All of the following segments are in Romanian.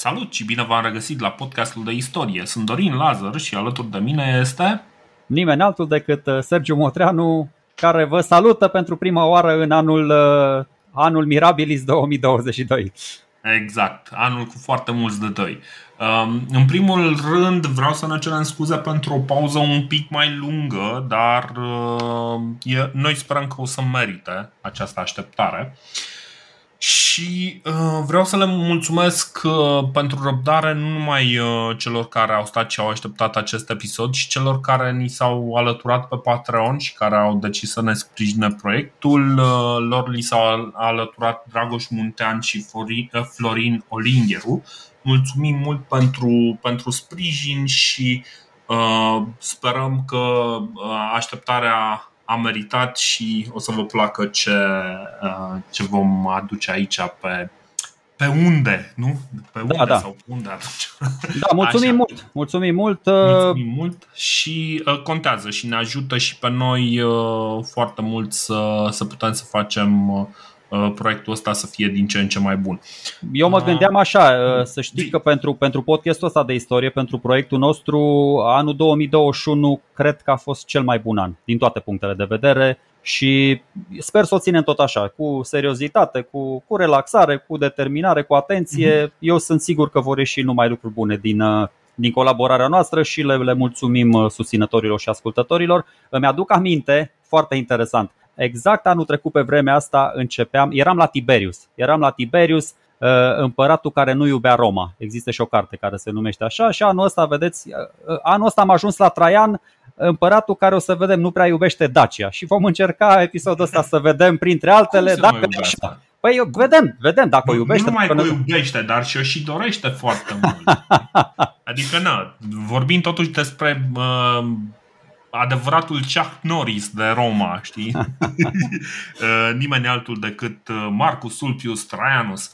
Salut și bine v-am regăsit la podcastul de istorie. Sunt Dorin Lazar și alături de mine este... Nimeni altul decât uh, Sergiu Motreanu, care vă salută pentru prima oară în anul, uh, anul Mirabilis 2022. Exact, anul cu foarte mulți de doi. Um, în primul rând vreau să ne cerem scuze pentru o pauză un pic mai lungă, dar uh, noi sperăm că o să merite această așteptare. Și uh, vreau să le mulțumesc uh, pentru răbdare nu numai uh, celor care au stat și au așteptat acest episod, ci celor care ni s-au alăturat pe Patreon și care au decis să ne sprijine proiectul. Uh, lor li s-au alăturat Dragoș Muntean și Florin, uh, Florin Olingheru. Mulțumim mult pentru, pentru sprijin și uh, sperăm că uh, așteptarea a meritat și o să vă placă ce, uh, ce vom aduce aici pe, pe unde, nu? Pe unde da, da. sau unde atunci. Da, mulțumim Așa. mult. Mulțumim mult. Uh, mulțumim mult și uh, contează și ne ajută și pe noi uh, foarte mult să, să putem să facem uh, Uh, proiectul ăsta să fie din ce în ce mai bun. Eu mă gândeam așa, uh, să știi că pentru, pentru podcastul ăsta de istorie, pentru proiectul nostru, anul 2021 cred că a fost cel mai bun an, din toate punctele de vedere și sper să o ținem tot așa, cu seriozitate, cu, cu relaxare, cu determinare, cu atenție. Mm-hmm. Eu sunt sigur că vor ieși numai lucruri bune din, uh, din colaborarea noastră și le, le mulțumim susținătorilor și ascultătorilor. Îmi aduc aminte, foarte interesant, Exact anul trecut pe vremea asta începeam, eram la Tiberius. Eram la Tiberius, uh, împăratul care nu iubea Roma. Există și o carte care se numește așa și anul ăsta, vedeți, uh, uh, anul ăsta am ajuns la Traian, împăratul care o să vedem nu prea iubește Dacia și vom încerca episodul ăsta să vedem printre altele dacă așa. Păi eu, vedem, vedem dacă nu, o iubește. Nu numai că o iubește, dar și o și dorește foarte mult. Adică, na, vorbim totuși despre uh, adevăratul Chuck Norris de Roma, știi? Uh, nimeni altul decât uh, Marcus Sulpius Traianus.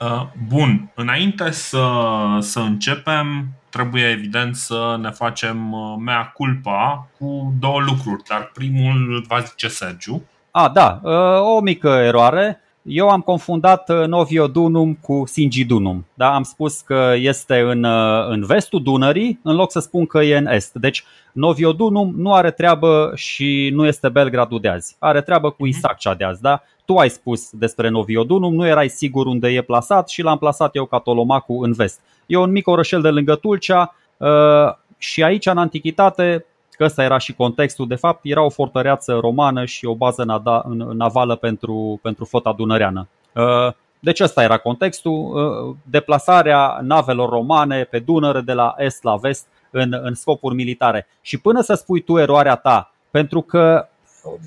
Uh, bun, înainte să, să începem, trebuie evident să ne facem mea culpa cu două lucruri, dar primul va zice Sergiu. A, da, o mică eroare. Eu am confundat Novio Dunum cu Singidunum. Da? Am spus că este în, în vestul Dunării, în loc să spun că e în est. Deci Novio Dunum nu are treabă și nu este Belgradul de azi. Are treabă cu mhm. Isacea de azi. Da? Tu ai spus despre Novio Dunum, nu erai sigur unde e plasat și l-am plasat eu ca Tolomacu în vest. E un mic orășel de lângă Tulcea și aici în antichitate că ăsta era și contextul, de fapt era o fortăreață romană și o bază navală pentru, pentru flota dunăreană. Uh, deci ăsta era contextul, uh, deplasarea navelor romane pe Dunăre de la est la vest în, în scopuri militare. Și până să spui tu eroarea ta, pentru că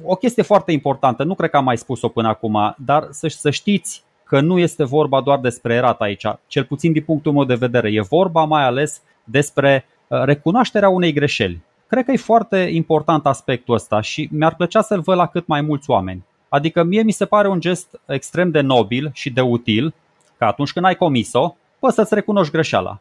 o chestie foarte importantă, nu cred că am mai spus-o până acum, dar să, să știți că nu este vorba doar despre erat aici, cel puțin din punctul meu de vedere. E vorba mai ales despre uh, recunoașterea unei greșeli. Cred că e foarte important aspectul ăsta și mi-ar plăcea să-l văd la cât mai mulți oameni. Adică mie mi se pare un gest extrem de nobil și de util că atunci când ai comis-o, poți să-ți recunoști greșeala.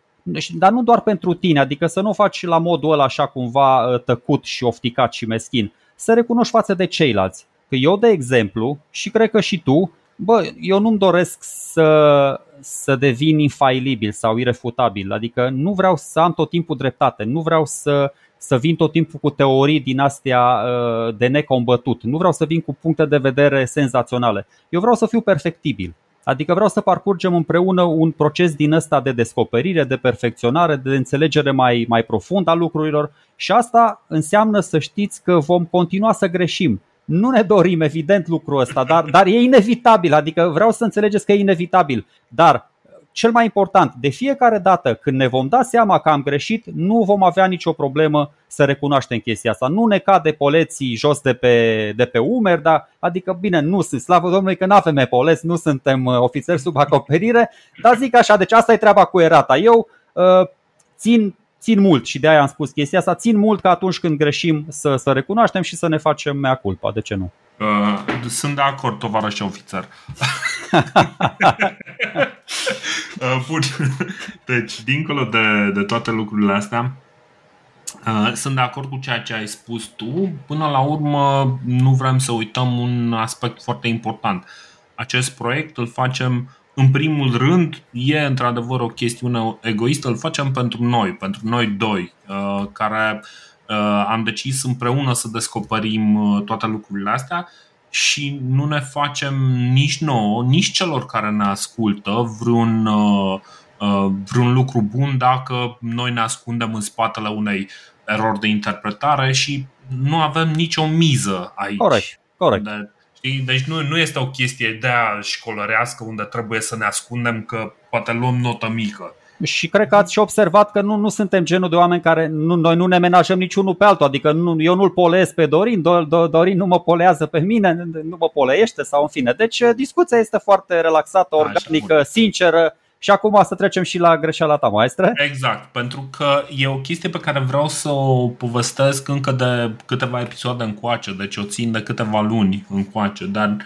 Dar nu doar pentru tine, adică să nu o faci la modul ăla așa cumva ă, tăcut și ofticat și meschin. Să recunoști față de ceilalți. Că eu, de exemplu, și cred că și tu, bă, eu nu-mi doresc să, să devin infailibil sau irefutabil. Adică nu vreau să am tot timpul dreptate, nu vreau să să vin tot timpul cu teorii din astea uh, de necombătut. Nu vreau să vin cu puncte de vedere senzaționale. Eu vreau să fiu perfectibil. Adică vreau să parcurgem împreună un proces din ăsta de descoperire, de perfecționare, de înțelegere mai, mai profundă a lucrurilor și asta înseamnă să știți că vom continua să greșim. Nu ne dorim evident lucrul ăsta, dar, dar e inevitabil, adică vreau să înțelegeți că e inevitabil. Dar cel mai important, de fiecare dată când ne vom da seama că am greșit, nu vom avea nicio problemă să recunoaștem chestia asta. Nu ne cade poleții jos de pe, de pe umeri, dar, adică bine, nu sunt, slavă Domnului că nu avem epoleți, nu suntem uh, ofițeri sub acoperire, dar zic așa, deci asta e treaba cu erata. Eu uh, țin țin mult și de aia am spus chestia asta, țin mult că atunci când greșim să, să recunoaștem și să ne facem mea culpa, de ce nu? Uh, sunt de acord, tovarăș ofițer. uh, bun. Deci, dincolo de, de toate lucrurile astea, uh, sunt de acord cu ceea ce ai spus tu. Până la urmă, nu vrem să uităm un aspect foarte important. Acest proiect îl facem în primul rând, e într-adevăr o chestiune egoistă, îl facem pentru noi, pentru noi doi, uh, care uh, am decis împreună să descoperim uh, toate lucrurile astea și nu ne facem nici nouă, nici celor care ne ascultă vreun, vreun lucru bun dacă noi ne ascundem în spatele unei erori de interpretare și nu avem nicio miză aici. Corect, corect. De, deci nu, nu este o chestie de a școlărească unde trebuie să ne ascundem că poate luăm notă mică. Și cred că ați și observat că nu, nu suntem genul de oameni care nu, noi nu ne menajăm niciunul pe altul. Adică nu, eu nu-l poleez pe Dorin, do, do, Dorin nu mă polează pe mine, nu mă poleiește sau în fine. Deci discuția este foarte relaxată, organică, Așa, sinceră și acum să trecem și la greșeala ta, maestre. Exact, pentru că e o chestie pe care vreau să o povestesc încă de câteva episoade încoace, deci o țin de câteva luni încoace, dar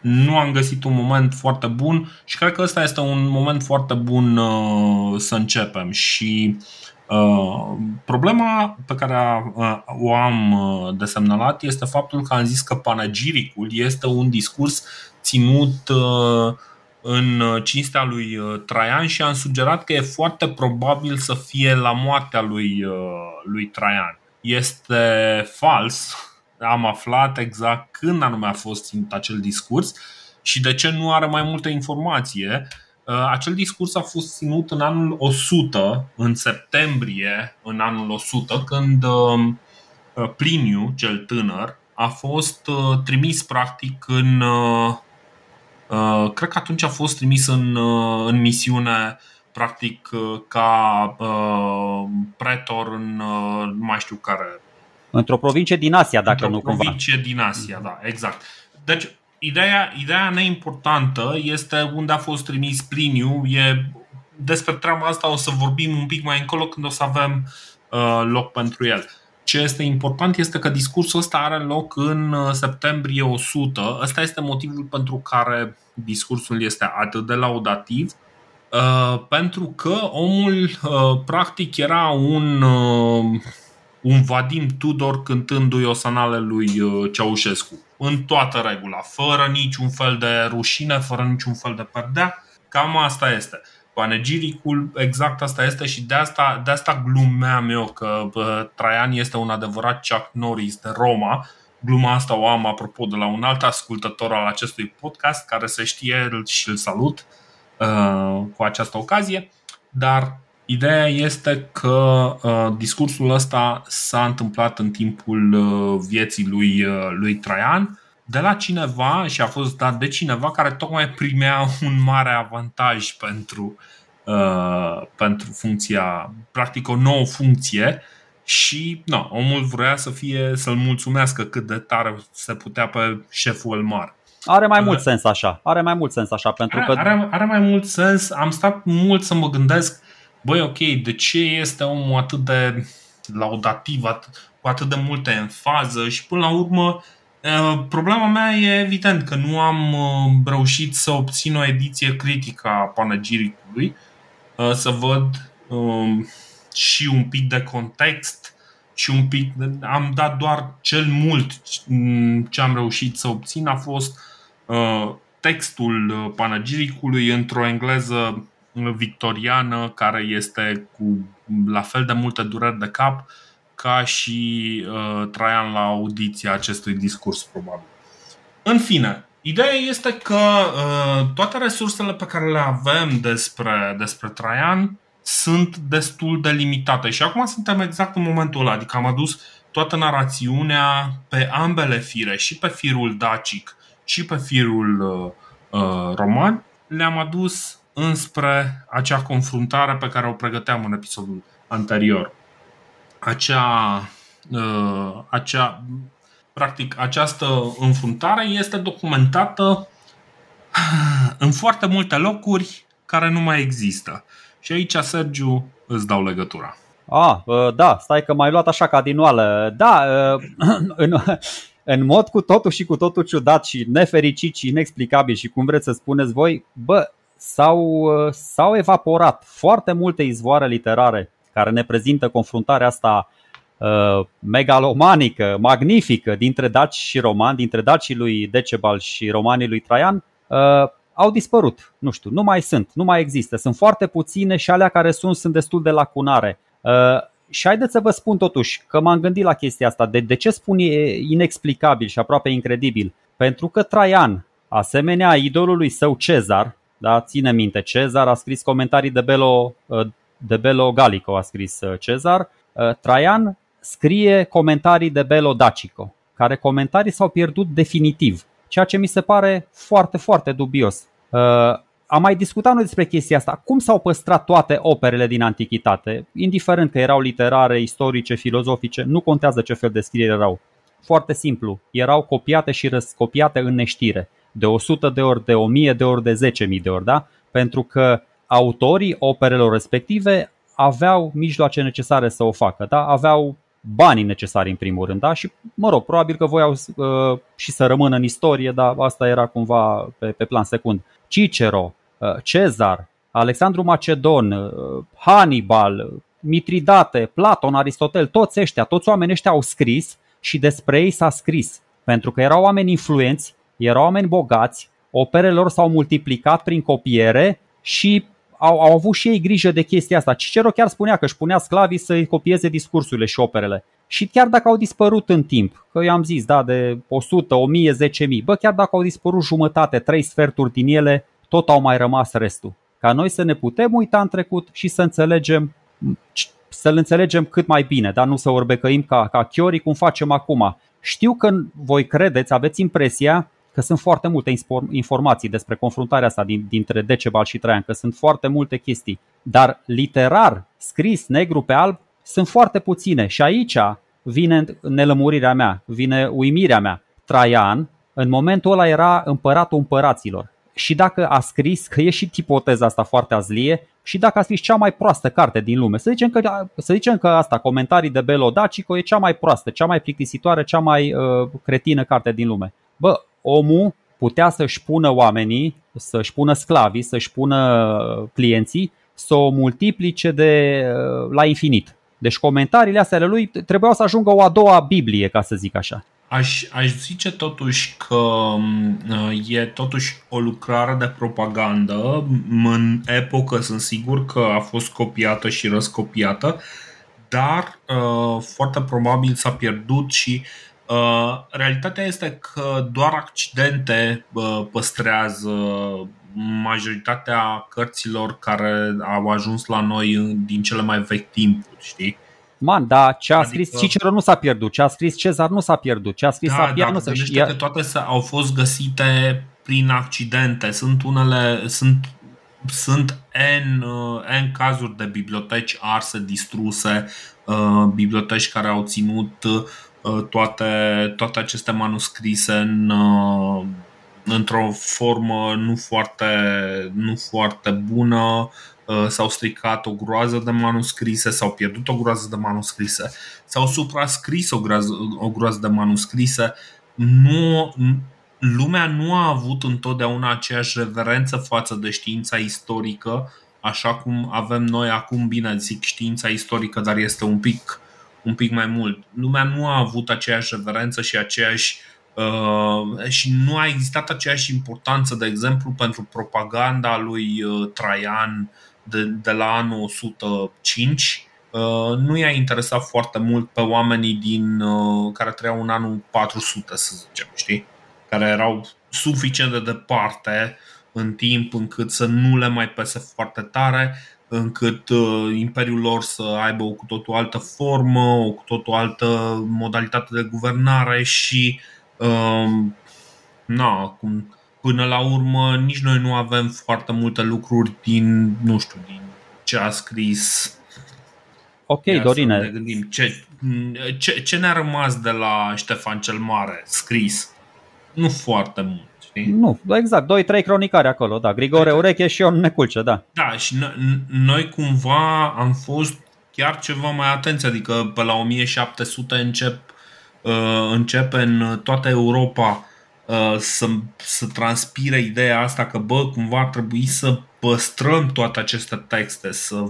nu am găsit un moment foarte bun și cred că ăsta este un moment foarte bun uh, să începem și uh, problema pe care uh, o am uh, desemnalat este faptul că am zis că panegiricul este un discurs ținut uh, în uh, cinstea lui uh, Traian și am sugerat că e foarte probabil să fie la moartea lui, uh, lui Traian. Este fals, am aflat exact când anume a fost ținut acel discurs și de ce nu are mai multă informație. Acel discurs a fost ținut în anul 100, în septembrie, în anul 100, când Pliniu, cel tânăr, a fost trimis practic în Uh, cred că atunci a fost trimis în, uh, în misiune practic uh, ca pretor în nu mai știu care. Într-o provincie din Asia, dacă Într-o nu cumva. provincie din Asia, da, exact. Deci, ideea, ideea neimportantă este unde a fost trimis Pliniu. E, despre treaba asta o să vorbim un pic mai încolo când o să avem uh, loc pentru el. Ce este important este că discursul ăsta are loc în uh, septembrie 100. Ăsta este motivul pentru care discursul este atât de laudativ, uh, pentru că omul uh, practic era un, un Vadim Tudor cântându-i osanale lui Ceaușescu. În toată regula, fără niciun fel de rușine, fără niciun fel de perdea. Cam asta este panegiricul, exact asta este și de asta, de asta glumeam eu că bă, Traian este un adevărat Chuck Norris de Roma. Gluma asta o am apropo de la un alt ascultător al acestui podcast care se știe și îl salut uh, cu această ocazie. Dar ideea este că uh, discursul ăsta s-a întâmplat în timpul uh, vieții lui, uh, lui Traian de la cineva și a fost dat de cineva care tocmai primea un mare avantaj pentru, uh, pentru funcția, practic o nouă funcție și no, omul vrea să fie, să-l mulțumească cât de tare se putea pe șeful Elmar. Are mai mult sens așa. Are mai mult sens așa pentru are, că are, are mai mult sens. Am stat mult să mă gândesc, băi, ok, de ce este omul atât de laudativ, atât, cu atât de multe în fază și până la urmă Uh, problema mea e evident că nu am uh, reușit să obțin o ediție critică a panegiricului, uh, să văd um, și un pic de context și un pic. Am dat doar cel mult mm, ce am reușit să obțin a fost textul panegiricului într-o engleză victoriană care este cu la fel de multe dureri de cap ca și uh, Traian la audiția acestui discurs, probabil. În fine, ideea este că uh, toate resursele pe care le avem despre, despre Traian sunt destul de limitate. Și acum suntem exact în momentul ăla, adică am adus toată narațiunea pe ambele fire, și pe firul dacic și pe firul uh, uh, roman, le-am adus înspre acea confruntare pe care o pregăteam în episodul anterior acea, uh, acea, practic, această înfruntare este documentată în foarte multe locuri care nu mai există. Și aici, Sergiu, îți dau legătura. Ah, da, stai că m-ai luat așa ca din oală. Da, în, în mod cu totul și cu totul ciudat și nefericit și inexplicabil și cum vreți să spuneți voi, bă, s-au, s-au evaporat foarte multe izvoare literare care ne prezintă confruntarea asta uh, megalomanică, magnifică dintre daci și romani, dintre dacii lui Decebal și romanii lui Traian, uh, au dispărut. Nu știu, nu mai sunt, nu mai există. Sunt foarte puține și alea care sunt sunt destul de lacunare. Uh, și haideți să vă spun totuși că m-am gândit la chestia asta. De, de ce spun e inexplicabil și aproape incredibil? Pentru că Traian, asemenea idolului său Cezar, da, ține minte, Cezar a scris comentarii de Belo, uh, de Belo Gallico, a scris uh, Cezar. Uh, Traian scrie comentarii de Belo Dacico, care comentarii s-au pierdut definitiv, ceea ce mi se pare foarte, foarte dubios. Am mai discutat noi despre chestia asta. Cum s-au păstrat toate operele din antichitate, indiferent că erau literare, istorice, filozofice, nu contează ce fel de scriere erau. Foarte simplu, erau copiate și răscopiate în neștire de 100 de ori, de 1000 de ori, de 10.000 de ori, da? Pentru că autorii operelor respective aveau mijloace necesare să o facă, da? Aveau banii necesari în primul rând, da? Și mă rog, probabil că voiau uh, și să rămână în istorie, dar asta era cumva pe, pe plan secund. Cicero, uh, Cezar, Alexandru Macedon, uh, Hannibal, Mitridate, Platon, Aristotel, toți ăștia, toți oamenii ăștia au scris și despre ei s-a scris. Pentru că erau oameni influenți erau oameni bogați, operele lor s-au multiplicat prin copiere și au, au avut și ei grijă de chestia asta. Cicero chiar spunea că își punea sclavii să-i copieze discursurile și operele. Și chiar dacă au dispărut în timp, că eu am zis, da, de 100, 1000, 10.000, bă, chiar dacă au dispărut jumătate, trei sferturi din ele, tot au mai rămas restul. Ca noi să ne putem uita în trecut și să înțelegem să-l înțelegem cât mai bine, dar nu să orbecăim ca, ca chiorii cum facem acum. Știu că voi credeți, aveți impresia că sunt foarte multe informații despre confruntarea asta dintre Decebal și Traian, că sunt foarte multe chestii. Dar literar, scris negru pe alb, sunt foarte puține. Și aici vine nelămurirea mea, vine uimirea mea. Traian, în momentul ăla era împăratul împăraților. Și dacă a scris, că e și ipoteza asta foarte azlie, și dacă a scris cea mai proastă carte din lume, să zicem că, să zicem că asta, comentarii de Belo Dacico, e cea mai proastă, cea mai plictisitoare, cea mai uh, cretină carte din lume. Bă, omul putea să-și pună oamenii, să-și pună sclavii, să-și pună clienții, să o multiplice de la infinit. Deci comentariile astea ale lui trebuiau să ajungă o a doua Biblie, ca să zic așa. Aș, aș zice totuși că e totuși o lucrare de propagandă. În epocă sunt sigur că a fost copiată și răscopiată, dar uh, foarte probabil s-a pierdut și uh, Uh, realitatea este că doar accidente uh, păstrează majoritatea cărților care au ajuns la noi din cele mai vechi timpuri, știi? Man, da, ce a adică... scris Cicero nu s-a pierdut, ce a scris Cezar nu s-a pierdut, ce a scris da, Apia da, nu s-a pierdut. că toate au fost găsite prin accidente. Sunt unele, sunt sunt N, uh, N cazuri de biblioteci arse, distruse, uh, biblioteci care au ținut Uh, toate, toate aceste manuscrise în, uh, într-o formă nu foarte, nu foarte bună, uh, s-au stricat o groază de manuscrise, s-au pierdut o groază de manuscrise, s-au suprascris o groază, o groază de manuscrise. Nu, lumea nu a avut întotdeauna aceeași reverență față de știința istorică, așa cum avem noi acum, bine zic știința istorică, dar este un pic un pic mai mult. Lumea nu a avut aceeași reverență și aceeași uh, și nu a existat aceeași importanță, de exemplu, pentru propaganda lui uh, Traian de, de la anul 105. Uh, nu i-a interesat foarte mult pe oamenii din uh, care trăiau în anul 400, să zicem, știi? Care erau suficient de departe în timp încât să nu le mai pese foarte tare încât uh, imperiul lor să aibă o cu totul altă formă, o cu totul altă modalitate de guvernare și uh, na, cum, până la urmă nici noi nu avem foarte multe lucruri din, nu știu, din ce a scris Ok, Ia Dorine. Ne gândim ce, ce, ce ne-a rămas de la Ștefan cel Mare scris? Nu foarte mult. Știi? Nu, exact, doi, trei cronicari acolo, da. Grigore Ureche și Ion Neculce, da. Da, și noi cumva am fost chiar ceva mai atenți, adică pe la 1700 încep, uh, începe în toată Europa uh, să, să transpire ideea asta că, bă, cumva ar trebui să păstrăm toate aceste texte, să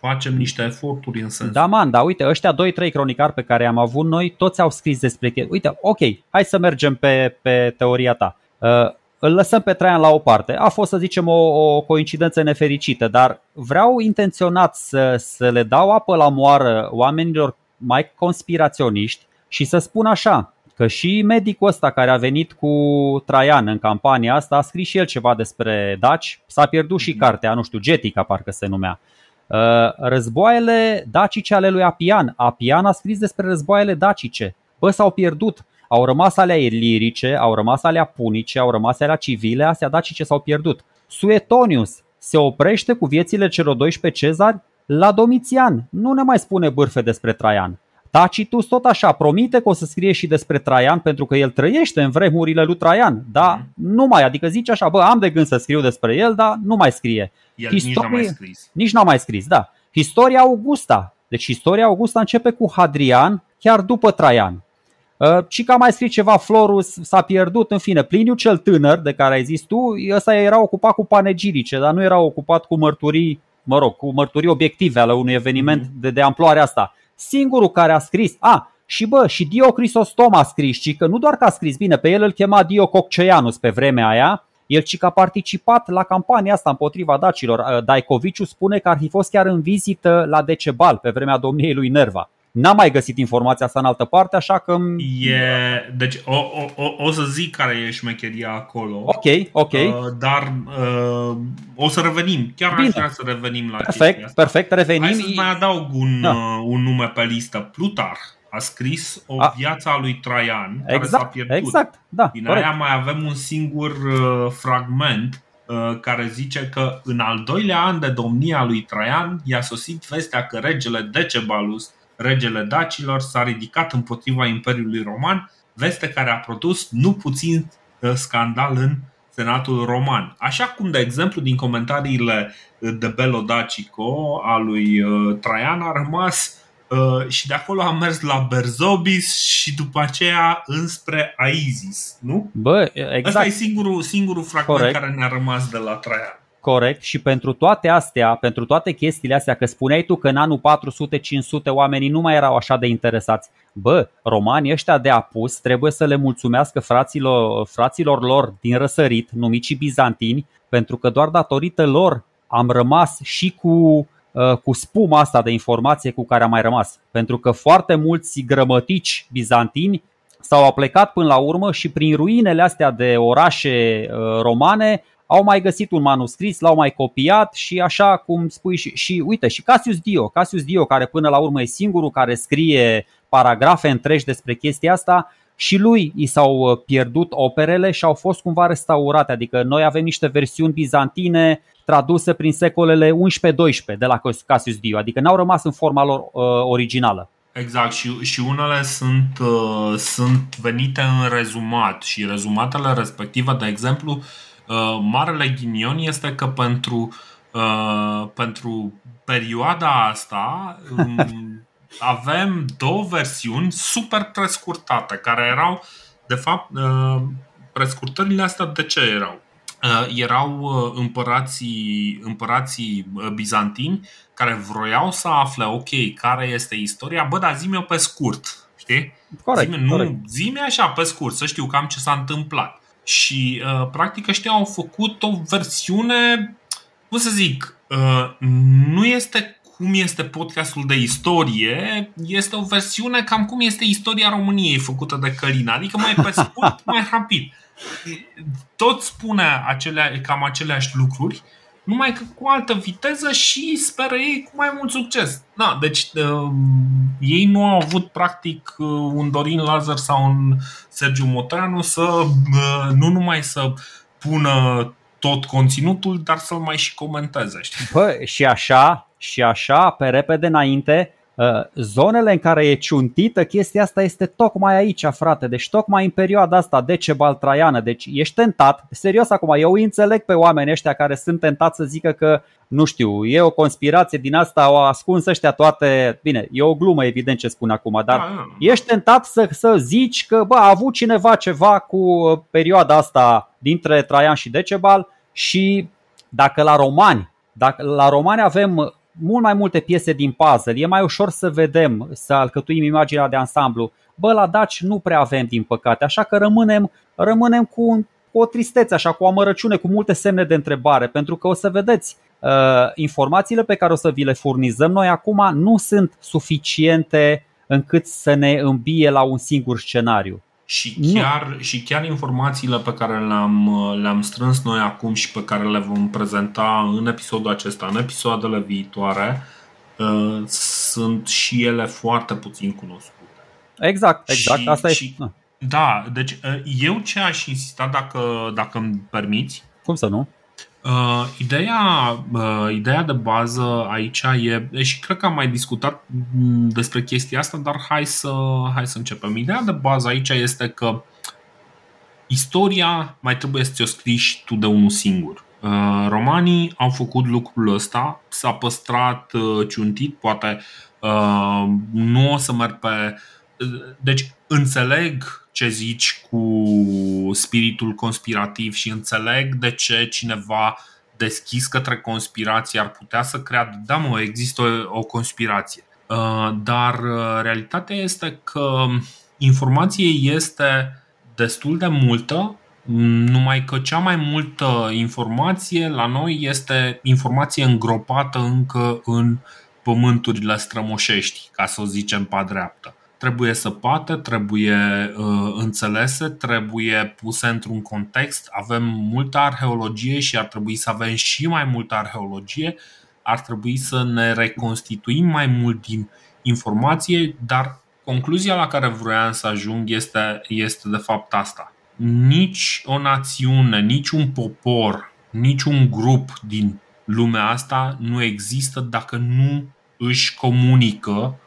facem niște eforturi în sens. Da, man, da, uite, ăștia doi, trei cronicari pe care am avut noi, toți au scris despre Uite, ok, hai să mergem pe, pe teoria ta. Uh, îl lăsăm pe Traian la o parte. A fost, să zicem, o, o coincidență nefericită, dar vreau intenționat să, să le dau apă la moară oamenilor mai conspiraționiști și să spun așa, că și medicul ăsta care a venit cu Traian în campania asta a scris și el ceva despre daci, s-a pierdut și mhm. cartea, nu știu, Getica parcă se numea. Uh, războaiele dacice ale lui Apian. Apian a scris despre războaiele dacice. Bă, s-au pierdut. Au rămas alea lirice, au rămas alea punice, au rămas alea civile, astea dacice s-au pierdut. Suetonius se oprește cu viețile celor 12 cezari la Domitian. Nu ne mai spune bârfe despre Traian. Tacitus tot așa promite că o să scrie și despre Traian pentru că el trăiește în vremurile lui Traian, dar mm. nu mai, adică zice așa, bă, am de gând să scriu despre el, dar nu mai scrie. El Historie, nici n-a mai scris. Nici n-a mai scris, da. Istoria Augusta. Deci istoria Augusta începe cu Hadrian, chiar după Traian. Uh, și că a mai scris ceva, Florus s-a pierdut, în fine, Pliniu cel tânăr, de care ai zis tu, ăsta era ocupat cu panegirice, dar nu era ocupat cu mărturii, mă rog, cu mărturii obiective ale unui eveniment mm-hmm. de, de amploare asta. Singurul care a scris, a, și bă, și Dio Crisostom a scris, ci că nu doar că a scris bine, pe el îl chema Dio Cocceanus pe vremea aia, el ci că a participat la campania asta împotriva dacilor. Uh, Daicoviciu spune că ar fi fost chiar în vizită la Decebal pe vremea domniei lui Nerva. N-am mai găsit informația asta în altă parte, așa că... E, deci o, o, o, o să zic care e șmecheria acolo. Ok, ok. Uh, dar uh, o să revenim. Chiar Bine. aș vrea să revenim la Perfect, asta. perfect, revenim. Hai să mai adaug un, da. uh, un nume pe listă. Plutar a scris o a. viață a lui Traian exact, care s-a exact, pierdut. Exact, da. Din corect. aia mai avem un singur uh, fragment uh, care zice că în al doilea an de domnia lui Traian i-a sosit vestea că regele Decebalus regele dacilor, s-a ridicat împotriva Imperiului Roman, veste care a produs nu puțin uh, scandal în Senatul Roman. Așa cum, de exemplu, din comentariile de Bello Dacico a lui uh, Traian a rămas uh, și de acolo a mers la Berzobis și după aceea înspre Aizis, nu? Bă, exact. Asta e singurul, singurul fragment Corect. care ne-a rămas de la Traian. Corect și pentru toate astea, pentru toate chestiile astea, că spuneai tu că în anul 400-500 oamenii nu mai erau așa de interesați. Bă, romanii ăștia de apus trebuie să le mulțumească fraților, fraților lor din răsărit, numiți bizantini, pentru că doar datorită lor am rămas și cu, uh, cu spuma asta de informație cu care am mai rămas. Pentru că foarte mulți grămătici bizantini s-au aplecat până la urmă și prin ruinele astea de orașe uh, romane au mai găsit un manuscris, l-au mai copiat și așa cum spui și, și uite și Cassius Dio, Cassius Dio care până la urmă e singurul care scrie paragrafe întregi despre chestia asta, și lui i s-au uh, pierdut operele și au fost cumva restaurate, adică noi avem niște versiuni bizantine traduse prin secolele 11-12 de la Cassius Dio, adică n-au rămas în forma lor uh, originală. Exact, și, și unele sunt, uh, sunt venite în rezumat. Și rezumatele respective, de exemplu, uh, Uh, marele ghinion este că pentru, uh, pentru perioada asta um, avem două versiuni super prescurtate, care erau, de fapt, uh, prescurtările astea de ce erau? Erau împărații, împărații bizantini care vroiau să afle, ok, care este istoria, bă, dar zi-mi-o pe scurt, știi? Corect, zi-mi, corect. Nu, zi-mi așa pe scurt, să știu cam ce s-a întâmplat. Și uh, practic ăștia au făcut o versiune, cum să zic, uh, nu este cum este podcastul de istorie, este o versiune cam cum este istoria României făcută de Călina, adică mai pe scurt, mai rapid. Tot spune acelea, cam aceleași lucruri, numai că cu altă viteză și speră ei cu mai mult succes. Da, deci uh, ei nu au avut practic uh, un Dorin Lazar sau un Sergiu Motreanu să uh, nu numai să pună tot conținutul, dar să-l mai și comenteze. Știi? Păi, și așa, și așa, pe repede înainte, Uh, zonele în care e ciuntită, chestia asta este tocmai aici, frate. Deci tocmai în perioada asta decebal traiană. Deci ești tentat, serios acum, eu înțeleg pe oamenii ăștia care sunt tentați să zică că, nu știu, e o conspirație din asta, au ascuns ăștia toate. Bine, e o glumă evident ce spun acum, dar da, da, da. ești tentat să, să zici că, bă, a avut cineva ceva cu perioada asta dintre Traian și Decebal și dacă la romani, dacă la romani avem mult mai multe piese din puzzle, e mai ușor să vedem, să alcătuim imaginea de ansamblu. Bă, la Daci nu prea avem, din păcate, așa că rămânem, rămânem cu, cu o tristețe, așa, cu o amărăciune, cu multe semne de întrebare, pentru că o să vedeți, uh, informațiile pe care o să vi le furnizăm noi acum nu sunt suficiente încât să ne îmbie la un singur scenariu. Și chiar, și chiar informațiile pe care le-am, le-am strâns noi acum și pe care le vom prezenta în episodul acesta, în episoadele viitoare, uh, sunt și ele foarte puțin cunoscute. Exact, exact. Și, Asta și, e. Da, deci uh, eu ce aș insista, dacă, dacă îmi permiți. Cum să nu? Uh, ideea, uh, ideea de bază aici e, și cred că am mai discutat mm, despre chestia asta, dar hai să, hai să începem. Ideea de bază aici este că istoria mai trebuie să ți-o scrii tu de unul singur. Uh, romanii au făcut lucrul ăsta, s-a păstrat uh, ciuntit, poate uh, nu o să merg pe. Uh, deci, înțeleg ce zici cu spiritul conspirativ și înțeleg de ce cineva deschis către conspirație ar putea să creadă, da mă, există o, o conspirație. Uh, dar uh, realitatea este că informație este destul de multă, numai că cea mai multă informație la noi este informație îngropată încă în pământurile strămoșești, ca să o zicem pe dreaptă trebuie săpate, trebuie uh, înțelese, trebuie puse într-un context. Avem multă arheologie și ar trebui să avem și mai multă arheologie. Ar trebui să ne reconstituim mai mult din informație, dar concluzia la care vroiam să ajung este, este de fapt asta. Nici o națiune, nici un popor, nici un grup din lumea asta nu există dacă nu își comunică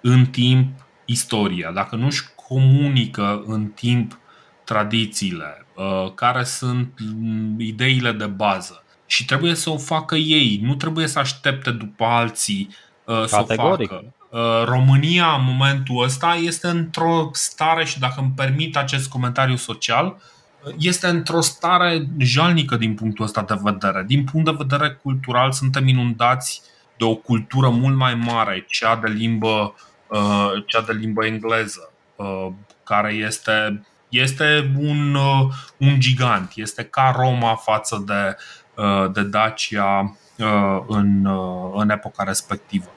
în timp istoria, dacă nu își comunică în timp tradițiile, uh, care sunt mm, ideile de bază și trebuie să o facă ei, nu trebuie să aștepte după alții uh, să o facă. Uh, România în momentul ăsta este într-o stare și dacă îmi permit acest comentariu social, este într-o stare jalnică din punctul ăsta de vedere. Din punct de vedere cultural suntem inundați de o cultură mult mai mare, cea de limbă Uh, cea de limbă engleză, uh, care este, este un, uh, un gigant, este ca Roma față de, de Dacia în, în epoca respectivă.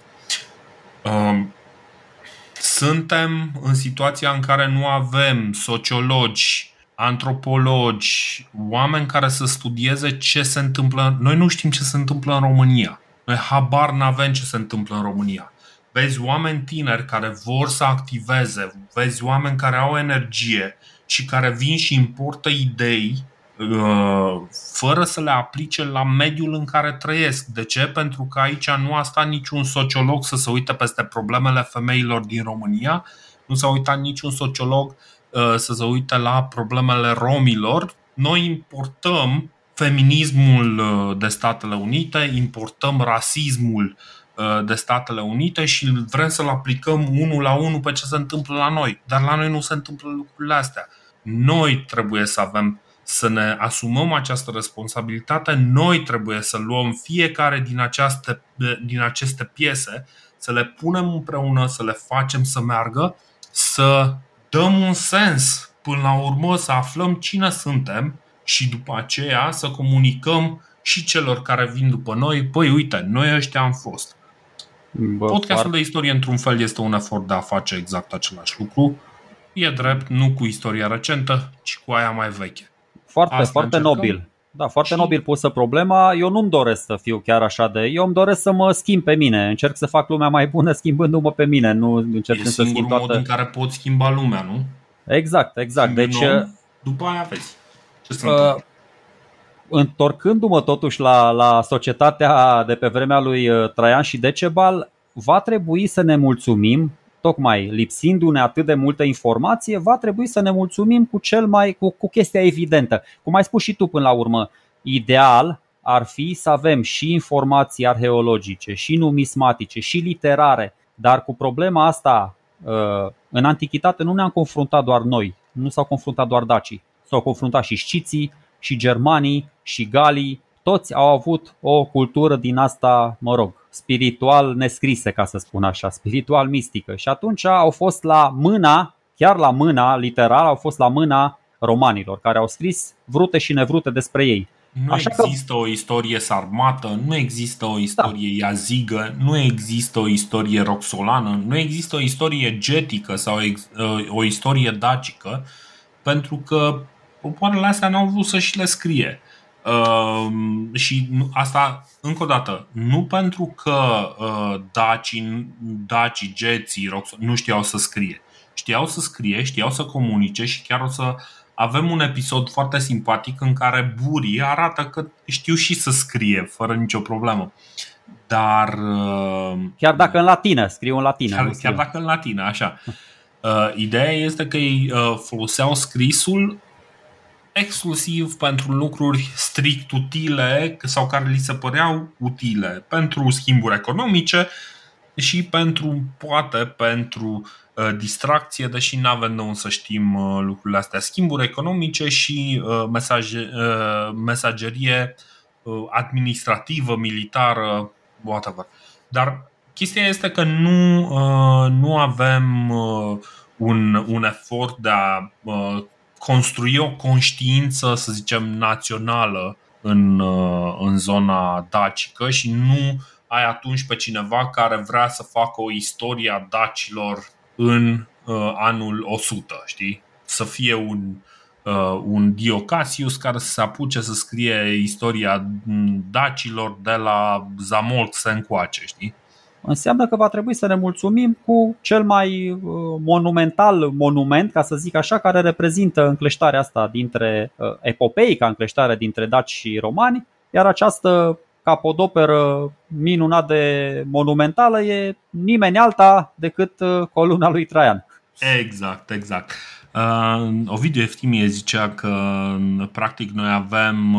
Suntem în situația în care nu avem sociologi, antropologi, oameni care să studieze ce se întâmplă. Noi nu știm ce se întâmplă în România. Noi habar n-avem ce se întâmplă în România vezi oameni tineri care vor să activeze, vezi oameni care au energie și care vin și importă idei uh, fără să le aplice la mediul în care trăiesc. De ce? Pentru că aici nu a stat niciun sociolog să se uite peste problemele femeilor din România, nu s-a uitat niciun sociolog uh, să se uite la problemele romilor. Noi importăm feminismul uh, de Statele Unite, importăm rasismul uh, Uh, de Statele Unite și vrem să-l aplicăm unul la unul pe ce se întâmplă la noi. Dar la noi nu se întâmplă lucrurile astea. Noi trebuie să avem să ne asumăm această responsabilitate, noi trebuie să luăm fiecare din, această, din aceste piese, să le punem împreună, să le facem să meargă, să dăm un sens până la urmă, să aflăm cine suntem și după aceea să comunicăm și celor care vin după noi, păi uite, noi ăștia am fost. Bă, Podcastul foarte... de istorie, într-un fel, este un efort de a face exact același lucru. E drept, nu cu istoria recentă, ci cu aia mai veche. Foarte, Asta foarte încercăm. nobil. Da, foarte și... nobil pusă problema. Eu nu-mi doresc să fiu chiar așa de... Eu îmi doresc să mă schimb pe mine. Încerc să fac lumea mai bună schimbându-mă pe mine. Nu încerc să schimb toată... mod în care poți schimba lumea, nu? Exact, exact. Schimbi deci, om, după aia vezi. Ce se uh, întorcându-mă totuși la, la societatea de pe vremea lui uh, Traian și Decebal, va trebui să ne mulțumim, tocmai lipsindu-ne atât de multă informație, va trebui să ne mulțumim cu cel mai cu, cu chestia evidentă. Cum ai spus și tu până la urmă, ideal ar fi să avem și informații arheologice, și numismatice, și literare, dar cu problema asta uh, în antichitate nu ne-am confruntat doar noi, nu s-au confruntat doar dacii, s-au confruntat și sciții, și germanii și galii, toți au avut o cultură din asta, mă rog, spiritual nescrise, ca să spun așa, spiritual mistică. Și atunci au fost la mâna, chiar la mâna, literal, au fost la mâna romanilor, care au scris vrute și nevrute despre ei. Nu Așa există că... o istorie sarmată, nu există o istorie da. iazigă, nu există o istorie roxolană, nu există o istorie getică sau ex, o istorie dacică, pentru că popoarele astea n-au vrut să și le scrie. Uh, și asta, încă o dată, nu pentru că uh, dacii, dacii geții, nu știau să scrie. Știau să scrie, știau să comunice și chiar o să avem un episod foarte simpatic în care burii arată că știu și să scrie fără nicio problemă. Dar. Uh, chiar dacă în latină, scriu în latină. Chiar, chiar dacă în latină, așa. Uh, ideea este că ei uh, foloseau scrisul exclusiv pentru lucruri strict utile sau care li se păreau utile pentru schimburi economice și pentru, poate, pentru uh, distracție, deși nu avem de să știm uh, lucrurile astea. Schimburi economice și uh, mesaje, uh, mesagerie uh, administrativă, militară, whatever. Dar chestia este că nu, uh, nu avem uh, un, un efort de a uh, construi o conștiință, să zicem, națională în, uh, în zona dacică și nu ai atunci pe cineva care vrea să facă o istorie a dacilor în uh, anul 100, știi? Să fie un, uh, un Diocasius care să se apuce să scrie istoria dacilor de la Zamolx încoace, știi? Înseamnă că va trebui să ne mulțumim cu cel mai uh, monumental monument, ca să zic așa, care reprezintă încleștarea asta dintre uh, epopeica încleștare dintre daci și romani, iar această capodoperă minunat de monumentală e nimeni alta decât uh, coluna lui Traian. Exact, exact. Uh, Ovidiu Eftimie zicea că practic noi avem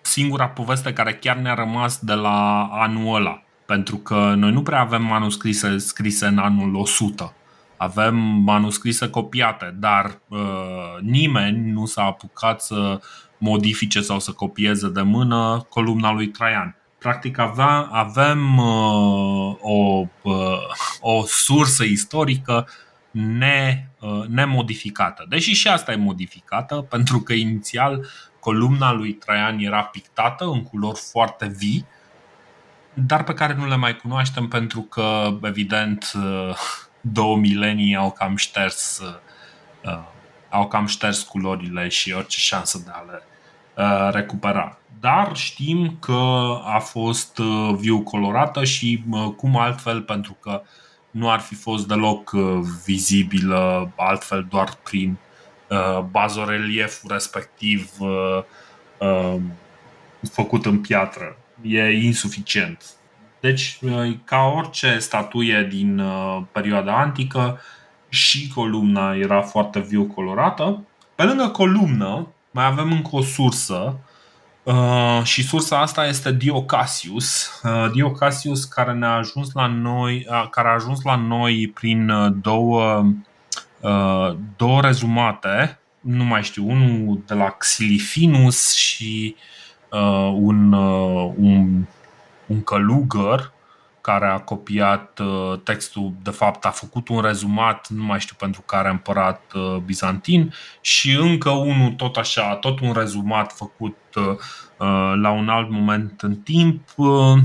singura poveste care chiar ne-a rămas de la anul ăla pentru că noi nu prea avem manuscrise scrise în anul 100. Avem manuscrise copiate, dar uh, nimeni nu s-a apucat să modifice sau să copieze de mână columna lui Traian. Practic avea, avem uh, o, uh, o sursă istorică ne, uh, nemodificată. Deși și asta e modificată, pentru că inițial columna lui Traian era pictată în culori foarte vii dar pe care nu le mai cunoaștem pentru că, evident, două milenii au cam șters uh, au cam șters culorile și orice șansă de a le uh, recupera. Dar știm că a fost uh, viu colorată și cum altfel pentru că nu ar fi fost deloc vizibilă altfel doar prin bazorelieful respectiv făcut în piatră e insuficient. Deci, uh, ca orice statuie din uh, perioada antică, și columna era foarte viu colorată. Pe lângă columnă, mai avem încă o sursă uh, și sursa asta este Diocasius. Diocasius care ne-a ajuns la noi, care a ajuns la noi prin două, două rezumate, nu mai știu, unul de la Xilifinus și uh, un, uh, un, un călugăr care a copiat uh, textul, de fapt a făcut un rezumat, nu mai știu pentru care împărat uh, bizantin și încă unul tot așa, tot un rezumat făcut uh, uh la un alt moment în timp uh,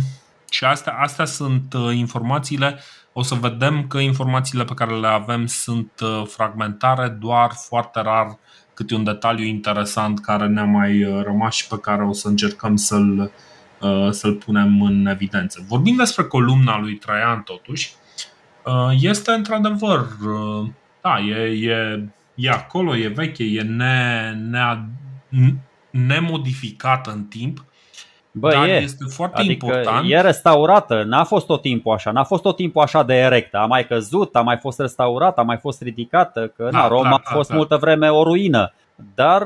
și astea, astea sunt uh, informațiile. O să vedem că informațiile pe care le avem sunt fragmentare, doar foarte rar câte un detaliu interesant care ne-a mai uh, rămas și pe care o să încercăm să-l, uh, să-l punem în evidență. Vorbim despre columna lui Traian, totuși, uh, este într-adevăr, da, e, e, e acolo, e veche, e ne, ne, nemodificată în timp Bă, Dar e. este foarte adică important. E restaurată, n-a fost tot timpul așa, n-a fost tot timpul așa de erectă. A mai căzut, a mai fost restaurată, a mai fost ridicată, că da, na, Roma da, a fost da, multă vreme o ruină. Dar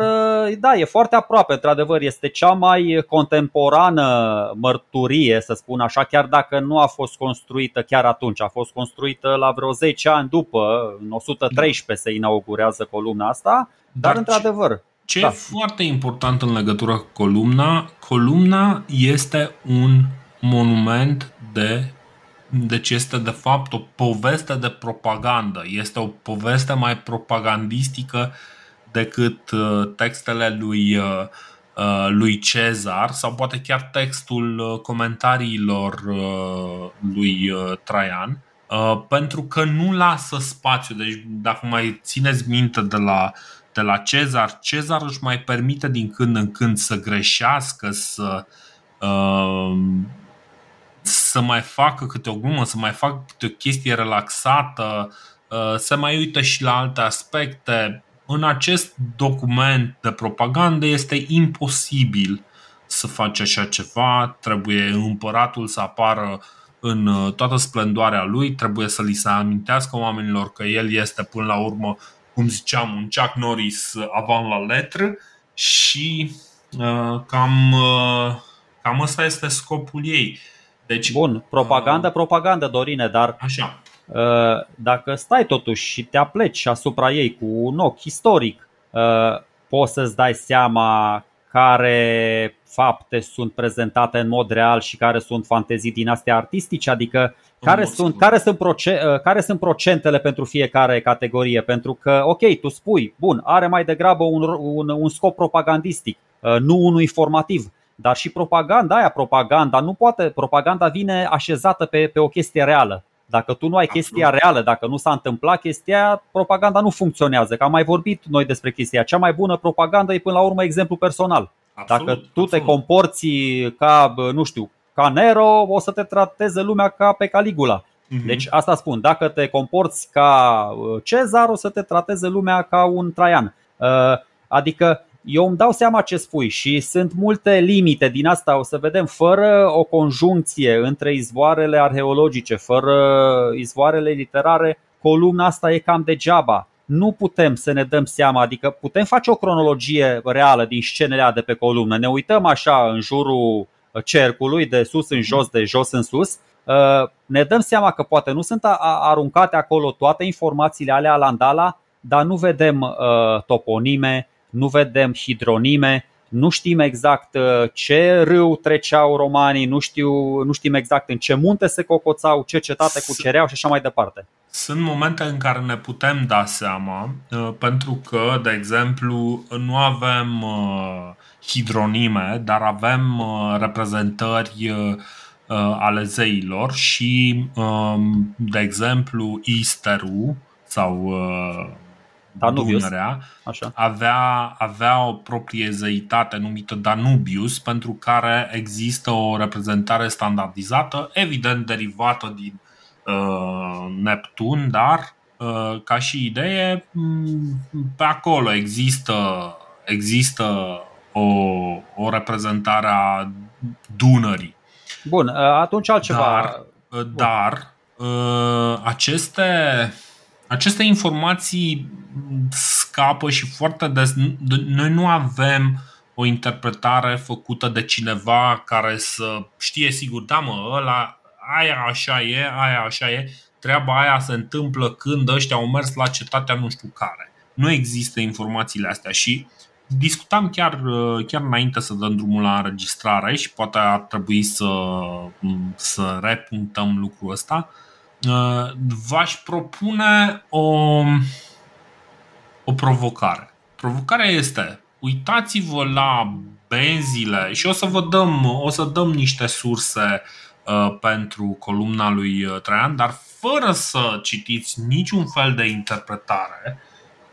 da, e foarte aproape, într-adevăr, este cea mai contemporană mărturie, să spun așa, chiar dacă nu a fost construită chiar atunci, a fost construită la vreo 10 ani după, în 113 da. se inaugurează columna asta, dar, dar într-adevăr ce da. e foarte important în legătură cu columna, columna este un monument de deci este de fapt o poveste de propagandă, este o poveste mai propagandistică decât textele lui, lui Cezar sau poate chiar textul comentariilor lui Traian pentru că nu lasă spațiu. Deci dacă mai țineți minte de la de la Cezar, Cezar își mai permite din când în când să greșească, să, uh, să mai facă câte o glumă, să mai facă câte o chestie relaxată, uh, să mai uită și la alte aspecte. În acest document de propagandă este imposibil să faci așa ceva, trebuie împăratul să apară în uh, toată splendoarea lui, trebuie să li se amintească oamenilor că el este până la urmă cum ziceam, un Chuck Norris avant la letră și uh, cam, uh, cam ăsta este scopul ei. Deci, Bun, propagandă, uh, propagandă, Dorine, dar așa. Uh, dacă stai totuși și te apleci asupra ei cu un ochi istoric, uh, poți să-ți dai seama care fapte sunt prezentate în mod real și care sunt fantezii din astea artistice, adică care sunt, care, sunt proce- uh, care sunt procentele pentru fiecare categorie? Pentru că, ok, tu spui, bun, are mai degrabă un, un, un scop propagandistic, uh, nu unul informativ. Dar și propaganda aia, propaganda, nu poate, propaganda vine așezată pe, pe o chestie reală. Dacă tu nu ai chestia reală, dacă nu s-a întâmplat chestia, propaganda nu funcționează. Că am mai vorbit noi despre chestia. Cea mai bună propagandă e până la urmă exemplu personal. Absolut, Dacă tu absolut. te comporți ca, nu știu, ca Nero, o să te trateze lumea ca pe Caligula. Uh-huh. Deci asta spun, dacă te comporți ca uh, Cezar, o să te trateze lumea ca un Traian. Uh, adică eu îmi dau seama ce spui și sunt multe limite din asta, o să vedem, fără o conjuncție între izvoarele arheologice, fără izvoarele literare, columna asta e cam degeaba nu putem să ne dăm seama, adică putem face o cronologie reală din scenele de pe columnă. Ne uităm așa în jurul cercului, de sus în jos, de jos în sus, uh, ne dăm seama că poate nu sunt aruncate acolo toate informațiile alea la Andala, dar nu vedem uh, toponime, nu vedem hidronime, nu știm exact uh, ce râu treceau romanii, nu, știu, nu știm exact în ce munte se cocoțau, ce cetate cucereau și așa mai departe. Sunt momente în care ne putem da seama, pentru că, de exemplu, nu avem hidronime, dar avem uh, reprezentări uh, uh, ale zeilor și, um, de exemplu, Easterul sau Danubius. Dunărea Așa. Avea, avea o proprie zeitate numită Danubius pentru care există o reprezentare standardizată, evident derivată din uh, Neptun, dar uh, ca și idee pe acolo există, există o, o reprezentare a Dunării. Bun, atunci altceva. Dar, Bun. dar uh, aceste, aceste informații scapă și foarte des. Noi nu avem o interpretare făcută de cineva care să știe sigur, da mă, ăla, aia așa e, aia așa e, treaba aia se întâmplă când ăștia au mers la cetatea nu știu care. Nu există informațiile astea și discutam chiar, uh, chiar înainte să dăm drumul la înregistrare și poate ar trebui să, mm, să repunctăm lucrul ăsta. Uh, v-aș propune o, o provocare. Provocarea este, uitați-vă la benzile și o să vă dăm, o să dăm niște surse uh, pentru columna lui Traian, dar fără să citiți niciun fel de interpretare,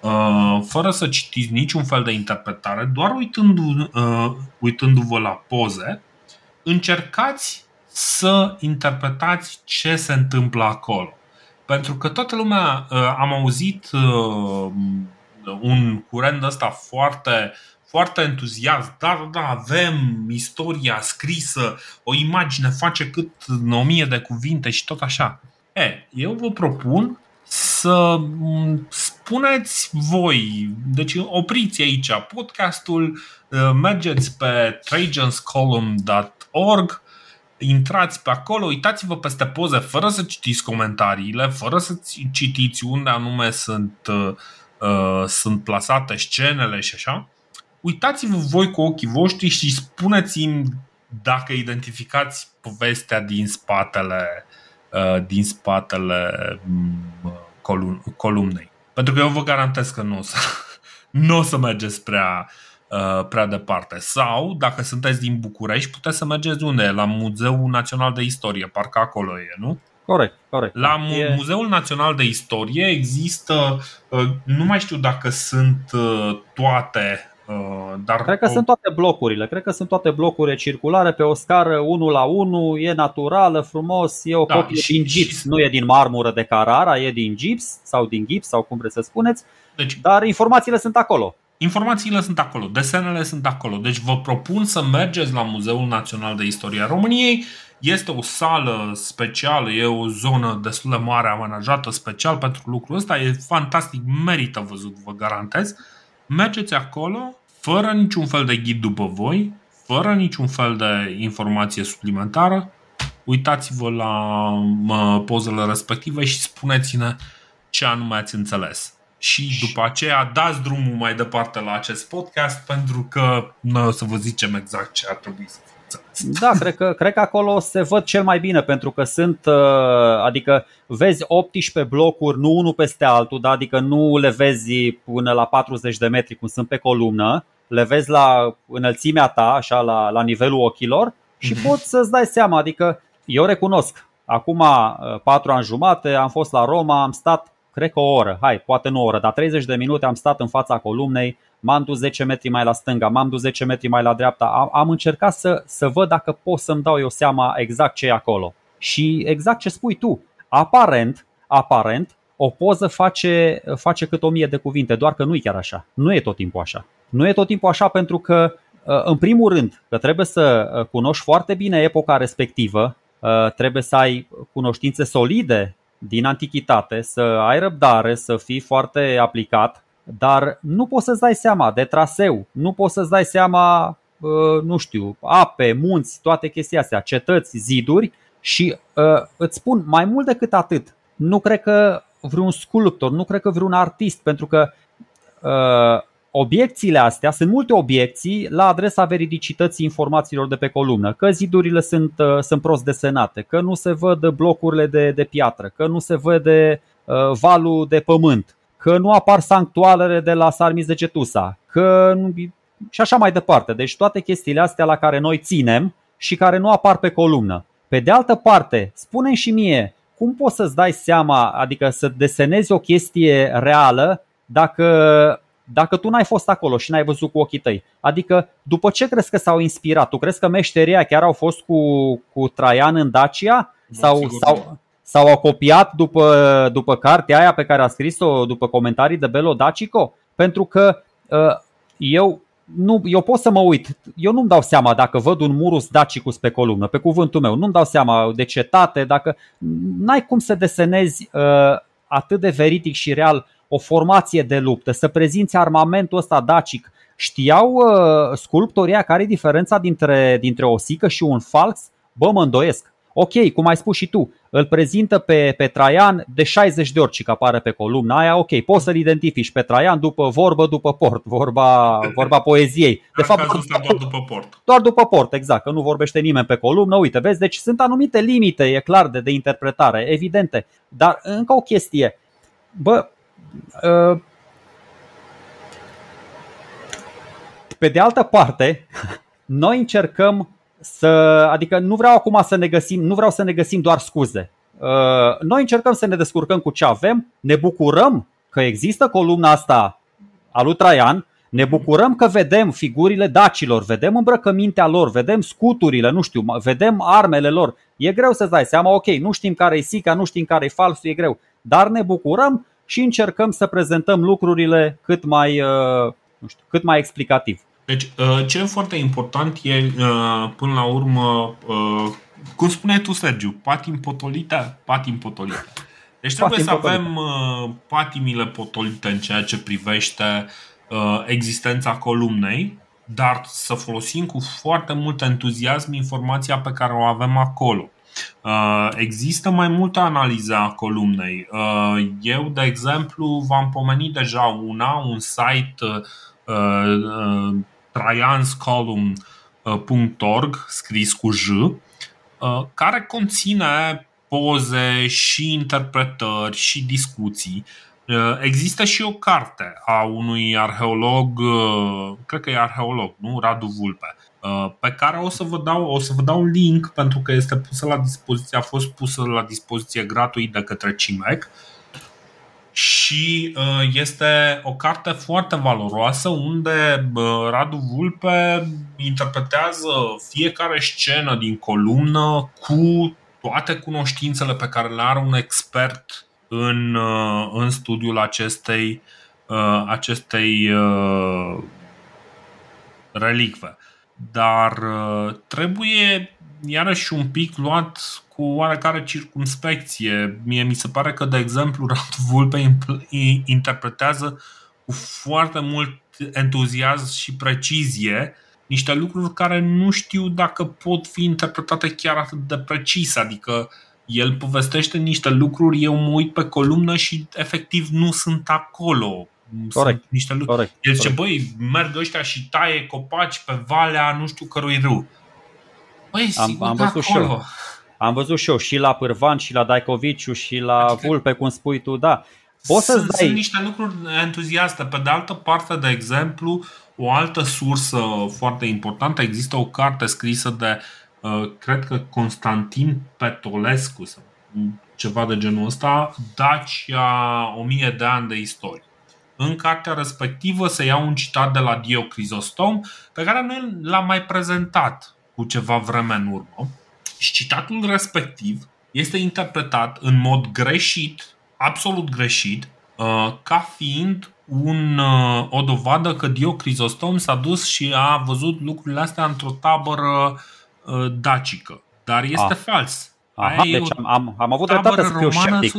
Uh, fără să citiți niciun fel de interpretare, doar uitându- uh, uitându-vă la poze, încercați să interpretați ce se întâmplă acolo. Pentru că toată lumea, uh, am auzit un curent ăsta foarte, foarte entuziast, da, da, avem istoria scrisă, o imagine face cât în o mie de cuvinte și tot așa. E, eu vă propun să mm, spuneți voi, deci opriți aici podcastul, uh, mergeți pe trajanscolumn.org, intrați pe acolo, uitați-vă peste poze fără să citiți comentariile, fără să citiți unde anume sunt, uh, uh, sunt plasate scenele și așa. Uitați-vă voi cu ochii voștri și spuneți-mi dacă identificați povestea din spatele uh, din spatele mm, columnei. Pentru că eu vă garantez că nu o să, nu o să mergeți prea, uh, prea departe. Sau, dacă sunteți din București, puteți să mergeți unde? La Muzeul Național de Istorie, parcă acolo e, nu? Corect, corect. La e... Muzeul Național de Istorie există, uh, nu mai știu dacă sunt uh, toate dar cred că o... sunt toate blocurile, cred că sunt toate blocurile circulare pe o scară 1 la 1, e naturală, frumos, e o da, copie și, din gips, și... nu e din marmură de Carrara, e din gips sau din gips sau cum vreți să spuneți, deci, dar informațiile sunt acolo. Informațiile sunt acolo, desenele sunt acolo. Deci vă propun să mergeți la Muzeul Național de Istoria României. Este o sală specială, e o zonă destul de mare amenajată special pentru lucrul ăsta. E fantastic, merită văzut, vă garantez. Mergeți acolo, fără niciun fel de ghid după voi, fără niciun fel de informație suplimentară. Uitați-vă la pozele respective și spuneți-ne ce anume ați înțeles și după aceea dați drumul mai departe la acest podcast pentru că noi o să vă zicem exact ce ar trebui să faceți. Da, cred că, cred că acolo se văd cel mai bine pentru că sunt, uh, adică vezi 18 blocuri, nu unul peste altul, da? adică nu le vezi până la 40 de metri cum sunt pe columnă, le vezi la înălțimea ta, așa la, la nivelul ochilor și mm-hmm. poți să-ți dai seama, adică eu recunosc, acum uh, patru ani jumate am fost la Roma, am stat cred că o oră, hai, poate nu o oră, dar 30 de minute am stat în fața columnei, m-am dus 10 metri mai la stânga, m-am dus 10 metri mai la dreapta, am, am încercat să, să văd dacă pot să-mi dau eu seama exact ce e acolo. Și exact ce spui tu, aparent, aparent, o poză face, face cât o mie de cuvinte, doar că nu e chiar așa. Nu e tot timpul așa. Nu e tot timpul așa pentru că, în primul rând, că trebuie să cunoști foarte bine epoca respectivă, trebuie să ai cunoștințe solide din antichitate, să ai răbdare, să fii foarte aplicat, dar nu poți să-ți dai seama de traseu, nu poți să-ți dai seama, nu știu, ape, munți, toate chestia astea, cetăți, ziduri și îți spun mai mult decât atât, nu cred că vreun sculptor, nu cred că vreun artist, pentru că obiecțiile astea, sunt multe obiecții la adresa veridicității informațiilor de pe columnă, că zidurile sunt, uh, sunt prost desenate, că nu se văd blocurile de, de piatră, că nu se vede uh, valul de pământ, că nu apar sanctuarele de la Sarmis de Cetusa, că nu, și așa mai departe. Deci toate chestiile astea la care noi ținem și care nu apar pe columnă. Pe de altă parte, spune și mie, cum poți să-ți dai seama, adică să desenezi o chestie reală dacă dacă tu n-ai fost acolo și n-ai văzut cu ochii tăi. Adică, după ce crezi că s-au inspirat? Tu crezi că meșteria chiar au fost cu, cu Traian în Dacia? Sau, sau, sau au copiat după, după cartea aia pe care a scris-o, după comentarii de Belo Dacico? Pentru că uh, eu nu, eu pot să mă uit, eu nu-mi dau seama dacă văd un murus dacicus pe columnă, pe cuvântul meu, nu-mi dau seama de cetate, dacă n-ai cum să desenezi uh, atât de veridic și real o formație de luptă, să prezinți armamentul ăsta dacic. Știau uh, sculptorii care e diferența dintre, dintre o sică și un falx? Bă, mă îndoiesc. Ok, cum ai spus și tu, îl prezintă pe, pe Traian de 60 de ori că apare pe columna aia, ok, poți să-l identifici pe Traian după vorbă, după port, vorba, vorba poeziei. De fapt, doar după port. Doar după port, exact, că nu vorbește nimeni pe columnă, uite, vezi, deci sunt anumite limite, e clar, de, de interpretare, evidente. Dar încă o chestie, bă, Uh, pe de altă parte, noi încercăm să, adică nu vreau acum să ne găsim, nu vreau să ne găsim doar scuze. Uh, noi încercăm să ne descurcăm cu ce avem, ne bucurăm că există columna asta a lui Traian, ne bucurăm că vedem figurile dacilor, vedem îmbrăcămintea lor, vedem scuturile, nu știu, vedem armele lor. E greu să-ți dai seama, ok, nu știm care e sica, nu știm care e falsul, e greu. Dar ne bucurăm și încercăm să prezentăm lucrurile cât mai, uh, nu știu, cât mai explicativ. Deci, uh, ce e foarte important e, uh, până la urmă, cum spuneai tu, Sergiu, patim potolite, patim potolite. Deci trebuie patim să potolite. avem patimile potolite în ceea ce privește existența columnei, dar să folosim cu foarte mult entuziasm informația pe care o avem acolo. Uh, există mai multă analiză a columnei. Uh, eu, de exemplu, v-am pomenit deja una, un site uh, traianscolumn.org scris cu J, care conține poze și interpretări și discuții Există și o carte a unui arheolog, cred că e arheolog, nu? Radu Vulpe, pe care o să vă dau, o să vă dau un link pentru că este pusă la dispoziție, a fost pusă la dispoziție gratuit de către CIMEC și este o carte foarte valoroasă unde Radu Vulpe interpretează fiecare scenă din columnă cu toate cunoștințele pe care le are un expert în, uh, în studiul acestei, uh, acestei uh, relicve. Dar trebuie iarăși un pic luat cu oarecare circumspecție. Mie mi se pare că, de exemplu, Radu Vulpe interpretează cu foarte mult entuziasm și precizie niște lucruri care nu știu dacă pot fi interpretate chiar atât de precis. Adică el povestește niște lucruri, eu mă uit pe columnă și efectiv nu sunt acolo. Corect. Sunt niște lucruri. Corect. El zice, băi, merg ăștia și taie copaci pe valea nu știu cărui râu. Băi, am, am văzut acolo. și eu. Am văzut și eu și la Pârvan și la Daicoviciu și la adică Vulpe, cum spui tu, da. Poți să sunt, dai... sunt niște lucruri entuziaste. Pe de altă parte, de exemplu, o altă sursă foarte importantă, există o carte scrisă de Uh, cred că Constantin Petolescu sau ceva de genul ăsta, Dacia 1000 de ani de istorie. În cartea respectivă se ia un citat de la Dio Crisostom pe care noi l-am mai prezentat cu ceva vreme în urmă și citatul respectiv este interpretat în mod greșit, absolut greșit, uh, ca fiind un, uh, o dovadă că Dio Crisostom s-a dus și a văzut lucrurile astea într-o tabără uh, Uh, dacică. Dar este ah. fals. Aha, Aia deci am, am, am avut dreptate să fiu sceptic.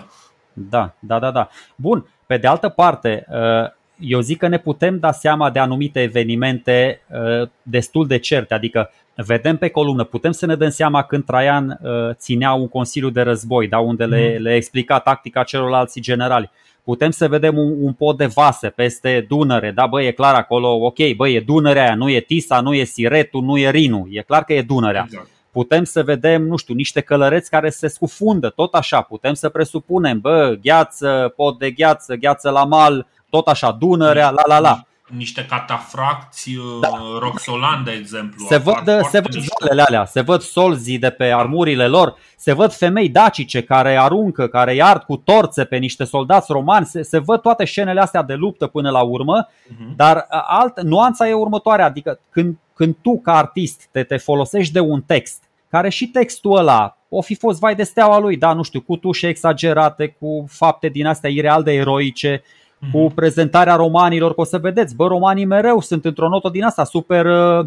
100%. Da, da, da, da. Bun, pe de altă parte, uh, eu zic că ne putem da seama de anumite evenimente uh, destul de certe, adică vedem pe columnă, putem să ne dăm seama când Traian ținea un consiliu de război, da, unde le, mm. le explica tactica celorlalți generali putem să vedem un, un pod de vase peste Dunăre, da, bă, e clar acolo, ok, bă, e Dunărea aia, nu e Tisa, nu e Siretu, nu e Rinu, e clar că e Dunărea. Exact. Putem să vedem, nu știu, niște călăreți care se scufundă, tot așa, putem să presupunem, bă, gheață, pod de gheață, gheață la mal, tot așa, Dunărea, la la la niște catafracți uh, da. roxolan, de exemplu. Se văd, se văd zalele alea, se văd solzii de pe armurile lor, se văd femei dacice care aruncă, care iard cu torțe pe niște soldați romani, se, se văd toate scenele astea de luptă până la urmă, uh-huh. dar alt, nuanța e următoarea, adică când, când tu ca artist te, te folosești de un text, care și textul ăla o fi fost vai de steaua lui, da, nu știu, cu tușe exagerate, cu fapte din astea ireal de eroice, cu mhm. prezentarea romanilor, că o să vedeți, bă, romanii mereu sunt într-o notă din asta super, uh,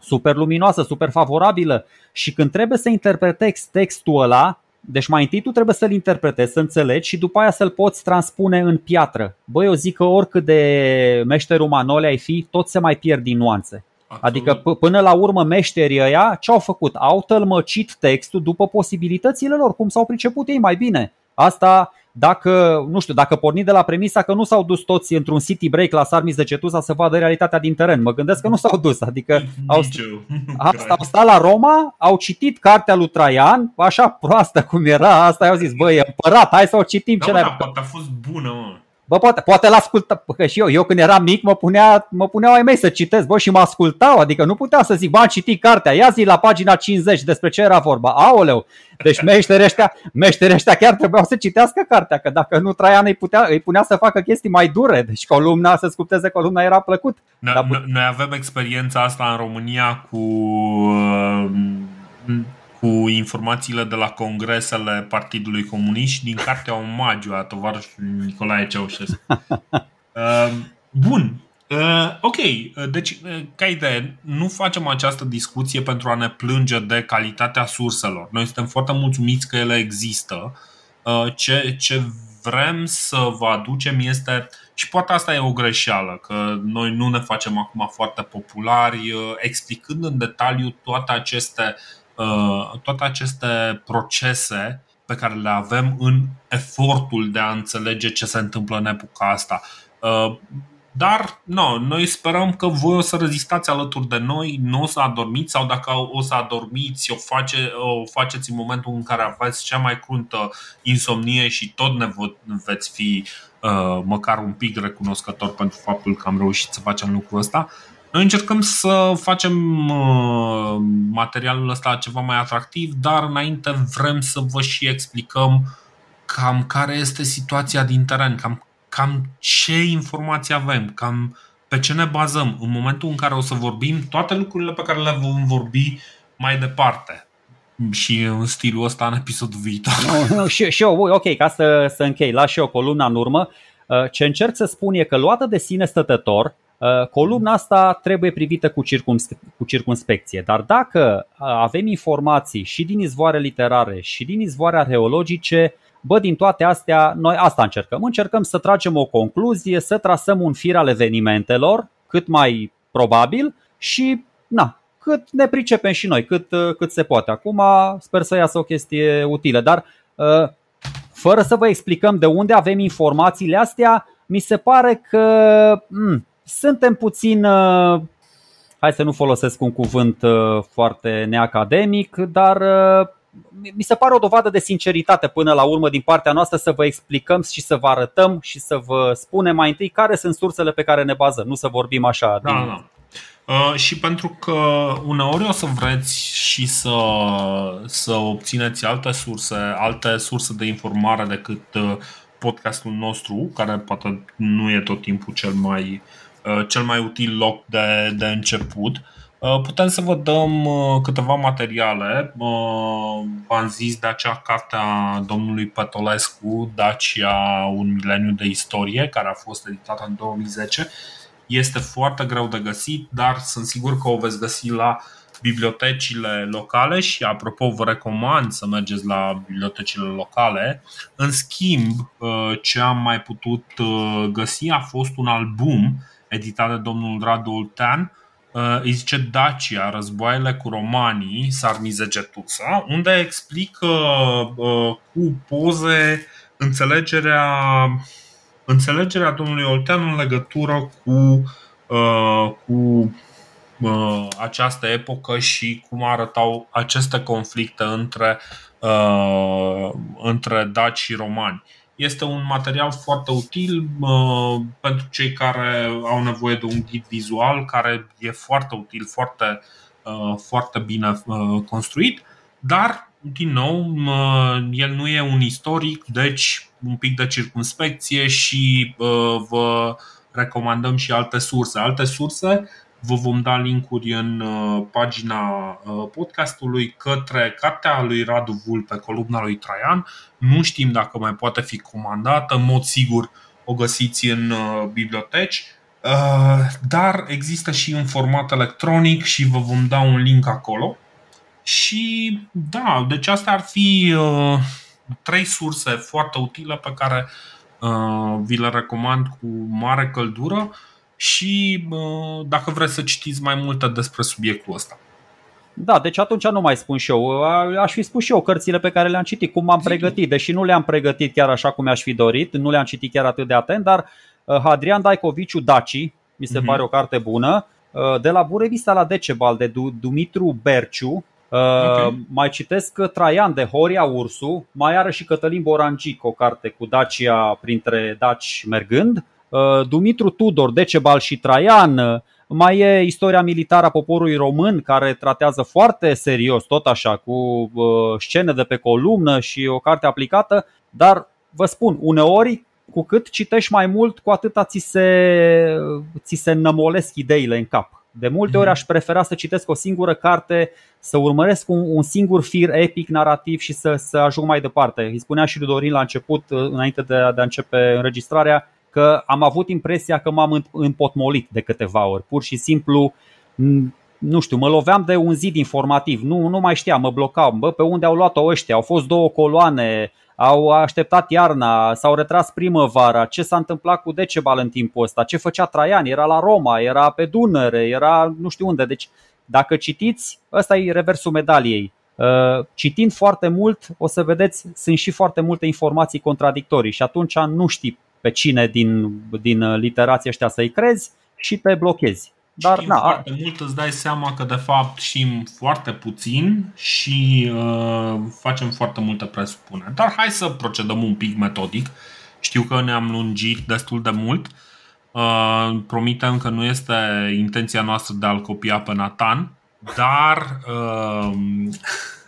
super luminoasă, super favorabilă și când trebuie să interpretezi textul ăla, deci mai întâi tu trebuie să-l interpretezi, să înțelegi și după aia să-l poți transpune în piatră. Băi, eu zic că oricât de meșter umanole ai fi, tot se mai pierd din nuanțe. Absolut. Adică p- până la urmă meșterii ăia ce au făcut? Au tălmăcit textul după posibilitățile lor, cum s-au priceput ei mai bine. Asta dacă, nu știu, dacă porni de la premisa că nu s-au dus toți într-un city break la Sarmis de Cetusa să vadă realitatea din teren. Mă gândesc că nu s-au dus, adică au, asta, au stat la Roma, au citit cartea lui Traian, așa proastă cum era, asta i-au zis, băi, e împărat, hai să o citim. Da, ce da, a fost bună, mă. Bă, poate, poate l-ascultă, că și eu, eu când eram mic mă, punea, mă puneau ai mei să citesc, bă, și mă ascultau, adică nu puteam să zic, bă, am citit cartea, ia zi la pagina 50 despre ce era vorba, aoleu, deci meșterii ăștia, meșterii ăștia chiar trebuiau să citească cartea, că dacă nu Traian îi, putea, îi punea să facă chestii mai dure, deci columna, să sculpteze columna era plăcut. Noi, noi avem experiența asta în România cu uh, cu informațiile de la congresele Partidului Comunist și din cartea Omagiu a tovarășului Nicolae Ceaușescu. Uh, bun. Uh, ok, uh, deci, uh, ca idee, nu facem această discuție pentru a ne plânge de calitatea surselor. Noi suntem foarte mulțumiți că ele există. Uh, ce, ce vrem să vă aducem este, și poate asta e o greșeală, că noi nu ne facem acum foarte populari, uh, explicând în detaliu toate aceste uh, Uh, toate aceste procese pe care le avem în efortul de a înțelege ce se întâmplă în epoca asta. Uh, dar no, noi sperăm că voi o să rezistați alături de noi, nu o să adormiți sau dacă o să adormiți, o, face, o faceți în momentul în care aveți cea mai cruntă insomnie și tot ne veți fi uh, măcar un pic recunoscător pentru faptul că am reușit să facem lucrul ăsta. Noi încercăm să facem uh, materialul ăsta ceva mai atractiv, dar înainte vrem să vă și explicăm cam care este situația din teren, cam cam ce informații avem, cam pe ce ne bazăm în momentul în care o să vorbim toate lucrurile pe care le vom vorbi mai departe și în stilul ăsta în episodul viitor. No, no, și, și eu, ok, ca să, să închei, las și eu columna în urmă. Uh, ce încerc să spun e că luată de sine stătător, uh, columna asta trebuie privită cu, circums- cu circunspecție. Dar dacă uh, avem informații și din izvoare literare și din izvoare arheologice, Bă, din toate astea, noi asta încercăm. Încercăm să tragem o concluzie, să trasăm un fir al evenimentelor, cât mai probabil și, na, cât ne pricepem și noi, cât, cât se poate. Acum sper să iasă o chestie utilă, dar uh, fără să vă explicăm de unde avem informațiile astea, mi se pare că m- suntem puțin, uh, hai să nu folosesc un cuvânt uh, foarte neacademic, dar mi se pare o dovadă de sinceritate până la urmă din partea noastră să vă explicăm și să vă arătăm și să vă spunem mai întâi care sunt sursele pe care ne bazăm, nu să vorbim așa. Da, din... da. Uh, și pentru că uneori o să vreți și să, să obțineți alte surse, alte surse de informare decât uh, podcastul nostru, care poate nu e tot timpul cel mai, uh, cel mai util loc de, de început. Uh, Uh, putem să vă dăm uh, câteva materiale. Uh, v-am zis de acea carte a domnului Pătolescu, Dacia Un mileniu de istorie, care a fost editată în 2010. Este foarte greu de găsit, dar sunt sigur că o veți găsi la bibliotecile locale și apropo vă recomand să mergeți la bibliotecile locale. În schimb, ce am mai putut găsi a fost un album editat de domnul Radu Oltean Uh, îi zice Dacia, războaiele cu romanii, Sarmizegetuța, unde explică uh, cu poze înțelegerea, înțelegerea domnului Oltean în legătură cu, uh, cu această epocă și cum arătau aceste conflicte între, între daci și romani. Este un material foarte util uh, pentru cei care au nevoie de un ghid vizual care e foarte util, foarte, uh, foarte bine uh, construit, dar, din nou, uh, el nu e un istoric, deci un pic de circunspecție și uh, vă recomandăm și alte surse. Alte surse Vă vom da linkuri în uh, pagina uh, podcastului către cartea lui Radu Vulpe, columna lui Traian. Nu știm dacă mai poate fi comandată, în mod sigur o găsiți în uh, biblioteci, dar există și în format electronic și vă vom da un link acolo. Și da, deci astea ar fi trei surse foarte utile pe care vi le recomand cu mare căldură și dacă vreți să citiți mai multe despre subiectul ăsta. Da, deci atunci nu mai spun și eu. Aș fi spus și eu cărțile pe care le-am citit, cum m-am pregătit, deși nu le-am pregătit chiar așa cum mi-aș fi dorit, nu le-am citit chiar atât de atent, dar uh, Adrian Daicoviciu Daci, mi se mm-hmm. pare o carte bună, uh, de la Burevista la Decebal de Dumitru Berciu, uh, okay. Mai citesc Traian de Horia Ursu, mai are și Cătălin Borangic o carte cu Dacia printre daci mergând. Uh, Dumitru Tudor, Decebal și Traian, uh, mai e istoria militară a poporului român care tratează foarte serios, tot așa, cu uh, scene de pe columnă și o carte aplicată, dar vă spun, uneori cu cât citești mai mult, cu atâta ți se, ți se nămolesc ideile în cap. De multe ori mhm. aș prefera să citesc o singură carte, să urmăresc un, un singur fir epic narrativ și să, să ajung mai departe. Îi spunea și lui Dorin la început, înainte de, de a începe înregistrarea, că am avut impresia că m-am împotmolit de câteva ori. Pur și simplu, nu știu, mă loveam de un zid informativ, nu, nu mai știam, mă blocam. Bă, pe unde au luat-o ăștia? Au fost două coloane, au așteptat iarna, s-au retras primăvara, ce s-a întâmplat cu Decebal în timpul ăsta, ce făcea Traian, era la Roma, era pe Dunăre, era nu știu unde. Deci, dacă citiți, ăsta e reversul medaliei. Uh, citind foarte mult, o să vedeți, sunt și foarte multe informații contradictorii și atunci nu știi pe cine din, din literații ăștia să-i crezi și te blochezi. Dar, știm na, foarte mult, îți dai seama că de fapt știm foarte puțin și uh, facem foarte multe presupuneri. Dar hai să procedăm un pic metodic. Știu că ne-am lungit destul de mult. Uh, promitem că nu este intenția noastră de a-l copia pe Nathan, dar uh,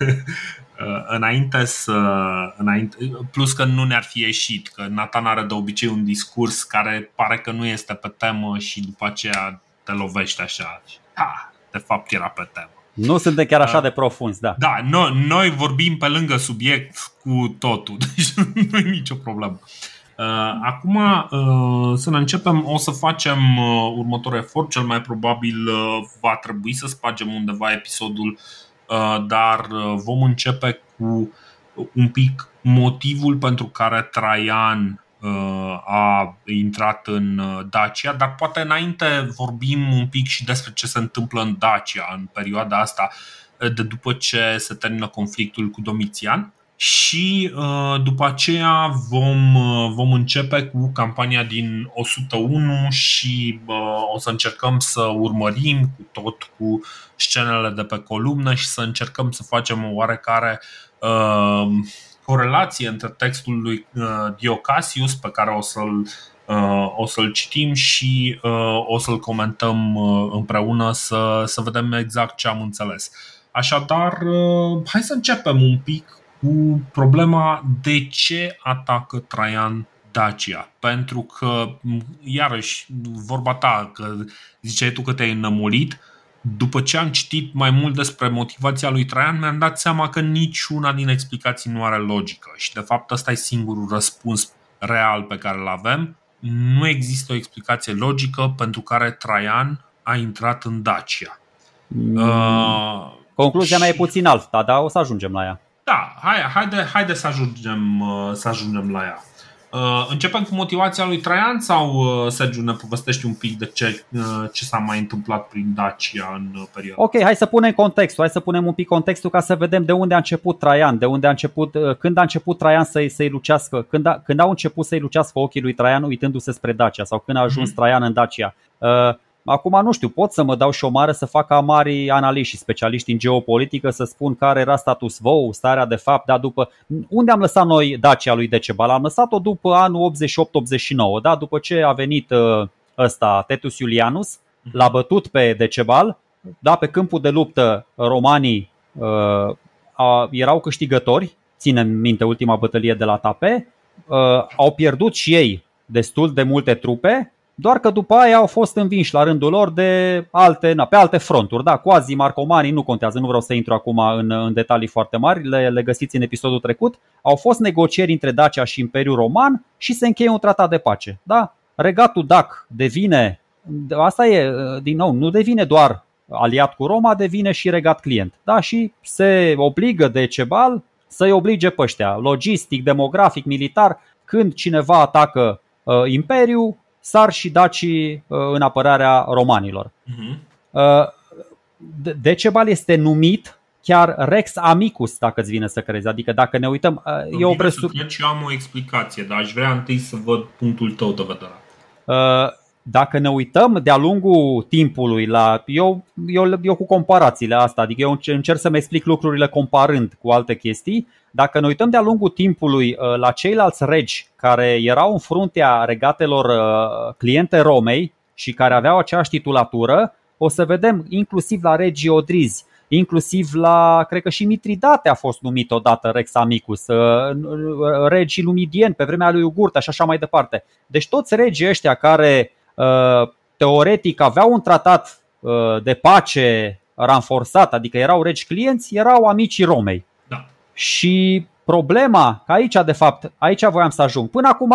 Uh, înainte să. Înainte, plus că nu ne-ar fi ieșit, că Nathan are de obicei un discurs care pare că nu este pe temă și după aceea te lovește așa. Ha, de fapt era pe temă. Nu suntem chiar așa uh, de profunzi, da. Da, noi, noi vorbim pe lângă subiect cu totul, deci nu e nicio problemă. Uh, acum uh, să ne începem, o să facem uh, următorul efort, cel mai probabil uh, va trebui să spargem undeva episodul Uh, dar uh, vom începe cu un pic motivul pentru care Traian uh, a intrat în Dacia, dar poate înainte vorbim un pic și despre ce se întâmplă în Dacia în perioada asta de după ce se termină conflictul cu Domitian și după aceea vom, vom începe cu campania din 101 și o să încercăm să urmărim cu tot cu scenele de pe columnă și să încercăm să facem o oarecare uh, corelație între textul lui uh, Diocasius pe care o să-l uh, o să-l citim și uh, o să-l comentăm uh, împreună să, să vedem exact ce am înțeles. Așadar, uh, hai să începem un pic cu problema de ce atacă Traian Dacia. Pentru că, iarăși, vorba ta, că ziceai tu că te-ai înămurit, după ce am citit mai mult despre motivația lui Traian, mi-am dat seama că niciuna din explicații nu are logică și de fapt ăsta e singurul răspuns real pe care îl avem. Nu există o explicație logică pentru care Traian a intrat în Dacia. Mm. Uh, Concluzia și... mea e puțin alta, dar o să ajungem la ea. Da, hai, haide, haide să, ajungem, uh, să ajungem la ea. Uh, începem cu motivația lui Traian sau uh, Sergiu ne povestești un pic de ce, uh, ce s-a mai întâmplat prin Dacia în perioada Ok, hai să punem contextul, hai să punem un pic contextul ca să vedem de unde a început Traian, de unde a început, când a început Traian să-i, să-i lucească, când, a, când au început să-i lucească ochii lui Traian uitându-se spre Dacia sau când a ajuns mm-hmm. Traian în Dacia. Uh, Acum nu știu, pot să mă dau și o mare să fac mari analiști și specialiști în geopolitică să spun care era status quo, starea de fapt, dar după... Unde am lăsat noi Dacia lui Decebal? Am lăsat-o după anul 88-89, da? după ce a venit uh, ăsta, Tetus Iulianus, l-a bătut pe Decebal, da? pe câmpul de luptă romanii uh, a, erau câștigători, ținem minte ultima bătălie de la Tape, uh, au pierdut și ei destul de multe trupe, doar că după aia au fost învinși la rândul lor de alte, na, pe alte fronturi. Da, quasi marcomanii nu contează, nu vreau să intru acum în, în detalii foarte mari, le, le găsiți în episodul trecut. Au fost negocieri între Dacia și Imperiul Roman și se încheie un tratat de pace. Da? Regatul Dac devine, asta e, din nou, nu devine doar aliat cu Roma, devine și regat client. Da? Și se obligă de Cebal să-i oblige pe ăștia, logistic, demografic, militar, când cineva atacă uh, Imperiul, sar și dacii uh, în apărarea romanilor. Uh-huh. Decebal este numit chiar Rex Amicus, dacă îți vine să crezi. Adică dacă ne uităm... Uh, e o presup... Și eu am o explicație, dar aș vrea întâi să văd punctul tău de vedere. Dacă ne uităm de-a lungul timpului la... Eu, eu, eu cu comparațiile astea, adică eu încerc să-mi explic lucrurile comparând cu alte chestii, dacă ne uităm de-a lungul timpului uh, la ceilalți regi care erau în fruntea regatelor uh, cliente Romei și care aveau aceeași titulatură, o să vedem inclusiv la regii Odrizi, inclusiv la, cred că și Mitridate a fost numit odată Rex Amicus, uh, regii Lumidieni pe vremea lui Ugurta și așa mai departe. Deci toți regii ăștia care teoretic aveau un tratat de pace ranforsat, adică erau regi clienți, erau amicii Romei. Și problema, că aici de fapt, aici voiam să ajung. Până acum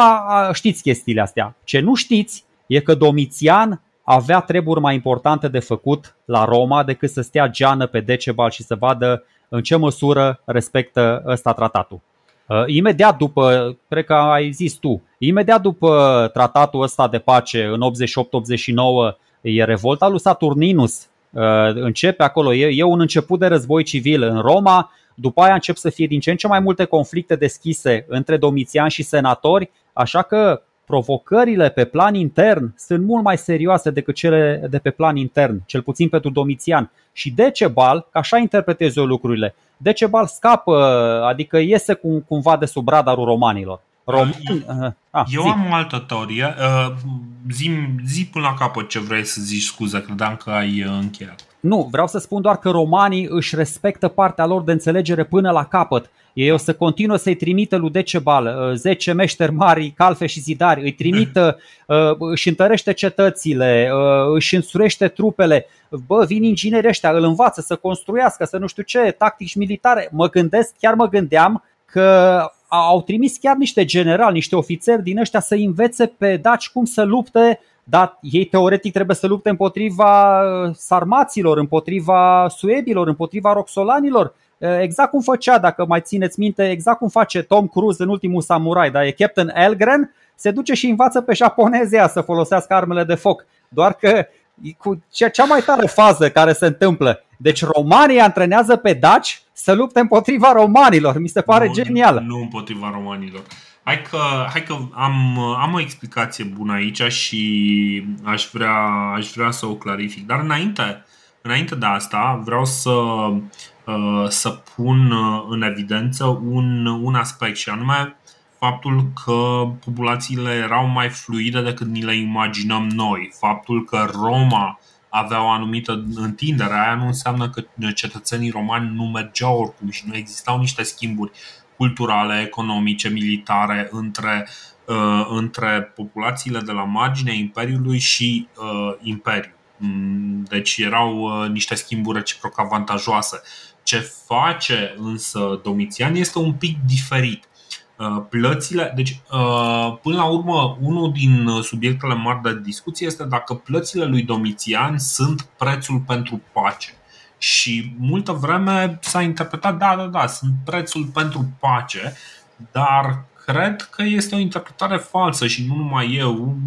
știți chestiile astea. Ce nu știți e că Domitian avea treburi mai importante de făcut la Roma decât să stea geană pe Decebal și să vadă în ce măsură respectă ăsta tratatul. Imediat după, cred că ai zis tu, imediat după tratatul ăsta de pace în 88-89 e revolta lui Saturninus. Începe acolo, e un început de război civil în Roma, după aia încep să fie din ce în ce mai multe conflicte deschise între Domitian și senatori, așa că provocările pe plan intern sunt mult mai serioase decât cele de pe plan intern, cel puțin pentru Domitian. Și Decebal, ca așa interpretez eu lucrurile, Decebal scapă, adică iese cum, cumva de sub radarul romanilor. Romani, uh, ah, eu zi. am o altă teorie. Uh, zi, zi până la capăt ce vrei să zici, scuze, credeam că ai uh, încheiat. Nu, vreau să spun doar că romanii își respectă partea lor de înțelegere până la capăt. Ei o să continuă să-i trimită lui Decebal 10 uh, meșteri mari, calfe și zidari, îi trimită, uh, își întărește cetățile, uh, își însurește trupele. Bă, vin inginerii ăștia, îl învață să construiască, să nu știu ce, tactici militare. Mă gândesc, chiar mă gândeam că au trimis chiar niște generali, niște ofițeri din ăștia să învețe pe daci cum să lupte dar ei teoretic trebuie să lupte împotriva sarmaților, împotriva suebilor, împotriva roxolanilor. Exact cum făcea, dacă mai țineți minte, exact cum face Tom Cruise în ultimul samurai, dar e Captain Elgren, se duce și învață pe japonezia să folosească armele de foc. Doar că cu cea mai tare fază care se întâmplă. Deci romanii antrenează pe daci să lupte împotriva romanilor. Mi se pare nu, genial. Nu împotriva romanilor. Hai că, hai că am, am o explicație bună aici și aș vrea, aș vrea să o clarific. Dar înainte, înainte de asta vreau să, uh, să pun în evidență un, un aspect și anume faptul că populațiile erau mai fluide decât ni le imaginăm noi. Faptul că Roma avea o anumită întindere, aia nu înseamnă că cetățenii romani nu mergeau oricum și nu existau niște schimburi culturale, economice, militare între, uh, între populațiile de la marginea Imperiului și uh, Imperiu. Mm, deci erau uh, niște schimburi reciproc avantajoase. Ce face însă Domitian este un pic diferit. Uh, plățile, deci uh, până la urmă unul din subiectele mari de discuție este dacă plățile lui Domitian sunt prețul pentru pace. Și multă vreme s-a interpretat, da, da, da, sunt prețul pentru pace, dar cred că este o interpretare falsă și nu numai eu.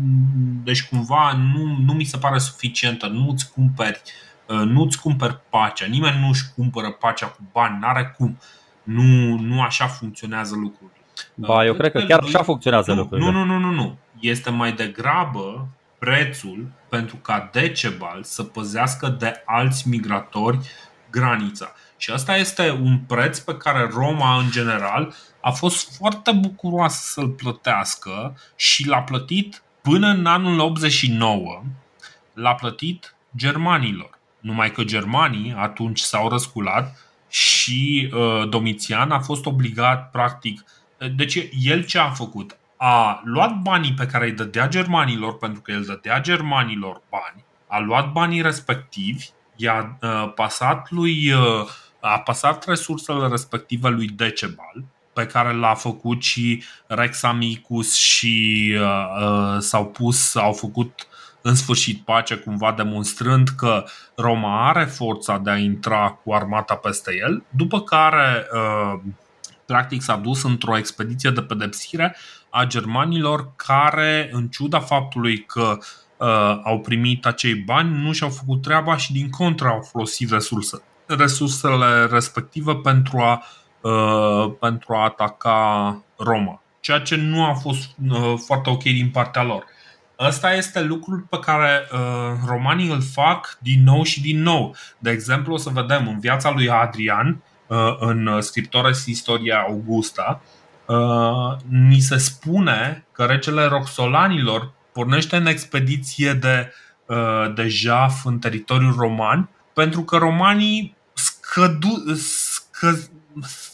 Deci cumva nu, nu mi se pare suficientă. Nu-ți cumperi, uh, nu-ți cumperi pacea. Nimeni nu-și cumpără pacea cu bani, n-are cum. Nu, nu așa funcționează lucrurile. Ba, eu cred că chiar așa funcționează nu, lucrurile. Nu, nu, nu, nu, nu. Este mai degrabă prețul pentru ca Decebal să păzească de alți migratori granița. Și asta este un preț pe care Roma, în general, a fost foarte bucuroasă să-l plătească și l-a plătit până în anul 89, l-a plătit germanilor. Numai că germanii atunci s-au răsculat și uh, Domitian a fost obligat, practic, deci el ce a făcut? a luat banii pe care îi dădea germanilor, pentru că el dădea germanilor bani, a luat banii respectivi, i-a uh, pasat lui uh, a pasat resursele respective lui Decebal, pe care l-a făcut și Rex Amicus și uh, uh, s-au pus, au făcut în sfârșit pace, cumva demonstrând că Roma are forța de a intra cu armata peste el, după care uh, practic s-a dus într-o expediție de pedepsire a germanilor care, în ciuda faptului că uh, au primit acei bani, nu și-au făcut treaba și din contră au folosit resurse, resursele respective pentru a, uh, pentru a ataca Roma. Ceea ce nu a fost uh, foarte ok din partea lor. Ăsta este lucrul pe care uh, romanii îl fac din nou și din nou. De exemplu, o să vedem în viața lui Adrian, uh, în Scriptores Istoria Augusta, uh, ni se spune că regele Roxolanilor pornește în expediție de, uh, de jaf în teritoriul roman pentru că romanii scădu, scă,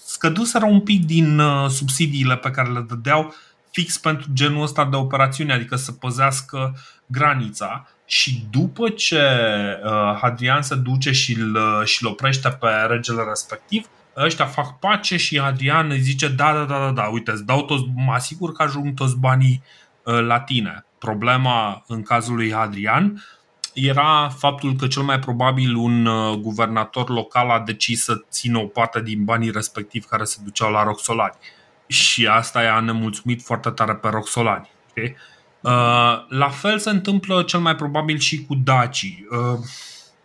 scăduseră un pic din uh, subsidiile pe care le dădeau fix pentru genul ăsta de operațiune, adică să păzească granița. Și după ce uh, Hadrian se duce și îl, și oprește pe regele respectiv, ăștia fac pace și Adrian îi zice da, da, da, da, da, uite, îți dau toți, mă asigur că ajung toți banii uh, la tine. Problema în cazul lui Adrian era faptul că cel mai probabil un uh, guvernator local a decis să țină o parte din banii respectiv care se duceau la Roxolani. Și asta i-a nemulțumit foarte tare pe Roxolani. Okay? Uh, la fel se întâmplă cel mai probabil și cu dacii. Uh,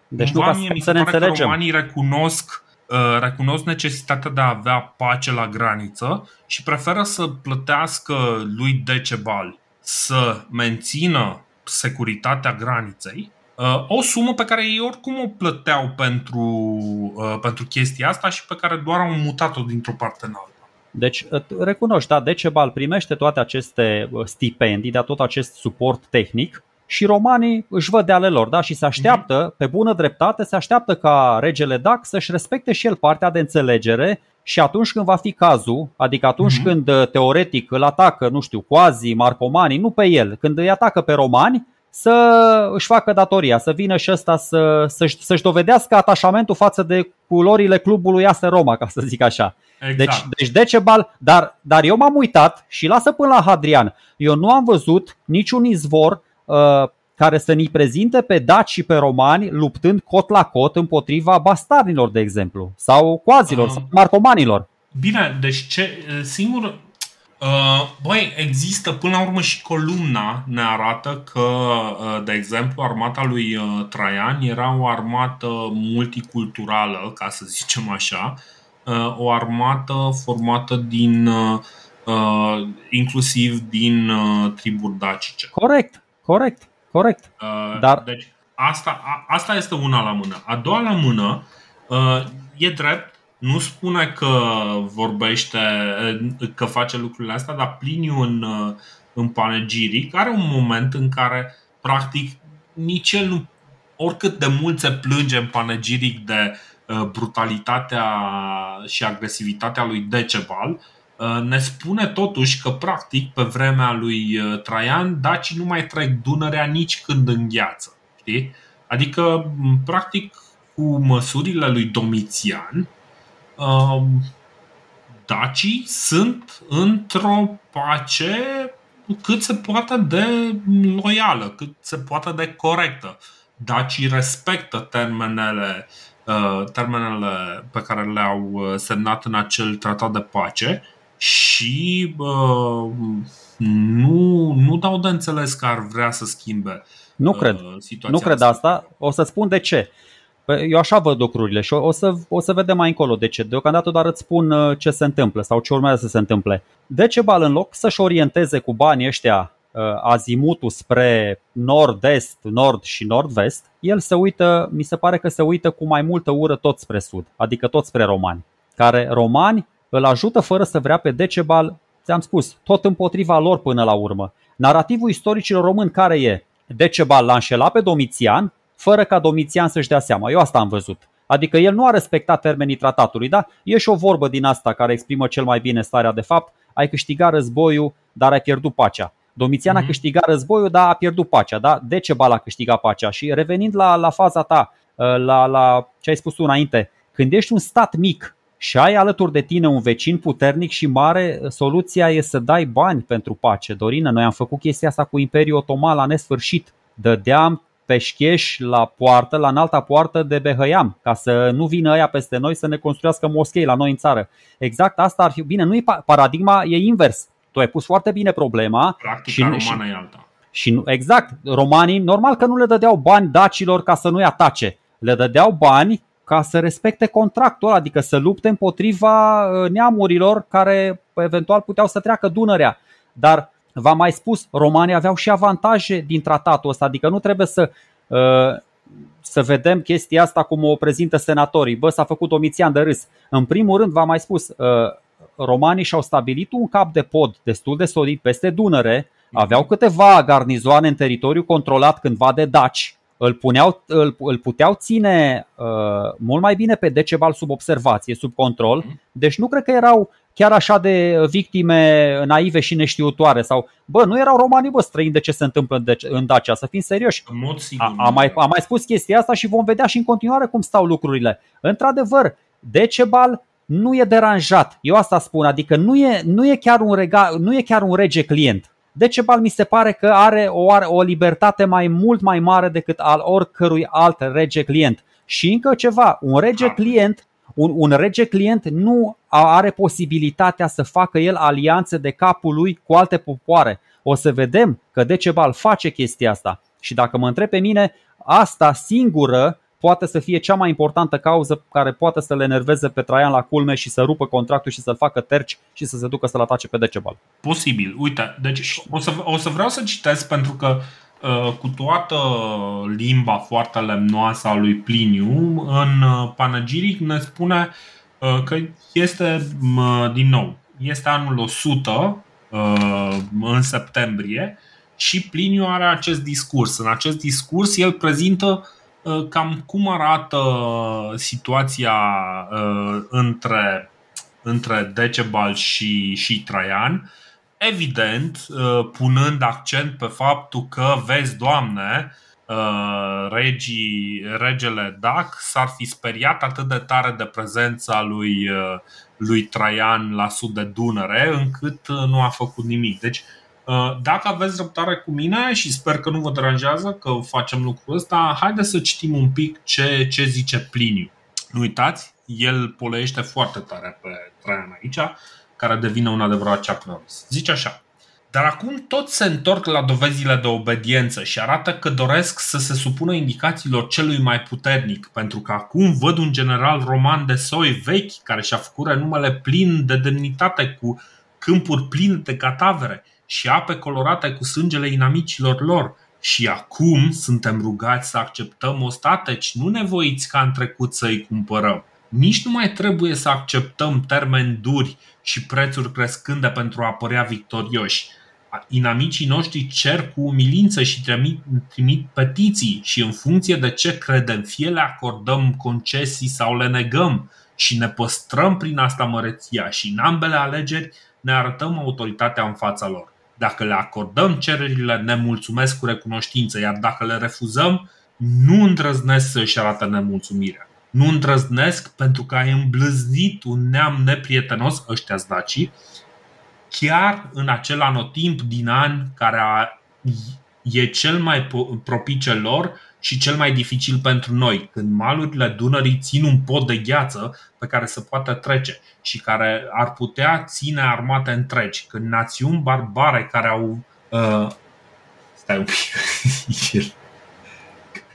deci nu ca să ne înțelegem. romanii recunosc Uh, recunosc necesitatea de a avea pace la graniță și preferă să plătească lui Decebal să mențină securitatea graniței, uh, o sumă pe care ei oricum o plăteau pentru, uh, pentru chestia asta și pe care doar au mutat-o dintr-o parte în alta. Deci recunoști, da, Decebal primește toate aceste stipendii, de tot acest suport tehnic și romanii își văd de ale lor da? și se așteaptă, pe bună dreptate, se așteaptă ca regele Dac să-și respecte și el partea de înțelegere și atunci când va fi cazul, adică atunci uh-huh. când teoretic îl atacă, nu știu, quasi, marcomanii, nu pe el, când îi atacă pe romani, să își facă datoria, să vină și ăsta să, să-și, să-și dovedească atașamentul față de culorile clubului AS Roma, ca să zic așa. Exact. Deci, deci Decebal, dar, dar eu m-am uitat și lasă până la Hadrian. Eu nu am văzut niciun izvor uh, care să ni prezinte pe daci și pe romani luptând cot la cot împotriva bastarnilor, de exemplu, sau coazilor, uh, sau marcomanilor. Bine, deci ce, singur, Uh, băi, există până la urmă și columna ne arată că, uh, de exemplu, armata lui uh, Traian era o armată multiculturală, ca să zicem așa, uh, o armată formată din uh, uh, inclusiv din uh, triburi dacice. Corect, corect, corect. Uh, Dar... Deci, asta, a, asta este una la mână. A doua la mână, uh, e drept, nu spune că vorbește, că face lucrurile astea, dar Pliniu în, în panegiric are un moment în care, practic, nici el nu, oricât de mult se plânge în panegiric de uh, brutalitatea și agresivitatea lui Decebal, uh, ne spune totuși că, practic, pe vremea lui uh, Traian, dacii nu mai trec Dunărea nici când îngheață. Știi? Adică, practic, cu măsurile lui Domitian, Um, dacii sunt într-o pace cât se poate de loială, cât se poate de corectă. Dacii respectă termenele, uh, termenele pe care le-au uh, semnat în acel tratat de pace și uh, nu, nu dau de înțeles că ar vrea să schimbe nu cred. situația Nu cred asta. O să spun de ce. Păi, eu așa văd lucrurile și o să, o să vedem mai încolo de ce. Deocamdată doar îți spun uh, ce se întâmplă sau ce urmează să se întâmple. Decebal în loc să-și orienteze cu banii ăștia uh, azimutul spre nord-est, nord și nord-vest, el se uită, mi se pare că se uită cu mai multă ură tot spre sud, adică tot spre romani, care romani îl ajută fără să vrea pe Decebal, ți-am spus, tot împotriva lor până la urmă. Narativul istoricilor români care e? Decebal l-a înșelat pe Domitian, fără ca Domitian să-și dea seama. Eu asta am văzut. Adică el nu a respectat termenii tratatului, da? E și o vorbă din asta care exprimă cel mai bine starea de fapt. Ai câștigat războiul, dar ai pierdut pacea. Domitian mm-hmm. a mhm. câștigat războiul, dar a pierdut pacea. Da? Decebal a câștigat pacea. Și revenind la, la faza ta, ă, la, la ce ai spus tu înainte, când ești un stat mic și ai alături de tine un vecin puternic și mare, soluția e să dai bani pentru pace. Dorină, noi am făcut chestia asta cu Imperiul Otoman la nesfârșit. Dădeam peșcheș la poartă, la înalta poartă de Behăiam, ca să nu vină ăia peste noi să ne construiască moschei la noi în țară. Exact asta ar fi. Bine, nu e paradigma, e invers. Tu ai pus foarte bine problema. Practica și, romană și, e alta. Și nu, exact, romanii, normal că nu le dădeau bani dacilor ca să nu-i atace. Le dădeau bani ca să respecte contractul, adică să lupte împotriva uh, neamurilor care eventual puteau să treacă Dunărea. Dar V-am mai spus, romanii aveau și avantaje din tratatul ăsta, adică nu trebuie să, uh, să vedem chestia asta cum o prezintă senatorii. Bă, s-a făcut Domitian de râs. În primul rând, v-am mai spus, uh, romanii și-au stabilit un cap de pod destul de solid peste Dunăre, aveau câteva garnizoane în teritoriu controlat cândva de daci, îl, puneau, îl, îl puteau ține uh, mult mai bine pe Decebal sub observație, sub control, deci nu cred că erau chiar așa de victime naive și neștiutoare sau, bă, nu erau romanii, bă, străini de ce se întâmplă în Dacia, să fim serioși. În mod sigur. A, a, mai, a mai spus chestia asta și vom vedea și în continuare cum stau lucrurile. Într-adevăr, Decebal nu e deranjat. Eu asta spun, adică nu e, nu e, chiar, un rega, nu e chiar un rege client. Decebal mi se pare că are o, are o libertate mai mult mai mare decât al oricărui alt rege client. Și încă ceva, un rege client un, un rege client nu are posibilitatea să facă el alianțe de capul lui cu alte popoare. O să vedem că Decebal face chestia asta. Și dacă mă întreb pe mine, asta singură poate să fie cea mai importantă cauză care poate să le enerveze pe Traian la culme și să rupă contractul și să-l facă terci și să se ducă să-l atace pe Decebal. Posibil. Uite, deci o să, o să vreau să citesc pentru că uh, cu toată limba foarte lemnoasă a lui Pliniu, în uh, Panegiric ne spune uh, că este, din nou, este anul 100 în septembrie și Pliniu are acest discurs. În acest discurs el prezintă Uh, cam cum arată situația uh, între, între Decebal și, și Traian, evident uh, punând accent pe faptul că, vezi, Doamne, regii, regele Dac s-ar fi speriat atât de tare de prezența lui, lui Traian la sud de Dunăre încât nu a făcut nimic. Deci Uh, dacă aveți răbdare cu mine și sper că nu vă deranjează că facem lucrul ăsta, haideți să citim un pic ce, ce zice Pliniu. Nu uitați, el poleiește foarte tare pe Traian aici, care devine un adevărat ceapnăros. Zice așa. Dar acum toți se întorc la dovezile de obediență și arată că doresc să se supună indicațiilor celui mai puternic, pentru că acum văd un general roman de soi vechi care și-a făcut renumele plin de demnitate cu câmpuri pline de catavere și ape colorate cu sângele inamicilor lor. Și acum suntem rugați să acceptăm ostateci, nu nevoiți ca în trecut să-i cumpărăm. Nici nu mai trebuie să acceptăm termeni duri și prețuri crescânde pentru a părea victorioși. Inamicii noștri cer cu umilință și trimit, trimit petiții și în funcție de ce credem, fie le acordăm concesii sau le negăm și ne păstrăm prin asta măreția și în ambele alegeri ne arătăm autoritatea în fața lor. Dacă le acordăm cererile, ne mulțumesc cu recunoștință, iar dacă le refuzăm, nu îndrăznesc să-și arate nemulțumirea. Nu îndrăznesc pentru că ai îmblâznit un neam neprietenos, ăștia dacii, chiar în acel anotimp din an care a, e cel mai propice lor și cel mai dificil pentru noi, când malurile Dunării țin un pod de gheață pe care se poate trece și care ar putea ține armate întregi, când națiuni barbare care au. Uh, stai un pic.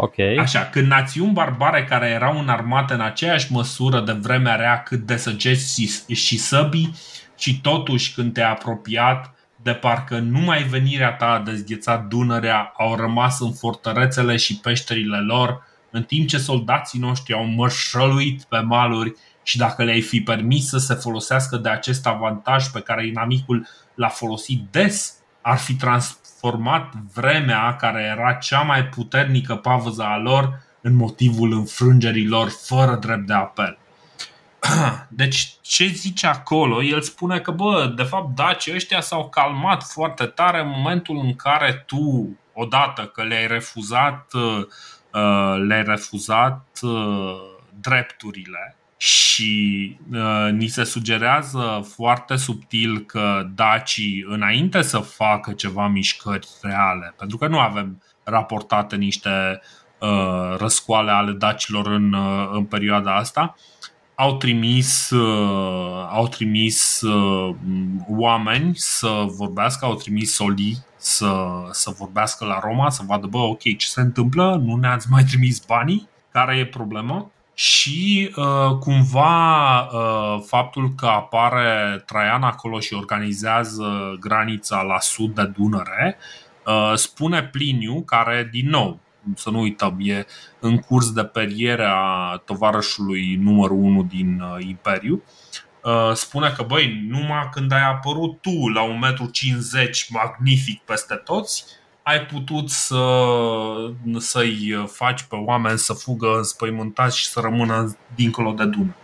Okay. Așa, când națiuni barbare care erau în armată în aceeași măsură de vremea rea cât de săgeți și săbii și totuși când te-ai apropiat de parcă numai venirea ta a dezghețat Dunărea, au rămas în fortărețele și peșterile lor, în timp ce soldații noștri au mărșăluit pe maluri și dacă le-ai fi permis să se folosească de acest avantaj pe care inamicul l-a folosit des, ar fi transformat vremea care era cea mai puternică pavăză a lor în motivul înfrângerii lor fără drept de apel. Deci ce zice acolo? El spune că, bă, de fapt, dacii ăștia s-au calmat foarte tare în momentul în care tu, odată că le-ai refuzat, uh, le-ai refuzat uh, drepturile și uh, ni se sugerează foarte subtil că dacii, înainte să facă ceva mișcări reale, pentru că nu avem raportate niște răscoale ale dacilor în, în perioada asta, au trimis, uh, au trimis uh, oameni să vorbească, au trimis soli să, să vorbească la Roma, să vadă, bă, ok, ce se întâmplă, nu ne-ați mai trimis banii, care e problema? Și uh, cumva uh, faptul că apare Traian acolo și organizează granița la sud de Dunăre, uh, spune Pliniu, care, din nou, să nu uităm, e în curs de periere a tovarășului numărul 1 din uh, Imperiu, uh, spune că, băi, numai când ai apărut tu la 1,50 m magnific peste toți, ai putut să, să-i faci pe oameni să fugă înspăimântați și să rămână dincolo de Dună.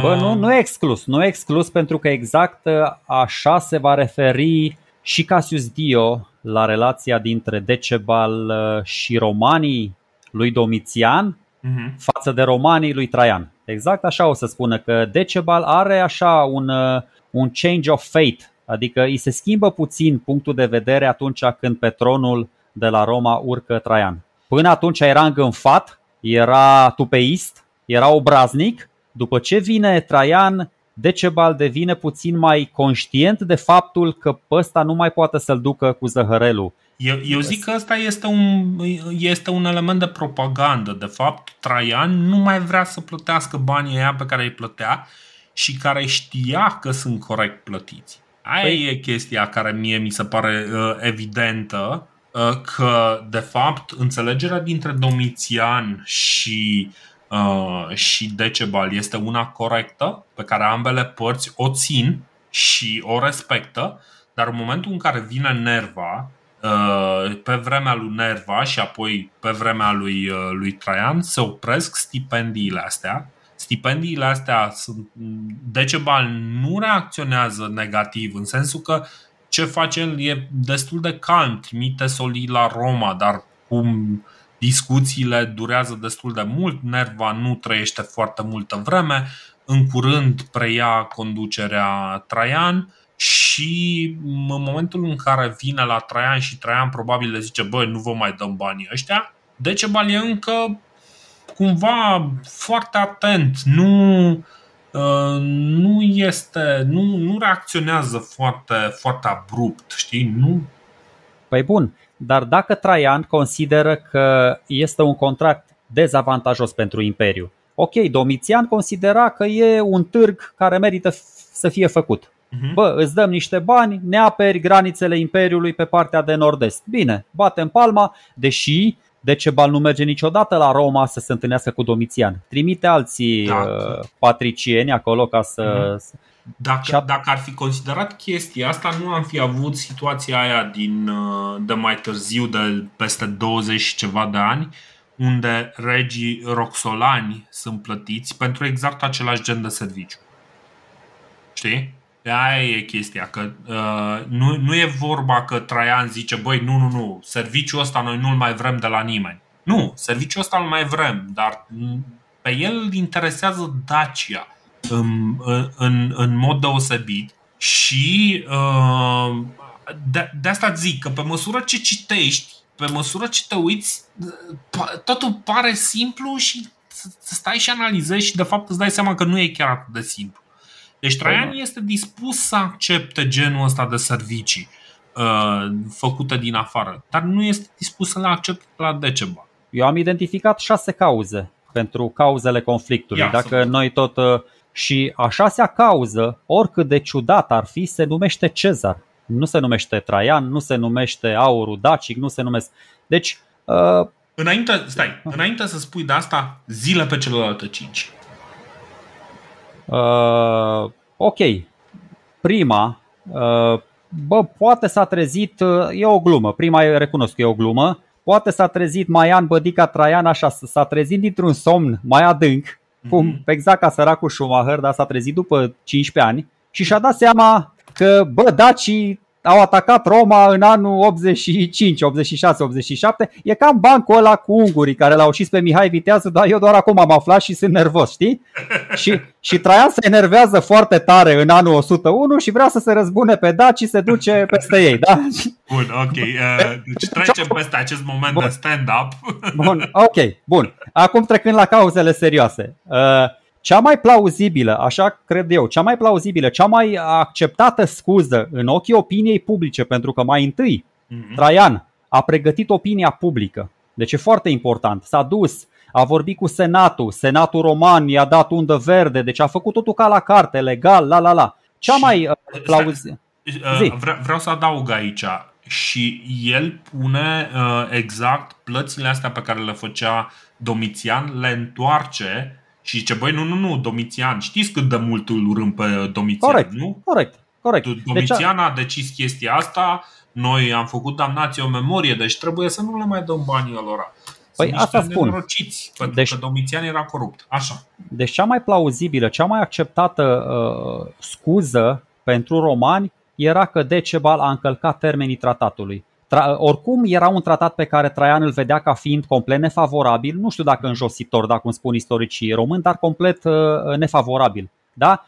Bă, nu, nu e exclus, nu e exclus pentru că exact uh, așa se va referi și Cassius Dio la relația dintre Decebal uh, și romanii lui Domitian uh-huh. față de romanii lui Traian. Exact așa o să spună că Decebal are așa un, uh, un change of fate, adică îi se schimbă puțin punctul de vedere atunci când pe tronul de la Roma urcă Traian. Până atunci era îngânfat, era tupeist, era obraznic, după ce vine Traian Decebal devine puțin mai conștient de faptul că pe ăsta nu mai poate să-l ducă cu zăhărelul. Eu, eu zic că ăsta este un, este un element de propagandă. De fapt, Traian nu mai vrea să plătească banii aia pe care îi plătea și care știa că sunt corect plătiți. Aia păi... e chestia care mie mi se pare uh, evidentă uh, că, de fapt, înțelegerea dintre Domitian și, uh, și Decebal este una corectă, pe care ambele părți o țin și o respectă, dar în momentul în care vine Nerva, uh, pe vremea lui Nerva și apoi pe vremea lui, uh, lui Traian, se opresc stipendiile astea stipendiile astea sunt. Decebal nu reacționează negativ, în sensul că ce face el e destul de calm, trimite solii la Roma, dar cum discuțiile durează destul de mult, Nerva nu trăiește foarte multă vreme, în curând preia conducerea Traian și în momentul în care vine la Traian și Traian probabil le zice băi, nu vă mai dăm banii ăștia, Decebal e încă cumva foarte atent, nu, uh, nu este, nu, nu reacționează foarte, foarte abrupt, știi? Nu. Păi bun, dar dacă Traian consideră că este un contract dezavantajos pentru Imperiu, ok, Domitian considera că e un târg care merită să fie făcut. Uh-huh. Bă, îți dăm niște bani, ne aperi granițele Imperiului pe partea de nord-est. Bine, batem palma, deși Decebal nu merge niciodată la Roma să se întâlnească cu Domitian. Trimite alții da. uh, patricieni acolo ca să. Mm-hmm. Dacă, dacă ar fi considerat chestia asta, nu am fi avut situația aia din, uh, de mai târziu, de peste 20 și ceva de ani, unde regii roxolani sunt plătiți pentru exact același gen de serviciu. Știi? Aia e chestia, că uh, nu, nu e vorba că Traian zice, băi, nu, nu, nu, serviciul ăsta noi nu-l mai vrem de la nimeni. Nu, serviciul ăsta îl mai vrem, dar pe el îl interesează Dacia în, în, în mod deosebit și uh, de, de asta zic că pe măsură ce citești, pe măsură ce te uiți, totul pare simplu și să stai și analizezi și de fapt îți dai seama că nu e chiar atât de simplu. Deci Traian este dispus să accepte genul ăsta de servicii uh, făcute din afară, dar nu este dispus să le accepte la Decebal. Eu am identificat șase cauze pentru cauzele conflictului. Ia, Dacă noi tot uh, și a șasea cauză, oricât de ciudat ar fi, se numește Cezar. Nu se numește Traian, nu se numește Aurul Dacic, nu se numesc. Deci. Uh... Înainte, stai, înainte să spui de asta, zile pe celelalte cinci. Uh, ok, prima, uh, bă, poate s-a trezit, uh, e o glumă, prima e recunosc că e o glumă, poate s-a trezit Maian Bădica Traian așa, s-a trezit dintr-un somn mai adânc, mm-hmm. cum exact ca săracul Schumacher, dar s-a trezit după 15 ani și și-a dat seama că, bă, dacii au atacat Roma în anul 85, 86, 87. E cam bancul ăla cu ungurii care l-au ucis pe Mihai Vitează, dar eu doar acum am aflat și sunt nervos, știi? și, și Traian se enervează foarte tare în anul 101 și vrea să se răzbune pe daci și se duce peste ei, da? Bun, ok. Uh, deci trecem peste acest moment bun. de stand-up. bun, ok, bun. Acum trecând la cauzele serioase. Uh, cea mai plauzibilă, așa cred eu, cea mai plauzibilă, cea mai acceptată scuză în ochii opiniei publice, pentru că mai întâi mm-hmm. Traian a pregătit opinia publică. Deci e foarte important. S-a dus, a vorbit cu Senatul, Senatul Roman i-a dat undă verde, deci a făcut totul ca la carte, legal, la la la. Cea și, mai uh, plauzibilă. Uh, vreau, vreau să adaug aici și el pune uh, exact plățile astea pe care le făcea Domitian, le întoarce și zice, băi, nu, nu, nu, Domitian, știți cât de mult îl urâm pe Domitian, corect, nu? Corect, corect. Domitian deci, a decis chestia asta, noi am făcut damnație o memorie, deci trebuie să nu le mai dăm banii lor. Păi asta spun. pentru deci, că Domitian era corupt. Așa. Deci cea mai plauzibilă, cea mai acceptată uh, scuză pentru romani era că Decebal a încălcat termenii tratatului. Tra- oricum era un tratat pe care Traian îl vedea ca fiind complet nefavorabil, nu știu dacă înjositor, dacă cum spun istoricii români, dar complet uh, nefavorabil. Da?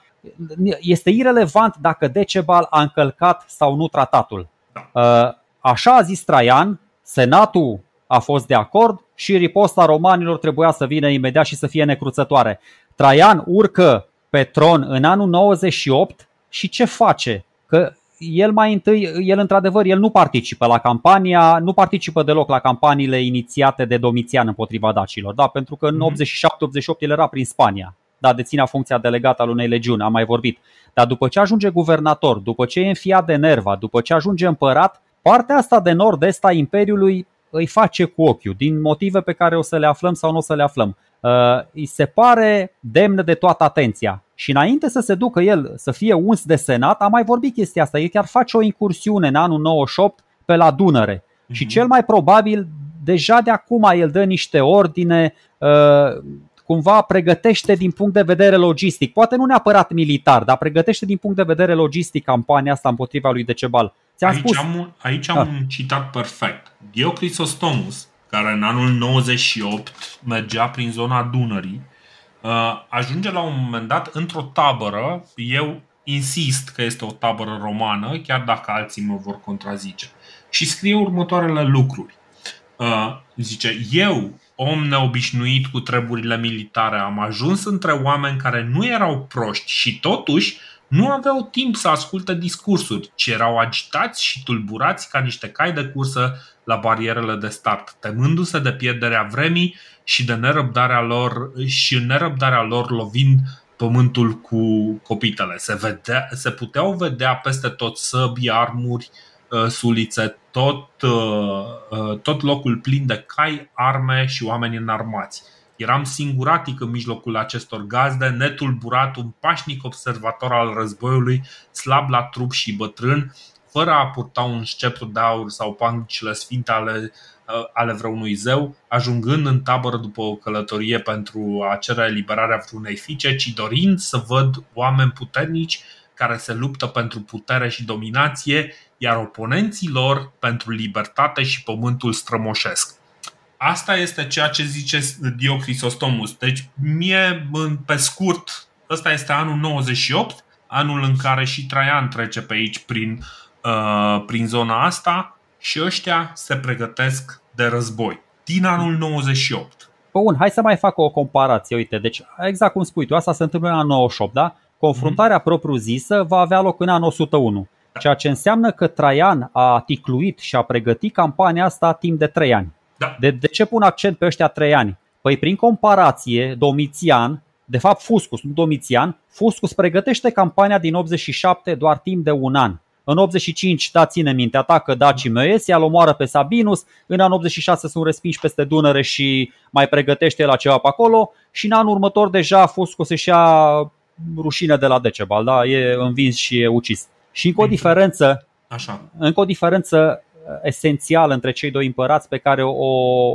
Este irelevant dacă Decebal a încălcat sau nu tratatul. Da. Uh, așa a zis Traian, Senatul a fost de acord și riposta romanilor trebuia să vină imediat și să fie necruțătoare. Traian urcă pe tron în anul 98 și ce face? Că el mai întâi, el într-adevăr, el nu participă la campania, nu participă deloc la campaniile inițiate de Domitian împotriva dacilor, da, pentru că în 87-88 el era prin Spania, da, deținea funcția delegată al unei legiuni, am mai vorbit. Dar după ce ajunge guvernator, după ce e înfiat de Nerva, după ce ajunge împărat, partea asta de nord-est a Imperiului îi face cu ochiul, din motive pe care o să le aflăm sau nu o să le aflăm. Uh, îi se pare demn de toată atenția. Și înainte să se ducă el să fie uns de senat, am mai vorbit chestia asta. El chiar face o incursiune în anul 98 pe la Dunăre. Uh-huh. Și cel mai probabil, deja de acum el dă niște ordine, uh, cumva pregătește din punct de vedere logistic, poate nu neapărat militar, dar pregătește din punct de vedere logistic campania asta împotriva lui Decebal. Ți-am aici spus? am, un, aici am ah. un citat perfect. Dioclisostomus, care în anul 98 mergea prin zona Dunării, uh, ajunge la un moment dat într-o tabără, eu insist că este o tabără romană, chiar dacă alții mă vor contrazice, și scrie următoarele lucruri. Uh, zice, eu, om neobișnuit cu treburile militare, am ajuns între oameni care nu erau proști și totuși nu aveau timp să asculte discursuri, ci erau agitați și tulburați ca niște cai de cursă la barierele de start, temându-se de pierderea vremii și de nerăbdarea lor și în nerăbdarea lor lovind pământul cu copitele. Se, vedea, se puteau vedea peste tot săbi, armuri, uh, sulițe, tot, uh, uh, tot locul plin de cai, arme și oameni înarmați. Eram singuratic în mijlocul acestor gazde, netulburat, un pașnic observator al războiului, slab la trup și bătrân, fără a purta un sceptru de aur sau pancile sfinte ale, uh, ale vreunui zeu, ajungând în tabără după o călătorie pentru a cere eliberarea vreunei fiice, ci dorind să văd oameni puternici care se luptă pentru putere și dominație, iar oponenții lor pentru libertate și pământul strămoșesc. Asta este ceea ce zice Dio Crisostomus. Deci, mie, pe scurt, ăsta este anul 98, anul în care și Traian trece pe aici prin, uh, prin zona asta și ăștia se pregătesc de război. Din anul 98. Bun, hai să mai fac o comparație. Uite, deci exact cum spui tu, asta se întâmplă în anul 98, da? Confruntarea mm. propriu-zisă va avea loc în anul 101, ceea ce înseamnă că Traian a ticluit și a pregătit campania asta timp de 3 ani. Da. De, de ce pun accent pe ăștia trei ani? Păi prin comparație, Domitian, de fapt Fuscus, nu Domitian, Fuscus pregătește campania din 87 doar timp de un an. În 85, da, ține minte, atacă Dacii Măiesi, îl omoară pe Sabinus, în anul 86 sunt respinși peste Dunăre și mai pregătește la ceva pe acolo și în anul următor deja Fuscus își ia rușine de la Decebal, da, e învins și e ucis. Și încă o diferență, Așa. încă o diferență esențial între cei doi împărați pe care o,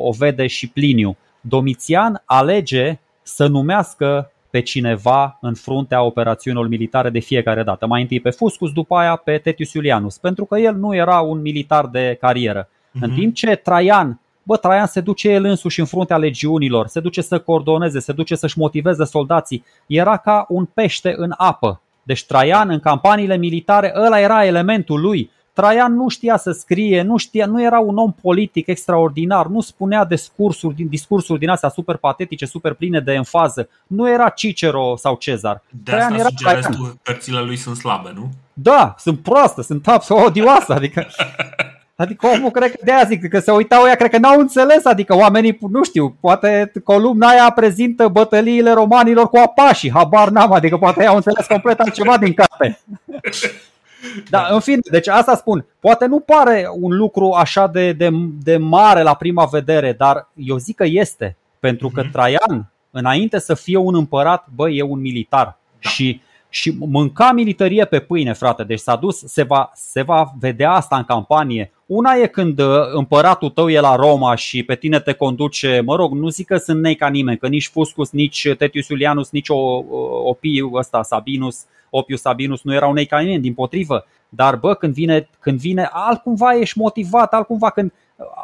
o vede și Pliniu. Domitian alege să numească pe cineva în fruntea operațiunilor militare de fiecare dată. Mai întâi pe Fuscus, după aia pe Tetius Iulianus, pentru că el nu era un militar de carieră. Uh-huh. În timp ce Traian, bă, Traian se duce el însuși în fruntea legiunilor, se duce să coordoneze, se duce să-și motiveze soldații, era ca un pește în apă. Deci Traian în campaniile militare, ăla era elementul lui. Traian nu știa să scrie, nu, știa, nu era un om politic extraordinar, nu spunea discursuri, discursuri din astea super patetice, super pline de enfază. Nu era Cicero sau Cezar. De Traian asta era Traian. tu, cărțile lui sunt slabe, nu? Da, sunt proaste, sunt absolut odioase. Adică, adică omul cred că de aia zic, că se uitau ea, cred că n-au înțeles, adică oamenii, nu știu, poate columna aia prezintă bătăliile romanilor cu apașii, habar n-am, adică poate au înțeles complet altceva din carte. Da, în fine, deci asta spun. Poate nu pare un lucru așa de, de, de mare la prima vedere, dar eu zic că este. Pentru că mhm. Traian, înainte să fie un împărat, băi, e un militar. Da. Și, și mânca militarie pe pâine, frate. Deci s-a dus, se va, se va vedea asta în campanie. Una e când uh, împăratul tău e la Roma și pe tine te conduce, mă rog, nu zic că sunt nei ca nimeni, că nici Fuscus, nici Tetius Iulianus, nici Opiu ăsta, Sabinus, Opius Sabinus nu erau nei ca nimeni, din potrivă. Dar bă, când vine, când vine altcumva ești motivat, altcumva când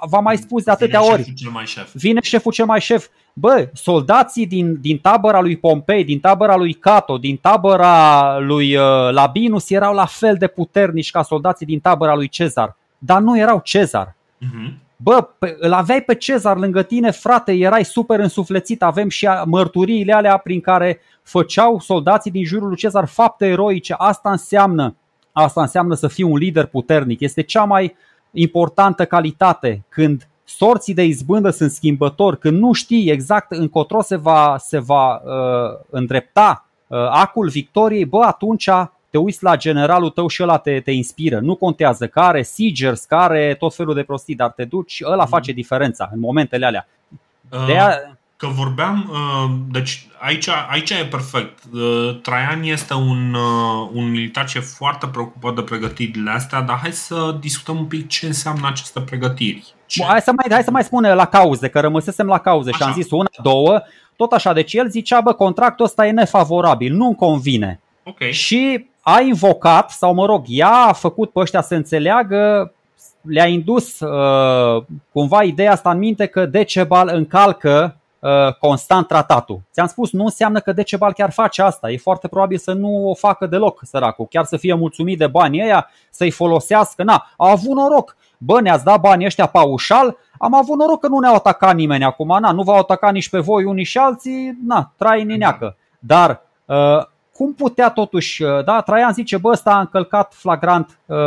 v-am mai spus de atâtea vine ori. Șeful cel mai șef. Vine șeful cel mai șef. Bă, soldații din, din tabăra lui Pompei, din tabăra lui Cato, din tabăra lui uh, Labinus erau la fel de puternici ca soldații din tabăra lui Cezar. Dar nu erau Cezar. Uh-huh. Bă, îl aveai pe Cezar lângă tine, frate, erai super însuflețit, avem și mărturiile alea prin care făceau soldații din jurul lui Cezar fapte eroice. Asta înseamnă Asta înseamnă să fii un lider puternic. Este cea mai importantă calitate când sorții de izbândă sunt schimbători, când nu știi exact încotro se va, se va uh, îndrepta uh, acul victoriei, bă, atunci te uiți la generalul tău și ăla te, te inspiră. Nu contează care, Sigers, care, tot felul de prostii, dar te duci, ăla mhm. face diferența în momentele alea. De aia, Că vorbeam, uh, deci aici, aici e perfect. Uh, Traian este un, uh, un militar ce e foarte preocupat de pregătirile astea, dar hai să discutăm un pic ce înseamnă aceste pregătiri. Ce? Hai să mai, hai să mai spune la cauze, că rămăsesem la cauze așa. și am zis una, două, tot așa. Deci el zicea, bă, contractul ăsta e nefavorabil, nu-mi convine. Okay. Și a invocat, sau mă rog, ea a făcut pe ăștia să înțeleagă le-a indus uh, cumva ideea asta în minte că Decebal încalcă Uh, constant tratatul. Ți-am spus, nu înseamnă că Decebal chiar face asta. E foarte probabil să nu o facă deloc, săracul. Chiar să fie mulțumit de banii ăia, să-i folosească. Na, a avut noroc. Bă, ne-ați dat banii ăștia paușal, am avut noroc că nu ne-au atacat nimeni acum. Na, nu v-au atacat nici pe voi unii și alții, na, trai nineacă. Dar uh, cum putea totuși, uh, da, Traian zice, bă, ăsta a încălcat flagrant uh,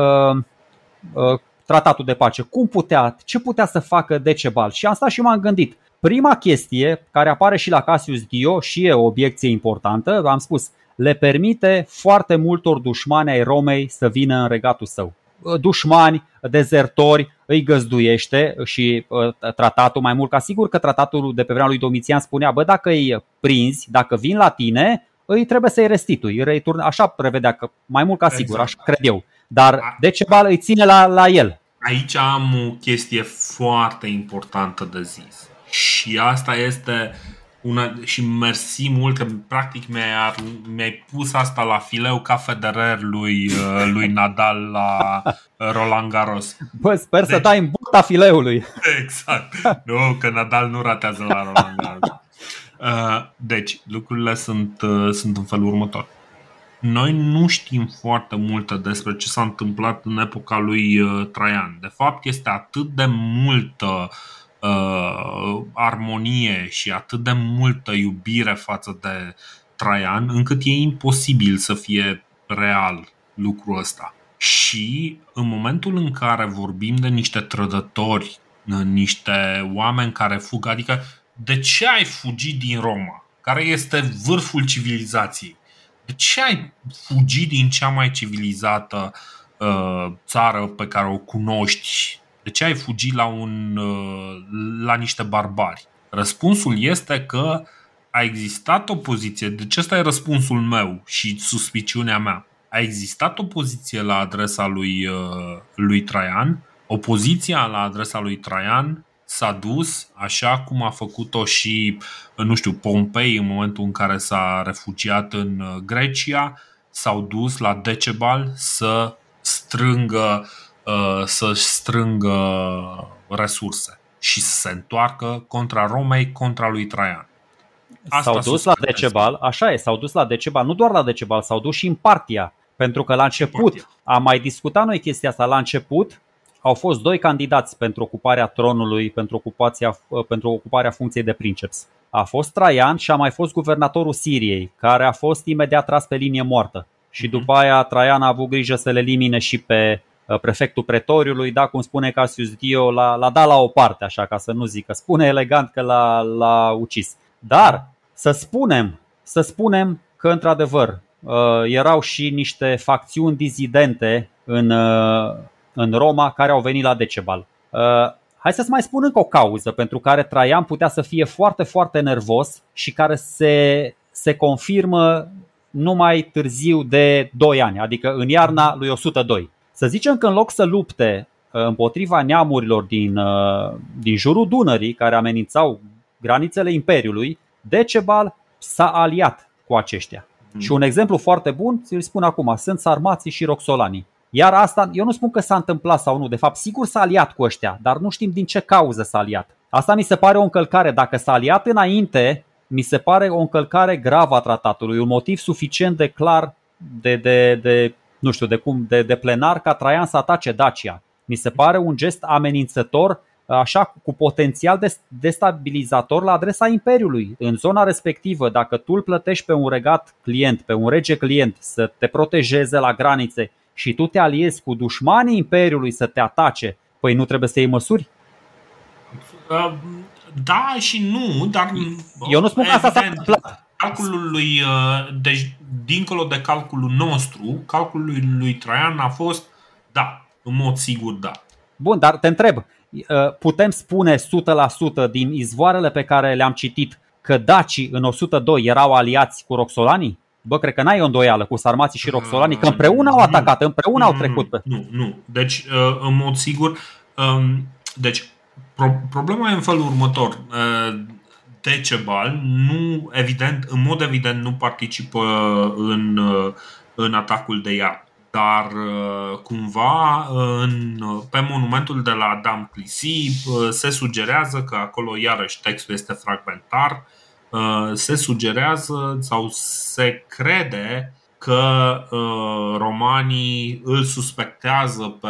uh, tratatul de pace. Cum putea, ce putea să facă Decebal? Și am stat și m-am gândit Prima chestie care apare și la Cassius Dio și e o obiecție importantă, am spus, le permite foarte multor dușmani ai Romei să vină în regatul său. Dușmani, dezertori, îi găzduiește și uh, tratatul, mai mult ca sigur că tratatul de pe vremea lui Domitian spunea, bă, dacă îi prinzi, dacă vin la tine, îi trebuie să-i restitui, îi așa prevedea că mai mult ca sigur, exact. așa cred eu. Dar Decebal îi ține la, la el. Aici am o chestie foarte importantă de zis. Și asta este una, și mersi mult că practic mi-ai, mi-ai pus asta la fileu ca Federer lui, uh, lui Nadal la Roland Garros. Bă, sper deci, să dai în buta fileului. Exact. Nu, că Nadal nu ratează la Roland Garros. Uh, deci, lucrurile sunt, uh, sunt în felul următor. Noi nu știm foarte multe despre ce s-a întâmplat în epoca lui Traian. De fapt, este atât de multă uh, uh, armonie și atât de multă iubire față de Traian, încât e imposibil să fie real lucrul ăsta. Și în momentul în care vorbim de niște trădători, niște oameni care fug, adică de ce ai fugit din Roma, care este vârful civilizației? De ce ai fugit din cea mai civilizată uh, țară pe care o cunoști de ce ai fugit la, un, uh, la niște barbari? Răspunsul este că a existat o poziție, deci ăsta e răspunsul meu și suspiciunea mea. A existat o poziție la adresa lui, uh, lui Traian, opoziția la adresa lui Traian s-a dus așa cum a făcut-o și, nu știu, Pompei în momentul în care s-a refugiat în uh, Grecia, s-au dus la Decebal să strângă uh, Uh, să-și strângă resurse și să se întoarcă contra Romei, contra lui Traian. Asta s-au dus la Decebal, așa e, s-au dus la Decebal, nu doar la Decebal, s-au dus și în Partia. Pentru că la început, am mai discutat noi chestia asta, la început au fost doi candidați pentru ocuparea tronului, pentru, ocupația, uh, pentru ocuparea funcției de princeps. A fost Traian și a mai fost guvernatorul Siriei, care a fost imediat tras pe linie moartă. Și mhm. după aia Traian a avut grijă să le elimine și pe Uh, prefectul pretoriului, da, cum spune Cassius Dio, l-a, l-a dat la o parte, așa ca să nu zică. Spune elegant că l-a, l-a ucis. Dar să spunem, să spunem că într-adevăr uh, erau și niște facțiuni dizidente în, uh, în Roma care au venit la Decebal. Hai să-ți mai spun încă o cauză pentru care Traian putea să fie foarte, foarte nervos și care se, se confirmă numai târziu de 2 ani, adică în iarna lui 102. Să zicem că în loc să lupte uh, împotriva neamurilor din, uh, din jurul Dunării, care amenințau granițele Imperiului, Decebal s-a aliat cu aceștia. Mm. Și un exemplu foarte bun, ți-l spun acum, sunt sarmații și roxolanii. Iar asta, eu nu spun că s-a întâmplat sau nu, de fapt sigur s-a aliat cu ăștia, dar nu știm din ce cauză s-a aliat. Asta mi se pare o încălcare. Dacă s-a aliat înainte, mi se pare o încălcare gravă a tratatului, un motiv suficient de clar de, de, de nu știu, de cum, de, de plenar ca Traian să atace Dacia. Mi se pare un gest amenințător, așa cu potențial destabilizator la adresa Imperiului. În zona respectivă, dacă tu îl plătești pe un regat client, pe un rege client să te protejeze la granițe și tu te aliezi cu dușmanii Imperiului să te atace, păi nu trebuie să iei măsuri? Uh, da și nu, dar... Eu nu spun că asta s-a întâmplat. Calculul lui, uh, deci, dincolo de calculul nostru, calculul lui Traian a fost, da, în mod sigur, da. Bun, dar te întreb, uh, putem spune 100% din izvoarele pe care le-am citit că dacii în 102 erau aliați cu roxolanii? Bă, cred că n-ai o îndoială cu sarmații și roxolanii, că împreună au atacat, împreună au trecut pe. Nu, nu. Deci, în mod sigur, um, deci Pro- problema e în felul următor. Uh, Decebal, nu, evident, în mod evident, nu participă în, uh, în atacul de iar. Dar uh, cumva în, pe monumentul de la Adam Clisi se sugerează că acolo iarăși textul este fragmentar, se sugerează sau se crede că uh, romanii îl suspectează pe,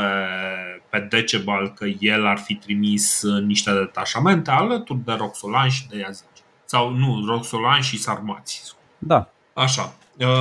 pe Decebal că el ar fi trimis niște detașamente alături de Roxolan și de Iazici. Sau nu, Roxolan și Sarmați. Da. Așa.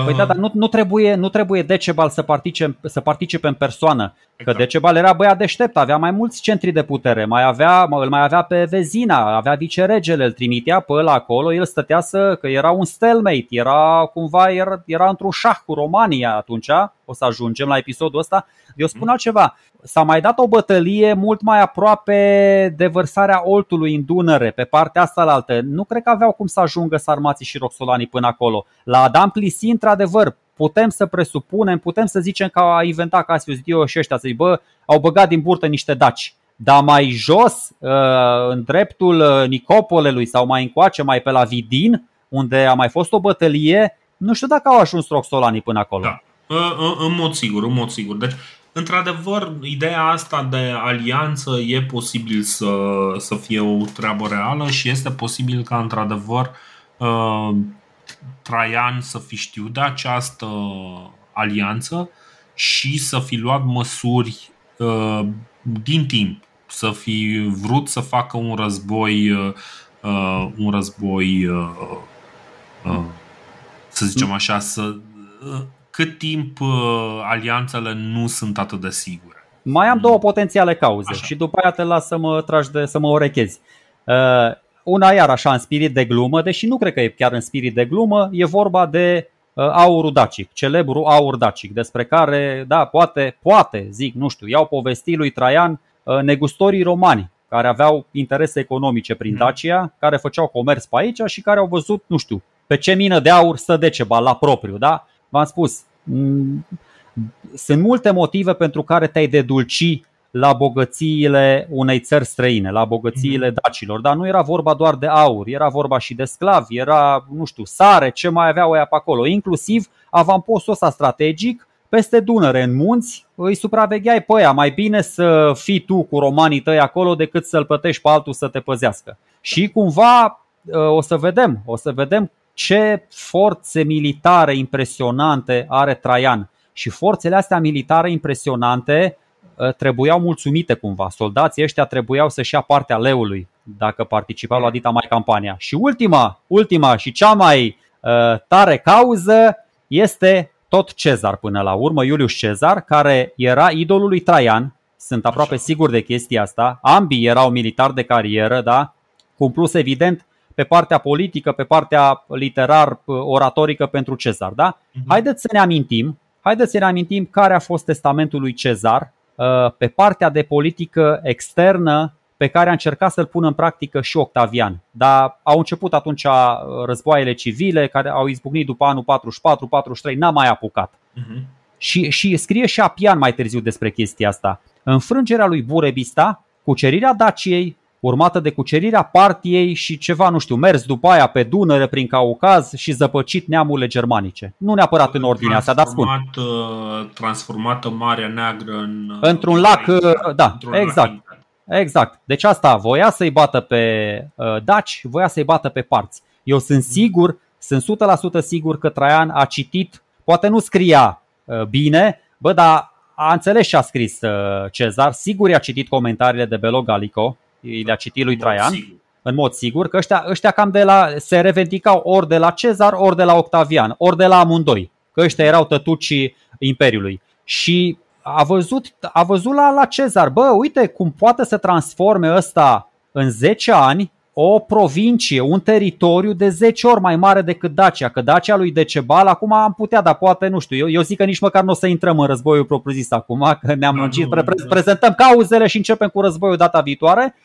Păi da, dar nu, nu, trebuie, nu trebuie Decebal să participe, să participe în persoană. Exact. Că Decebal era băiat deștept, avea mai mulți centri de putere, mai avea, îl mai avea pe Vezina, avea viceregele, îl trimitea pe ăla acolo, el stătea să, că era un stalemate, era cumva, era, era într-un șah cu România atunci, o să ajungem la episodul ăsta. Eu spun mm. altceva, s-a mai dat o bătălie mult mai aproape de vărsarea Oltului în Dunăre, pe partea asta la altă. Nu cred că aveau cum să ajungă sarmații și roxolanii până acolo. La Adam Plisi, într-adevăr, putem să presupunem, putem să zicem că a inventat Cassius Dio și ăștia să bă, au băgat din burtă niște daci. Dar mai jos, uh, în dreptul uh, Nicopolelui sau mai încoace, mai pe la Vidin, unde a mai fost o bătălie, nu știu dacă au ajuns roxolanii până acolo. Da. În mod sigur, în mod sigur. Deci, într-adevăr, ideea asta de alianță e posibil să, să fie o treabă reală și este posibil ca, într-adevăr, uh, Traian să fi știut de această alianță și să fi luat măsuri uh, din timp, să fi vrut să facă un război, uh, un război, să zicem așa, să cât timp uh, alianțele nu sunt atât de sigure. Mai am două potențiale cauze așa. și după aia te las să mă tragi de, să mă orechezi. Uh, una iar așa în spirit de glumă, deși nu cred că e chiar în spirit de glumă, e vorba de uh, aurul dacic, celebru aur dacic, despre care, da, poate, poate, zic, nu știu, iau povesti lui Traian uh, negustorii romani, care aveau interese economice prin mhm. Dacia, care făceau comerț pe aici și care au văzut, nu știu, pe ce mină de aur stă Decebal la propriu, da? V-am spus, mm, sunt multe motive pentru care te-ai dedulci la bogățiile unei țări străine, la bogățiile mhm. dacilor, dar nu era vorba doar de aur, era vorba și de sclavi, era, nu știu, sare, ce mai aveau ea pe acolo, inclusiv avampostul ăsta strategic peste Dunăre, în munți, îi supravegheai pe aia. Mai bine să fii tu cu romanii tăi acolo decât să-l plătești pe altul să te păzească. Și cumva o să vedem, o să vedem ce forțe militare impresionante are Traian. Și forțele astea militare impresionante ă, trebuiau mulțumite cumva. Soldații ăștia trebuiau să-și ia partea leului dacă participau la dita mai campania. Și ultima, ultima și cea mai uh, tare cauză este tot Cezar până la urmă, Iulius Cezar, care era idolul lui Traian. Sunt aproape Așa. sigur de chestia asta. Ambii erau militari de carieră, da? Cu plus evident pe partea politică, pe partea literar, oratorică pentru Cezar. Da? Uh-huh. Haideți să ne amintim, haideți să ne amintim care a fost testamentul lui Cezar uh, pe partea de politică externă pe care a încercat să-l pună în practică și Octavian. Dar au început atunci uh, războaiele civile care au izbucnit după anul 44-43, n-a mai apucat. Uh-huh. Și, și scrie și Apian mai târziu despre chestia asta. Înfrângerea lui Burebista, cucerirea Daciei, urmată de cucerirea partiei și ceva, nu știu, mers după aia pe Dunăre prin Caucaz și zăpăcit neamurile germanice. Nu neapărat în ordinea asta, dar spun. Uh, transformată Marea Neagră în... Uh, într-un lac, uh, da, într-un exact. Lac exact. Deci asta voia să-i bată pe uh, daci, voia să-i bată pe parți. Eu sunt sigur, sunt 100% sigur că Traian a citit, poate nu scria uh, bine, bă, dar a înțeles ce a scris uh, Cezar, sigur i-a citit comentariile de Belo Galico, le-a citit lui Traian, în mod sigur, că ăștia, ăștia cam de la, se revendicau ori de la Cezar, ori de la Octavian, ori de la amândoi, că ăștia erau tătucii Imperiului. și a văzut, a văzut la, la Cezar, bă, uite cum poate să transforme ăsta în 10 ani o provincie, un teritoriu de 10 ori mai mare decât Dacia. Că Dacia lui Decebal acum am putea, dar poate, nu știu, eu, eu zic că nici măcar nu o să intrăm în războiul propriu-zis acum, că ne-am da, lungit, pre- pre- prezentăm cauzele și începem cu războiul data viitoare.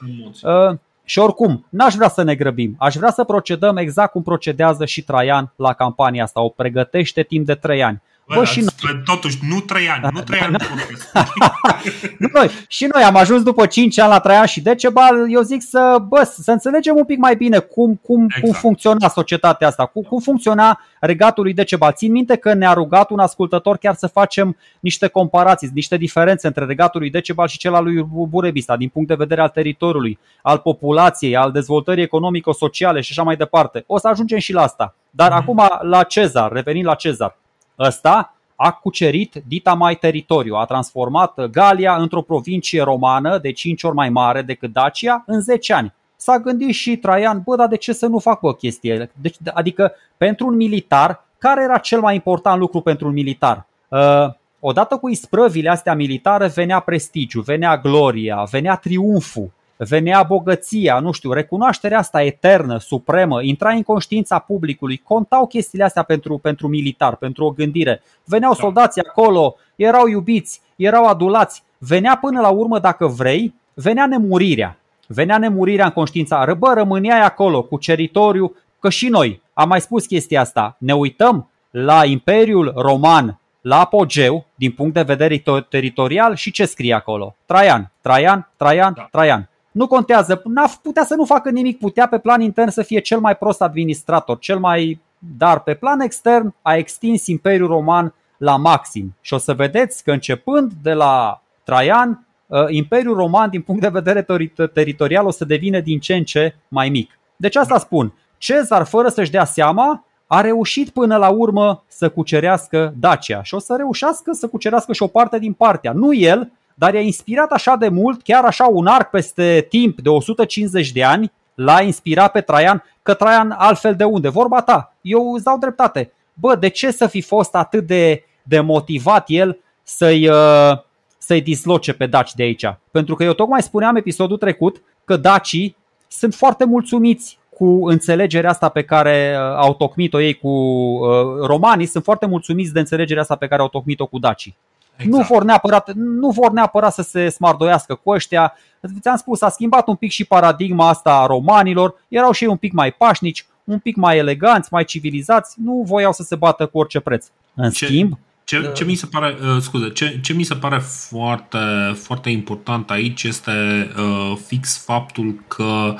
Uh, și oricum, n-aș vrea să ne grăbim. Aș vrea să procedăm exact cum procedează și Traian la campania asta. O pregătește timp de 3 ani. Bă, și noi... Totuși, nu trei ani, nu trei ani nu noi, Și noi am ajuns după 5 ani la trei ani și Decebal, eu zic să, bă, să înțelegem un pic mai bine cum, cum, exact. cum funcționa societatea asta, cum, cum funcționa regatul lui Decebal. Țin minte că ne-a rugat un ascultător chiar să facem niște comparații, niște diferențe între regatul lui Decebal și cel al lui Burebista, din punct de vedere al teritoriului, al populației, al dezvoltării economico-sociale și așa mai departe. O să ajungem și la asta. Dar mm-hmm. acum la Cezar, revenind la Cezar. Ăsta a cucerit dita mai teritoriu, a transformat Galia într-o provincie romană de 5 ori mai mare decât Dacia în 10 ani. S-a gândit și Traian, bă, dar de ce să nu fac o chestie? Deci, adică, pentru un militar, care era cel mai important lucru pentru un militar? Uh, odată cu isprăvile astea militare venea prestigiu, venea gloria, venea triumful venea bogăția, nu știu, recunoașterea asta eternă, supremă, intra în conștiința publicului, contau chestiile astea pentru, pentru militar, pentru o gândire. Veneau da. soldații acolo, erau iubiți, erau adulați, venea până la urmă, dacă vrei, venea nemurirea. Venea nemurirea în conștiința, bă, rămâneai acolo cu ceritoriu, că și noi, am mai spus chestia asta, ne uităm la Imperiul Roman la apogeu, din punct de vedere teritorial, și ce scrie acolo? Traian, Traian, Traian, da. Traian. Nu contează, n-a putea să nu facă nimic, putea pe plan intern să fie cel mai prost administrator, cel mai dar pe plan extern a extins Imperiul Roman la maxim. Și o să vedeți că începând de la Traian, ă, Imperiul Roman din punct de vedere teritorial o să devină din ce în ce mai mic. Deci asta spun. Cezar, fără să-și dea seama, a reușit până la urmă să cucerească Dacia și o să reușească să cucerească și o parte din partea. Nu el, dar i-a inspirat așa de mult, chiar așa un arc peste timp de 150 de ani, l-a inspirat pe Traian, că Traian altfel de unde? Vorba ta, eu îți dau dreptate. Bă, de ce să fi fost atât de, de motivat el să-i, uh, să-i disloce pe daci de aici? Pentru că eu tocmai spuneam episodul trecut că dacii sunt foarte mulțumiți cu înțelegerea asta pe care uh, au tocmit-o ei cu uh, romanii, sunt foarte mulțumiți de înțelegerea asta pe care au tocmit-o cu dacii. Exact. Nu, vor neapărat, nu vor neapărat să se smardoiască cu ăștia. Ți-am spus, a schimbat un pic și paradigma asta a romanilor. Erau și ei un pic mai pașnici, un pic mai eleganți, mai civilizați. Nu voiau să se bată cu orice preț. În ce, schimb, ce, ce mi se pare, uh, scuze, ce, ce mi se pare foarte, foarte important aici este uh, fix faptul că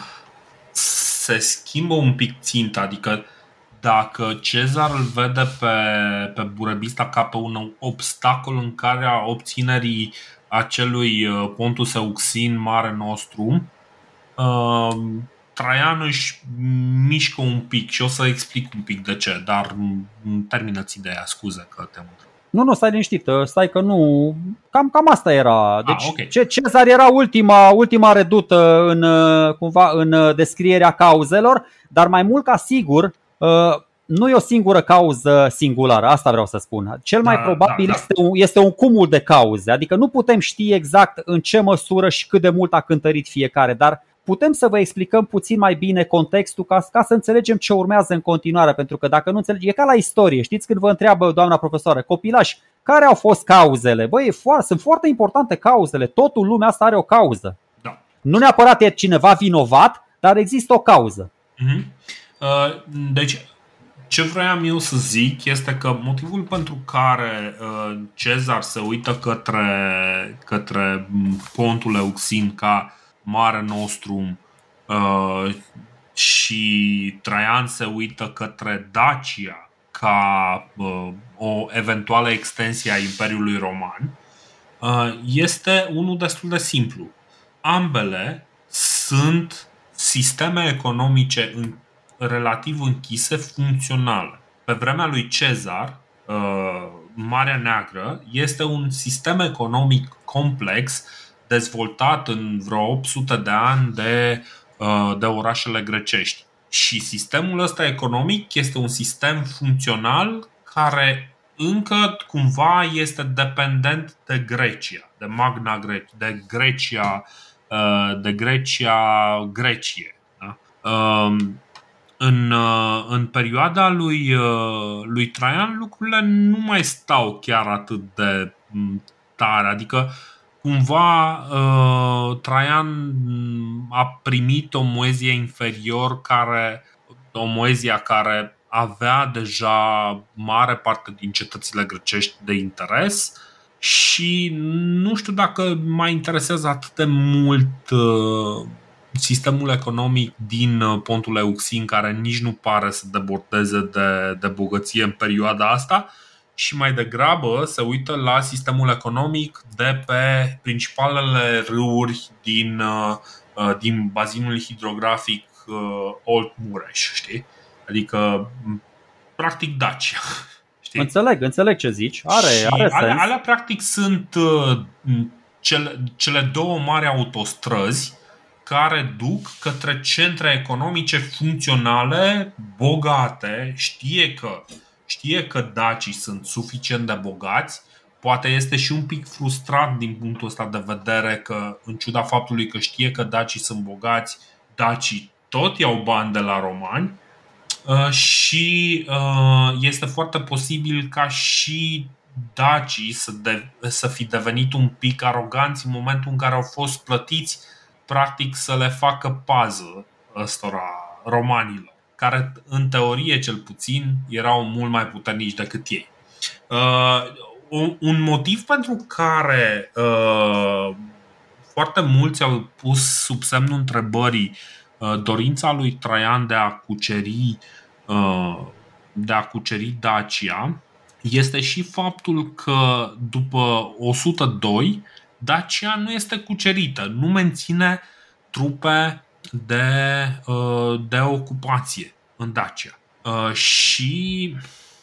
se schimbă un pic ținta, adică dacă Cezar îl vede pe, pe Burebista ca pe un obstacol în care a obținerii acelui uh, Pontus Euxin mare nostru, uh, Traian își mișcă un pic și o să explic un pic de ce, dar termină-ți ideea, scuze că te mult. Nu, nu, stai liniștit, uh, stai că nu... Cam, cam asta era. Ah, deci ah, okay. Cezar era ultima, ultima redută în, cumva, în descrierea cauzelor, dar mai mult ca sigur Uh, nu e o singură cauză singulară, asta vreau să spun. Cel mai da, probabil da, da. Este, un, este un cumul de cauze, adică nu putem ști exact în ce măsură și cât de mult a cântărit fiecare, dar putem să vă explicăm puțin mai bine contextul ca, ca să înțelegem ce urmează în continuare, pentru că dacă nu înțelegem, e ca la istorie, știți când vă întreabă doamna profesoară, copilași, care au fost cauzele? Băi, foarte, sunt foarte importante cauzele, totul lumea asta are o cauză. Da. Nu neapărat e cineva vinovat, dar există o cauză. Mm-hmm. Uh, deci, ce vreau eu să zic este că motivul pentru care uh, Cezar se uită către, către pontul Euxin ca mare nostru uh, și Traian se uită către Dacia ca o eventuală extensie a Imperiului Roman este unul destul de simplu. Ambele sunt sisteme economice în relativ închise, funcționale. Pe vremea lui Cezar, uh, Marea Neagră este un sistem economic complex dezvoltat în vreo 800 de ani de, uh, de orașele grecești. Și sistemul ăsta economic este un sistem funcțional care încă cumva este dependent de Grecia, de Magna Grecia, de Grecia, uh, de Grecia, Grecie. Da? Um, în, uh, în perioada lui, uh, lui Traian lucrurile nu mai stau chiar atât de mm, tare. Adică cumva Traian a primit o moezie inferior care o moezia care avea deja mare parte din cetățile grecești de interes și nu știu dacă mai interesează atât de mult uh, sistemul economic din uh, pontul Euxin, care nici nu pare să debordeze de, de bogăție în perioada asta, și mai degrabă se uită la sistemul economic de pe principalele râuri din, uh, din bazinul hidrografic Old Mureș, știi? Adică, practic, Dacia. Știi? Înțeleg, înțeleg ce zici. Are, și are sens. Alea, alea, practic, sunt uh, cele, cele două mari autostrăzi care duc către centre economice funcționale, bogate. Știe că, știe că dacii sunt suficient de bogați, poate este și un pic frustrat din punctul ăsta de vedere că, în ciuda faptului că știe că dacii sunt bogați, dacii tot iau bani de la romani Uh, și uh, este foarte posibil ca și dacii să, de, să fi devenit un pic aroganți în momentul în care au fost plătiți practic să le facă pază ăstora romanilor, care în teorie cel puțin erau mult mai puternici decât ei. Uh, un motiv pentru care uh, foarte mulți au pus sub semnul întrebării Uh, dorința lui Traian de a cuceri uh, de a cuceri Dacia este și faptul că după 102 Dacia nu este cucerită, nu menține trupe de, uh, de ocupație în Dacia. Și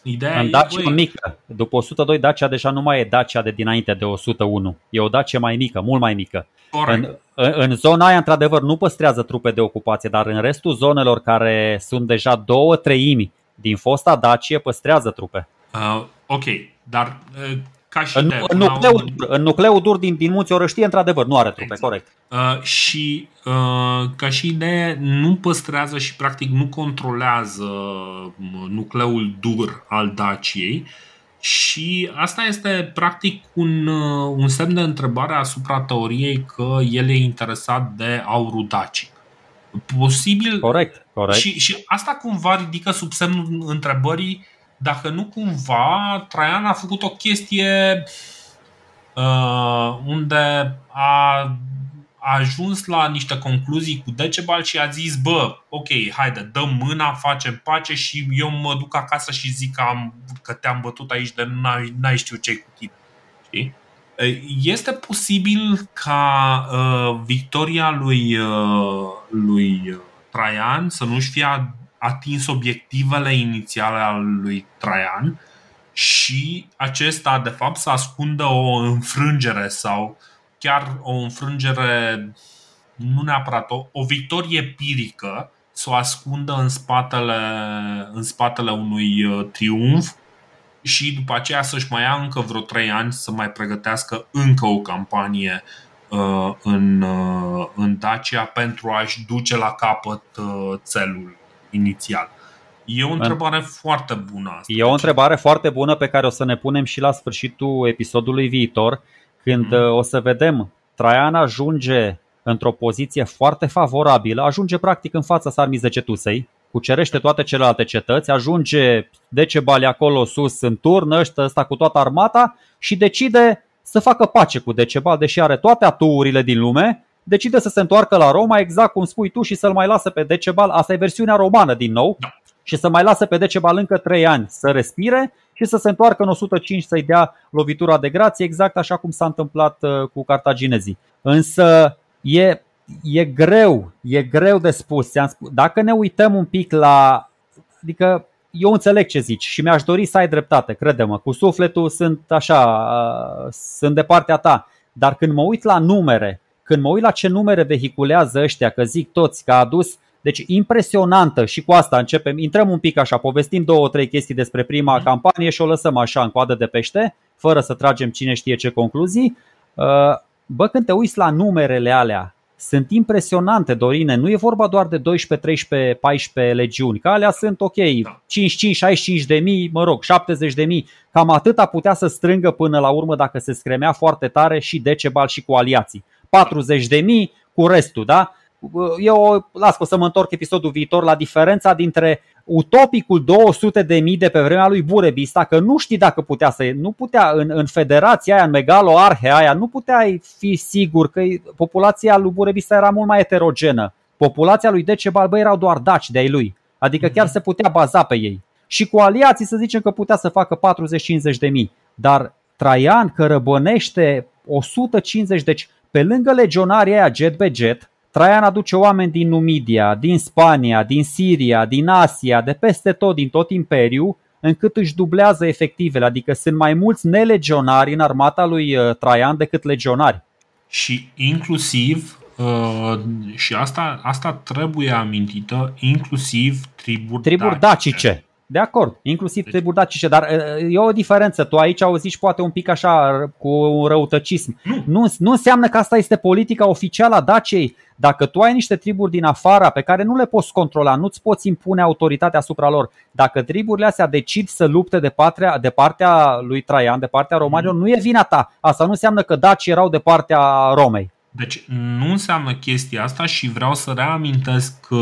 ideea în Dacia e, mică. După 102 Dacia deja nu mai e Dacia de dinainte de 101. E o Dacia mai mică, mult mai mică. În, în zona aia, într-adevăr, nu păstrează trupe de ocupație, dar în restul zonelor care sunt deja două treimi din fosta Dacie păstrează trupe. Uh, ok, dar uh, ca și în, de, în, nucleul, dur, în nucleul dur din, din Munții Orăștie, într-adevăr, nu are trupe, exact. corect. Uh, și uh, ca și idee, nu păstrează și practic nu controlează nucleul dur al Daciei, uh, și asta este practic un, uh, un semn de întrebare asupra teoriei că el e interesat de aurul dacic. Posibil. Corect, corect. Și, și asta cumva ridică sub semnul întrebării dacă nu cumva Traian a făcut o chestie uh, unde a a ajuns la niște concluzii cu Decebal și a zis, bă, ok, haide, dăm mâna, facem pace și eu mă duc acasă și zic că, am, că te-am bătut aici de n-ai, n-ai știu ce cu tine. Știi? Este posibil ca uh, victoria lui, uh, lui Traian să nu-și fie atins obiectivele inițiale ale lui Traian și acesta, de fapt, să ascundă o înfrângere sau chiar o înfrângere, nu neapărat o, o victorie pirică, să o ascundă în spatele, în spatele unui uh, triumf și după aceea să-și mai ia încă vreo trei ani să mai pregătească încă o campanie uh, în, uh, în Dacia pentru a-și duce la capăt uh, țelul inițial. E o întrebare în... foarte bună asta. E o întrebare foarte bună pe care o să ne punem și la sfârșitul episodului viitor când mm. o să vedem Traian ajunge într-o poziție foarte favorabilă, ajunge practic în fața Sarmizegetusei, cucerește toate celelalte cetăți, ajunge Decebali acolo sus în turn, ăsta, ăsta cu toată armata și decide să facă pace cu Decebal, deși are toate atuurile din lume, decide să se întoarcă la Roma, exact cum spui tu, și să-l mai lasă pe Decebal, asta e versiunea romană din nou, da. și să mai lasă pe Decebal încă 3 ani să respire și să se întoarcă în 105 să-i dea lovitura de grație, exact așa cum s-a întâmplat uh, cu cartaginezii. Însă e, e greu, e greu de spus. Dacă ne uităm un pic la. Adică eu înțeleg ce zici și mi-aș dori să ai dreptate, crede-mă, cu sufletul sunt așa, uh, sunt de partea ta. Dar când mă uit la numere, când mă uit la ce numere vehiculează ăștia, că zic toți că a adus Deci impresionantă și cu asta începem, intrăm un pic așa, povestim două, trei chestii despre prima mm. campanie și o lăsăm așa în coadă de pește, fără să tragem cine știe ce concluzii. Uh, bă, când te uiți la numerele alea, sunt impresionante, Dorine. Nu e vorba doar de 12, 13, 14 legiuni, că alea sunt ok, 55, 65 de mii, mă rog, 70 de mii. Cam atât a putea să strângă până la urmă dacă se scremea foarte tare și Decebal și cu aliații. 40 de mii cu restul, da? Eu las că o să mă întorc episodul viitor la diferența dintre utopicul 200 de mii de pe vremea lui Burebista, că nu știi dacă putea să nu putea în, în federația aia, în megaloarhe aia, nu puteai fi sigur că populația lui Burebista era mult mai heterogenă. Populația lui Decebal, bă, erau doar daci de-ai lui. Adică chiar mhm. se putea baza pe ei. Și cu aliații să zicem că putea să facă 40-50 de mii. Dar Traian cărăbănește 150, deci pe lângă legionarii aia jet be jet, Traian aduce oameni din Numidia, din Spania, din Siria, din Asia, de peste tot, din tot imperiu, încât își dublează efectivele, adică sunt mai mulți nelegionari în armata lui uh, Traian decât legionari. Și inclusiv, uh, și asta, asta trebuie amintită, inclusiv triburi, triburi dacice. dacice. De acord, inclusiv deci... trebuie dacice, dar e o diferență. Tu aici auzici poate un pic așa cu un răutăcism. Nu. Nu, nu înseamnă că asta este politica oficială a Daciei. Dacă tu ai niște triburi din afara pe care nu le poți controla, nu-ți poți impune autoritatea asupra lor, dacă triburile astea decid să lupte de, patria, de partea lui Traian, de partea romanilor, mm. nu e vina ta. Asta nu înseamnă că dacii erau de partea Romei. Deci nu înseamnă chestia asta și vreau să reamintesc uh,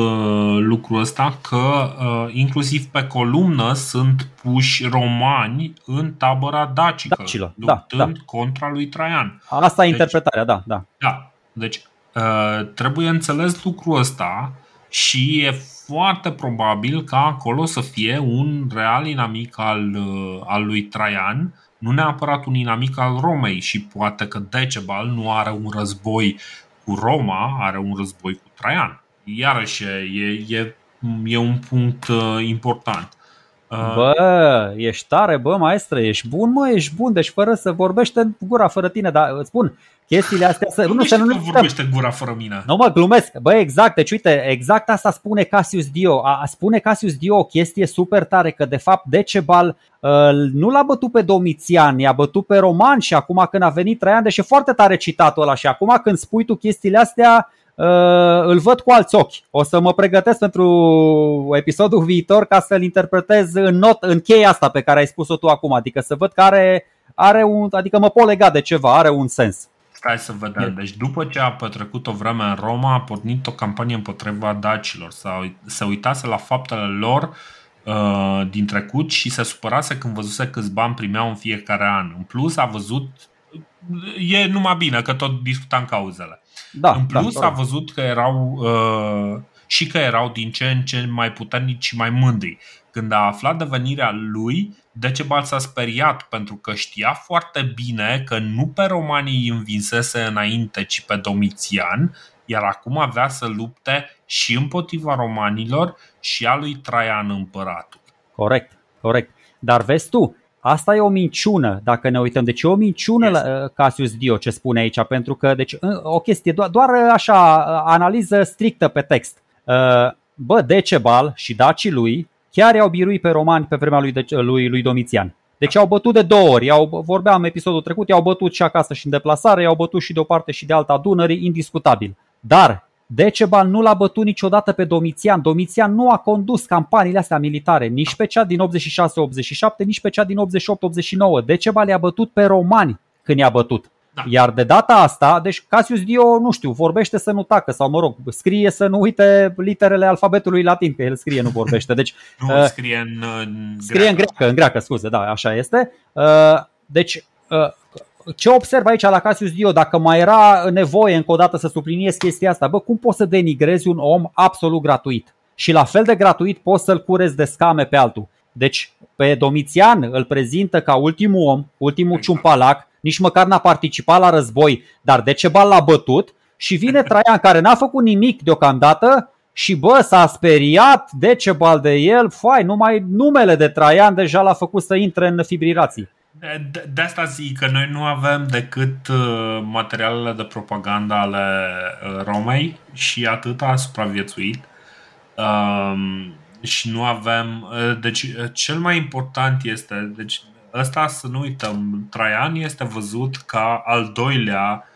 lucrul ăsta că uh, inclusiv pe columnă sunt puși romani în tabăra dacică, Dacilor, da, luptând da, da. contra lui Traian. Asta e deci, interpretarea, da, da. Da, deci uh, trebuie înțeles lucrul ăsta și e foarte probabil ca acolo să fie un real inamic al, uh, al lui Traian nu neapărat un inamic al Romei și poate că Decebal nu are un război cu Roma, are un război cu Traian. Iarăși e, e, e un punct uh, important. Uh, bă, ești tare, bă, maestră, ești bun, mă, ești bun, deci fără să vorbește gura fără tine, dar îți spun, chestiile astea să, nu, să nu vorbește gura fără mine. Nu mă, glumesc. Bă, exact, deci uite, exact asta spune Cassius Dio. A, spune Cassius Dio o chestie super tare, că de fapt Decebal uh, nu l-a bătut pe Domitian, i-a bătut pe Roman și acum când a venit Traian, deși e foarte tare citatul ăla și acum când spui tu chestiile astea, uh, îl văd cu alți ochi. O să mă pregătesc pentru episodul viitor ca să-l interpretez în not, în cheia asta pe care ai spus-o tu acum, adică să văd că are, are un, adică mă pot lega de ceva, are un sens. Stai să vedem. Deci după ce a petrecut o vreme în Roma, a pornit o campanie împotriva dacilor. Se uitase la faptele lor uh, din trecut și se supărase când văzuse câți bani primeau în fiecare an. În plus a văzut e numai bine că tot discutam cauzele. Da, în da, plus da, a văzut că erau uh, și că erau din ce în ce mai puternici și mai mândri. Când a aflat de venirea lui, Decebal s-a speriat pentru că știa foarte bine că nu pe romanii îi învinsese înainte, ci pe Domitian, iar acum avea să lupte și împotriva romanilor și a lui Traian împăratul. Corect, corect. Dar vezi tu, asta e o minciună, dacă ne uităm. Deci e o minciună yes. la uh, Cassius Dio ce spune aici, pentru că, deci, uh, o chestie, doar, doar așa, uh, analiză strictă pe text. Bă, Decebal și dacii lui chiar i-au biruit pe romani pe vremea lui, lui, lui Domitian. Deci au bătut de două ori. Au, vorbeam episodul trecut, i-au bătut și acasă și în deplasare, i-au bătut și de o parte și de alta Dunării, indiscutabil. Dar Decebal nu l-a bătut niciodată pe Domitian. Domitian nu a condus campaniile astea militare, nici pe cea din 86-87, nici pe cea din 88-89. Decebal i-a bătut pe romani când i-a bătut. Da. Iar de data asta, deci Cassius Dio, nu știu, vorbește să nu tacă sau mă rog, scrie să nu uite literele alfabetului latin, că el scrie, nu vorbește. Deci, nu, uh, scrie în, în Scrie greacă. în greacă, în greacă, scuze, da, așa este. Uh, deci, uh, ce observ aici la Cassius Dio, dacă mai era nevoie încă o dată să subliniez chestia asta, bă, cum poți să denigrezi un om absolut gratuit? Și la fel de gratuit poți să-l curezi de scame pe altul. Deci, pe Domitian îl prezintă ca ultimul om, ultimul exact. ciumpalac, nici măcar n-a participat la război, dar Decebal l-a bătut și vine Traian care n-a făcut nimic deocamdată și bă, s-a speriat Decebal de el, fai, numai numele de Traian deja l-a făcut să intre în fibrilații. De, de asta zic că noi nu avem decât uh, materialele de propagandă ale uh, Romei și atât a supraviețuit. Um, și nu avem. Uh, deci, uh, cel mai important este. Deci, ăsta să nu uităm, Traian este văzut ca al doilea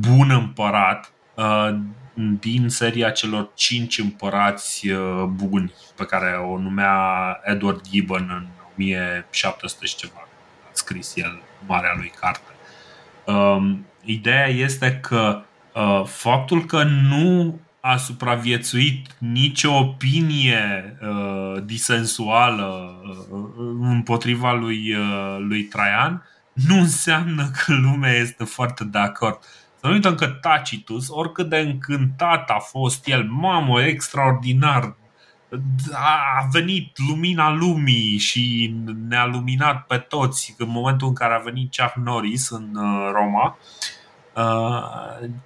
bun împărat uh, din seria celor cinci împărați buni pe care o numea Edward Gibbon în 1700 și ceva. A scris el marea lui carte. Um, ideea este că faptul că nu a supraviețuit nicio opinie uh, disensuală uh, împotriva lui, uh, lui Traian, nu înseamnă că lumea este foarte de acord. Să nu uităm că Tacitus, oricât de încântat a fost el, mamă, extraordinar, a venit lumina lumii și ne-a luminat pe toți în momentul în care a venit Chuck Norris în uh, Roma. Uh, Uh,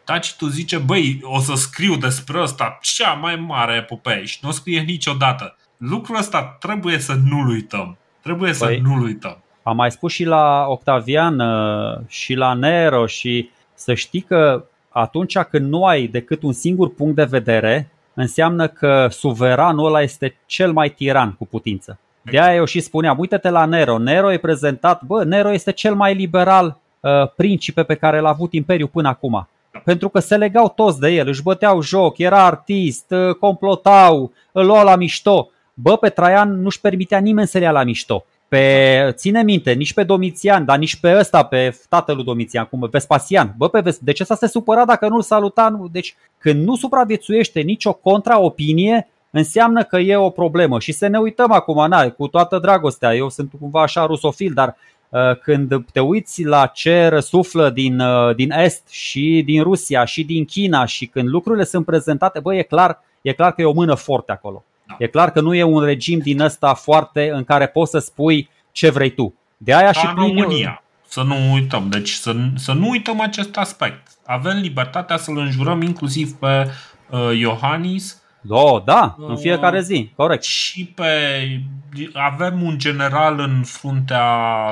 Tacitul zice, băi, o să scriu despre asta cea mai mare epopee și nu o scrie niciodată. Lucrul ăsta trebuie să nu-l uităm. Trebuie să păi, nu-l uităm. Am mai spus și la Octavian uh, și la Nero și să știi că atunci când nu ai decât un singur punct de vedere, înseamnă că suveranul ăla este cel mai tiran cu putință. De aia eu și spuneam, uite-te la Nero. Nero e prezentat, bă, Nero este cel mai liberal Uh, principe pe care l-a avut Imperiul până acum. Pentru că se legau toți de el, își băteau joc, era artist, uh, complotau, îl luau la mișto. Bă, pe Traian nu-și permitea nimeni să-l ia la mișto. Pe, ține minte, nici pe Domitian, dar nici pe ăsta, pe tatălui Domitian, cum Vespasian. Bă, pe Ves- de ce s-a se supărat dacă nu-l saluta? Nu? Deci, când nu supraviețuiește nicio contraopinie, înseamnă că e o problemă. Și să ne uităm acum, na, cu toată dragostea, eu sunt cumva așa rusofil, dar Uh, când te uiți la ce răsuflă din, uh, din Est și din Rusia și din China și când lucrurile sunt prezentate, bă, e clar, e clar că e o mână forte acolo. Da. E clar că nu e un regim din ăsta foarte în care poți să spui ce vrei tu. De aia Ca și prin România. Să nu uităm, deci să, să nu uităm acest aspect. Avem libertatea să-l înjurăm inclusiv pe uh, Iohannis da, da, în fiecare zi, corect. Și pe avem un general în fruntea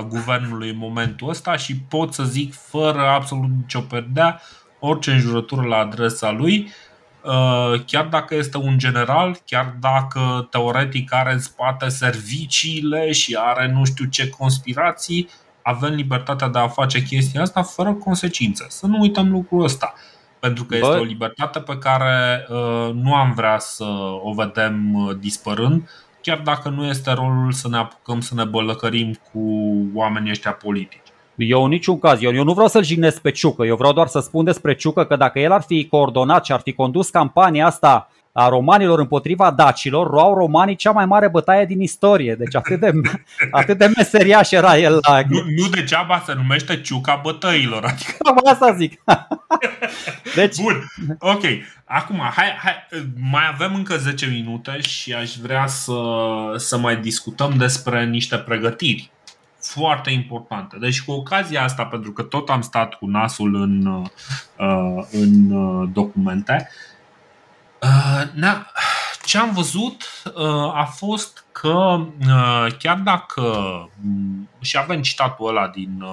guvernului în momentul ăsta și pot să zic fără absolut nicio perdea orice înjurătură la adresa lui, uh, chiar dacă este un general, chiar dacă teoretic are în spate serviciile și are nu știu ce conspirații, avem libertatea de a face chestia asta fără consecințe. Să nu uităm lucrul ăsta pentru că este Bă. o libertate pe care uh, nu am vrea să o vedem uh, dispărând, chiar dacă nu este rolul să ne apucăm să ne bălăcărim cu oamenii ăștia politici. Eu în niciun caz, eu, eu nu vreau să-l jignesc pe Ciucă, eu vreau doar să spun despre Ciucă că dacă el ar fi coordonat și ar fi condus campania asta a romanilor împotriva dacilor, luau romanii cea mai mare bătaie din istorie. Deci atât de, atât de meseriaș era el la... Nu, nu degeaba se numește ciuca bătăilor. Adică... Asta zic. Deci... Bun, ok. Acum, hai, hai, mai avem încă 10 minute și aș vrea să, să mai discutăm despre niște pregătiri foarte importante. Deci cu ocazia asta, pentru că tot am stat cu nasul în, uh, în uh, documente, Uh, na, ce am văzut uh, a fost că uh, chiar dacă mm, și avem citatul ăla din,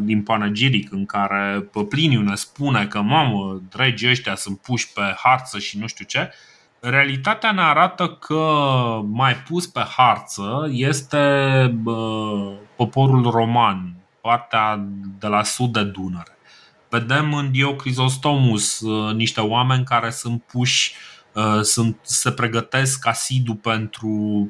din Panegiric în care Pliniu ne spune că mamă, dregii ăștia sunt puși pe harță și nu știu ce, realitatea ne arată că mai pus pe harță este poporul roman, partea de la sud de Dunăre. Vedem în Diocrisostomus uh, niște oameni care sunt puși uh, sunt, se pregătesc asidu pentru,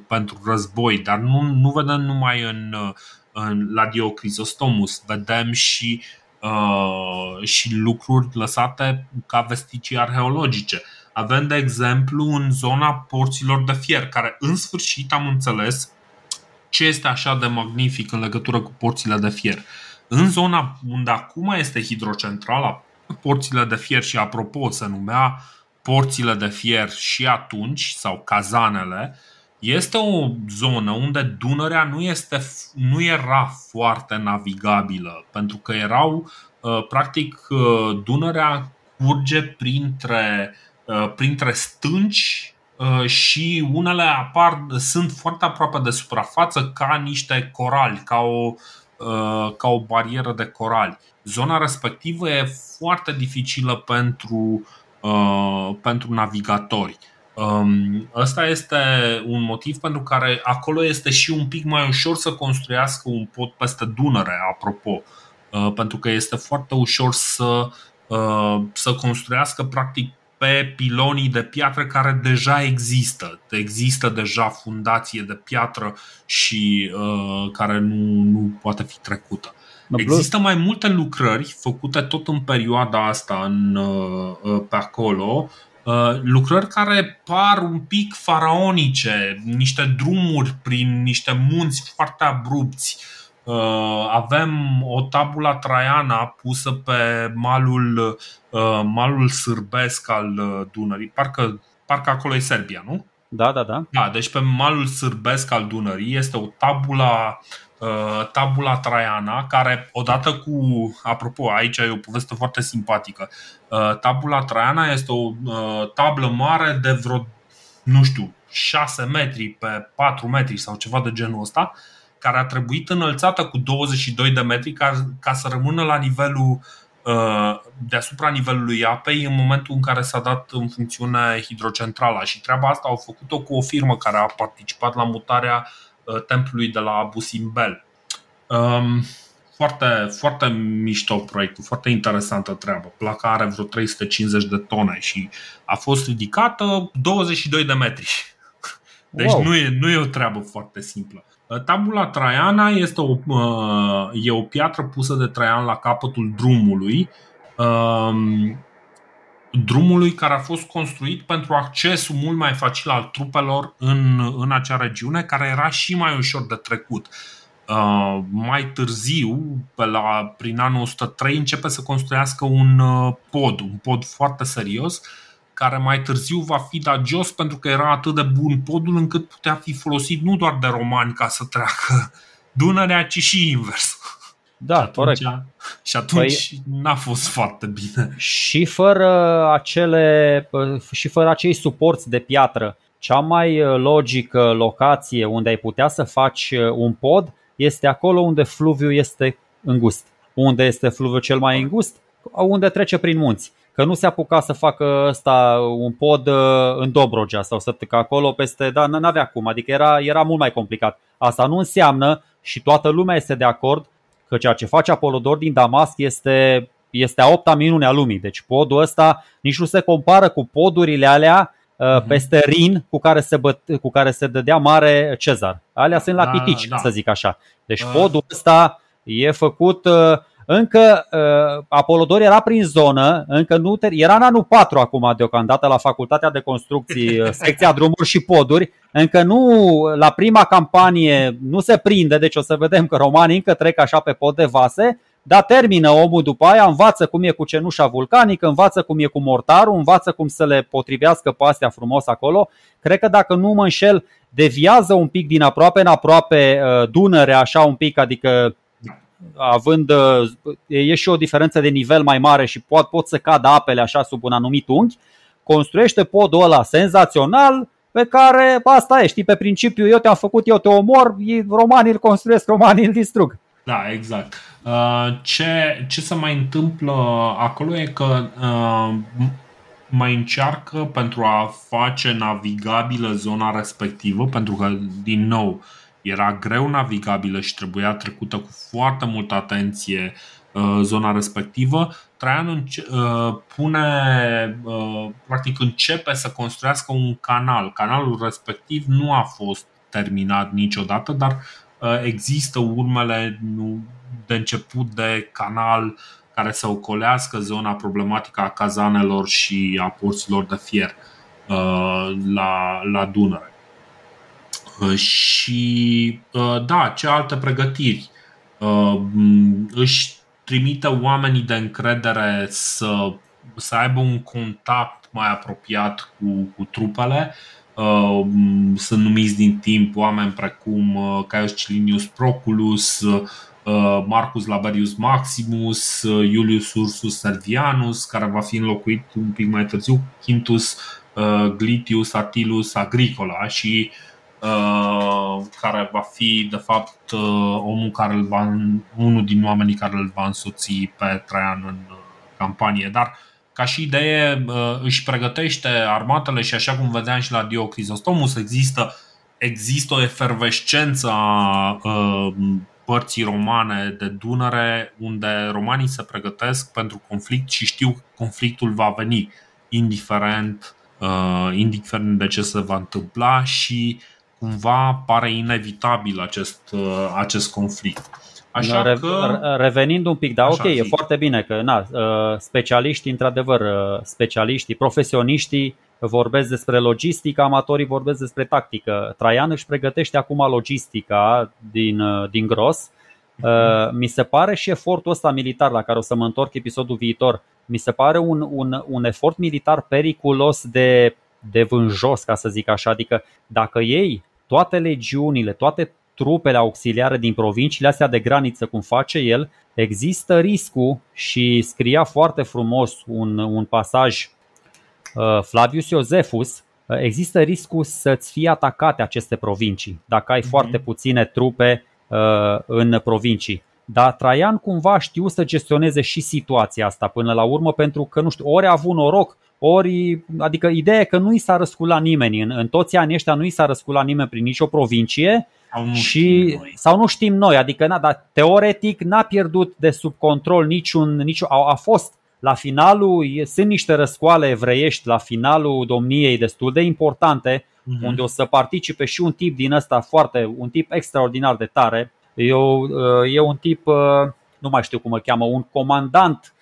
pentru război, dar nu, nu vedem numai în, uh, în, la Diocrisostomus, vedem și, uh, și lucruri lăsate ca vesticii arheologice. Avem, de exemplu, în zona porților de fier, care în sfârșit am înțeles ce este așa de magnific în legătură cu porțile de fier. Uh, în zona unde acum este hidrocentrala, porțile de fier și apropo se numea porțile de fier și atunci, sau cazanele, este o zonă unde Dunărea nu, este, nu era foarte navigabilă, pentru că erau, uh, practic, uh, Dunărea curge printre, uh, printre stânci și unele apar, sunt foarte aproape de suprafață ca niște corali, ca o, Uh, ca o barieră de corali. Zona respectivă e foarte dificilă pentru, uh, pentru navigatori. Um, ăsta este un motiv pentru care acolo este și un pic mai ușor să construiască un pod peste Dunăre, apropo, uh, pentru că este foarte ușor să, uh, să construiască practic pe pilonii de piatră care deja există. Există deja fundație de piatră și uh, care nu, nu poate fi trecută. Există mai multe lucrări făcute tot în perioada asta în, uh, pe acolo Uh, lucrări care par un pic faraonice, niște drumuri prin niște munți foarte abrupți. Uh, avem o tabula traiana pusă pe malul, uh, malul sârbesc al Dunării. Parcă, parcă acolo e Serbia, nu? Da, da, da. Da, deci pe malul sârbesc al Dunării este o tabula Uh, tabula Traiana, care odată cu, apropo, aici e o poveste foarte simpatică. Uh, tabula Traiana este o uh, tablă mare de vreo, nu știu, 6 metri pe 4 metri sau ceva de genul ăsta, care a trebuit înălțată cu 22 de metri ca, ca să rămână la nivelul deasupra nivelului apei în momentul în care s-a dat în funcțiune hidrocentrala și treaba asta au făcut-o cu o firmă care a participat la mutarea uh, Uh, templului de la Abu Simbel. Um, foarte, foarte mișto proiectul, foarte interesantă treabă. Placa are vreo 350 de tone și a fost ridicată 22 de metri. Deci wow. nu, e, nu e o treabă foarte simplă. Uh, tabula Traiana este o, uh, e o piatră pusă de Traian la capătul drumului um, drumului care a fost construit pentru accesul mult mai facil al trupelor în, în acea regiune, care era și mai ușor de trecut. Uh, mai târziu, pe la, prin anul 103, începe să construiască un uh, pod, un pod foarte serios, care mai târziu va fi dat jos pentru că era atât de bun podul încât putea fi folosit nu doar de romani ca să treacă Dunărea, ci și invers. Da, și atunci, corect. Și atunci păi, n-a fost foarte bine. Și fără acele și fără acei suporți de piatră, cea mai uh, logică locație unde ai putea să faci uh, un pod este acolo unde fluviul este îngust. Unde este fluviul cel mai îngust? Unde trece prin munți. Că nu se apuca să facă ăsta un pod uh, în Dobrogea sau să că acolo peste, dar n-avea cum, adică era, era mult mai complicat. Asta nu înseamnă și toată lumea este de acord că ceea ce face Apolodor din Damasc este, este a opta minune a lumii. Deci podul ăsta nici nu se compară cu podurile alea uh-huh. peste Rin cu care, se băt, cu care se dădea mare Cezar. Alea sunt la da, pitici, da. să zic așa. Deci uh. podul ăsta e făcut uh, încă uh, Apolodor era prin zonă, încă nu te, era în anul 4 acum deocamdată la Facultatea de Construcții, uh, secția drumuri și poduri, încă nu la prima campanie nu se prinde, deci o să vedem că romanii încă trec așa pe pod de vase, dar termină omul după aia, învață cum e cu cenușa vulcanică, învață cum e cu mortarul, învață cum să le potrivească pe astea frumos acolo. Cred că dacă nu mă înșel, deviază un pic din aproape în aproape uh, Dunăre, așa un pic, adică având, uh, e și o diferență de nivel mai mare și pot, pot să cadă apele așa sub un anumit unghi, construiește podul ăla senzațional pe care asta e, știi, pe principiu eu te-am făcut, eu te omor, romanii îl construiesc, romanii îl distrug. Da, exact. Uh, ce, ce se mai întâmplă acolo e că uh, mai încearcă pentru a face navigabilă zona respectivă, pentru că, din nou, era greu navigabilă și trebuia trecută cu foarte multă atenție uh, zona respectivă, Traian uh, pune, uh, practic începe să construiască un canal. Canalul respectiv nu a fost terminat niciodată, dar există urmele de început de canal care să ocolească zona problematică a cazanelor și a porților de fier la, la Dunăre. Uh, și uh, da, ce alte pregătiri? Uh, își trimite oamenii de încredere să, să aibă un contact mai apropiat cu, cu trupele. Sunt numiți din timp oameni precum Caius Cilinius Proculus, Marcus Laberius Maximus, Iulius Ursus Servianus, care va fi înlocuit un pic mai târziu, Quintus Glitius Attilus Agricola și uh, Uh, care va fi de fapt uh, omul care îl va, unul din oamenii care îl va însoți pe Traian în uh, campanie. Dar ca și idee, își pregătește armatele și așa cum vedeam și la Diocrisostomus, există, există o efervescență a părții romane de Dunăre, unde romanii se pregătesc pentru conflict și știu că conflictul va veni, indiferent, indiferent de ce se va întâmpla și cumva pare inevitabil acest, acest conflict. Așa Re- că... Revenind un pic, da, ok, zi. e foarte bine că na, uh, specialiștii, într-adevăr, uh, specialiștii, profesioniștii vorbesc despre logistică, amatorii vorbesc despre tactică. Traian își pregătește acum logistica din, uh, din gros. Uh, mi se pare și efortul ăsta militar la care o să mă întorc episodul viitor, mi se pare un, un, un efort militar periculos de, de vânjos, ca să zic așa. Adică dacă ei toate legiunile, toate trupele auxiliare din provinciile astea de graniță, cum face el, există riscul și scria foarte frumos un, un pasaj uh, Flavius Iosefus, uh, există riscul să-ți fie atacate aceste provincii dacă ai mm-hmm. foarte puține trupe uh, în provincii. Dar Traian cumva știu să gestioneze și situația asta până la urmă pentru că, nu știu, ori a avut noroc, ori, adică ideea e că nu i s-a răsculat nimeni. În, în toți anii ăștia nu i s-a răsculat nimeni prin nicio provincie sau nu și, sau nu știm noi, adică na, dar teoretic n-a pierdut de sub control niciun, niciun a, a fost la finalul, sunt niște răscoale evreiești la finalul domniei destul de importante, uh-huh. unde o să participe și un tip din ăsta foarte, un tip extraordinar de tare. E, o, e un tip, nu mai știu cum îl cheamă, un comandant Uh,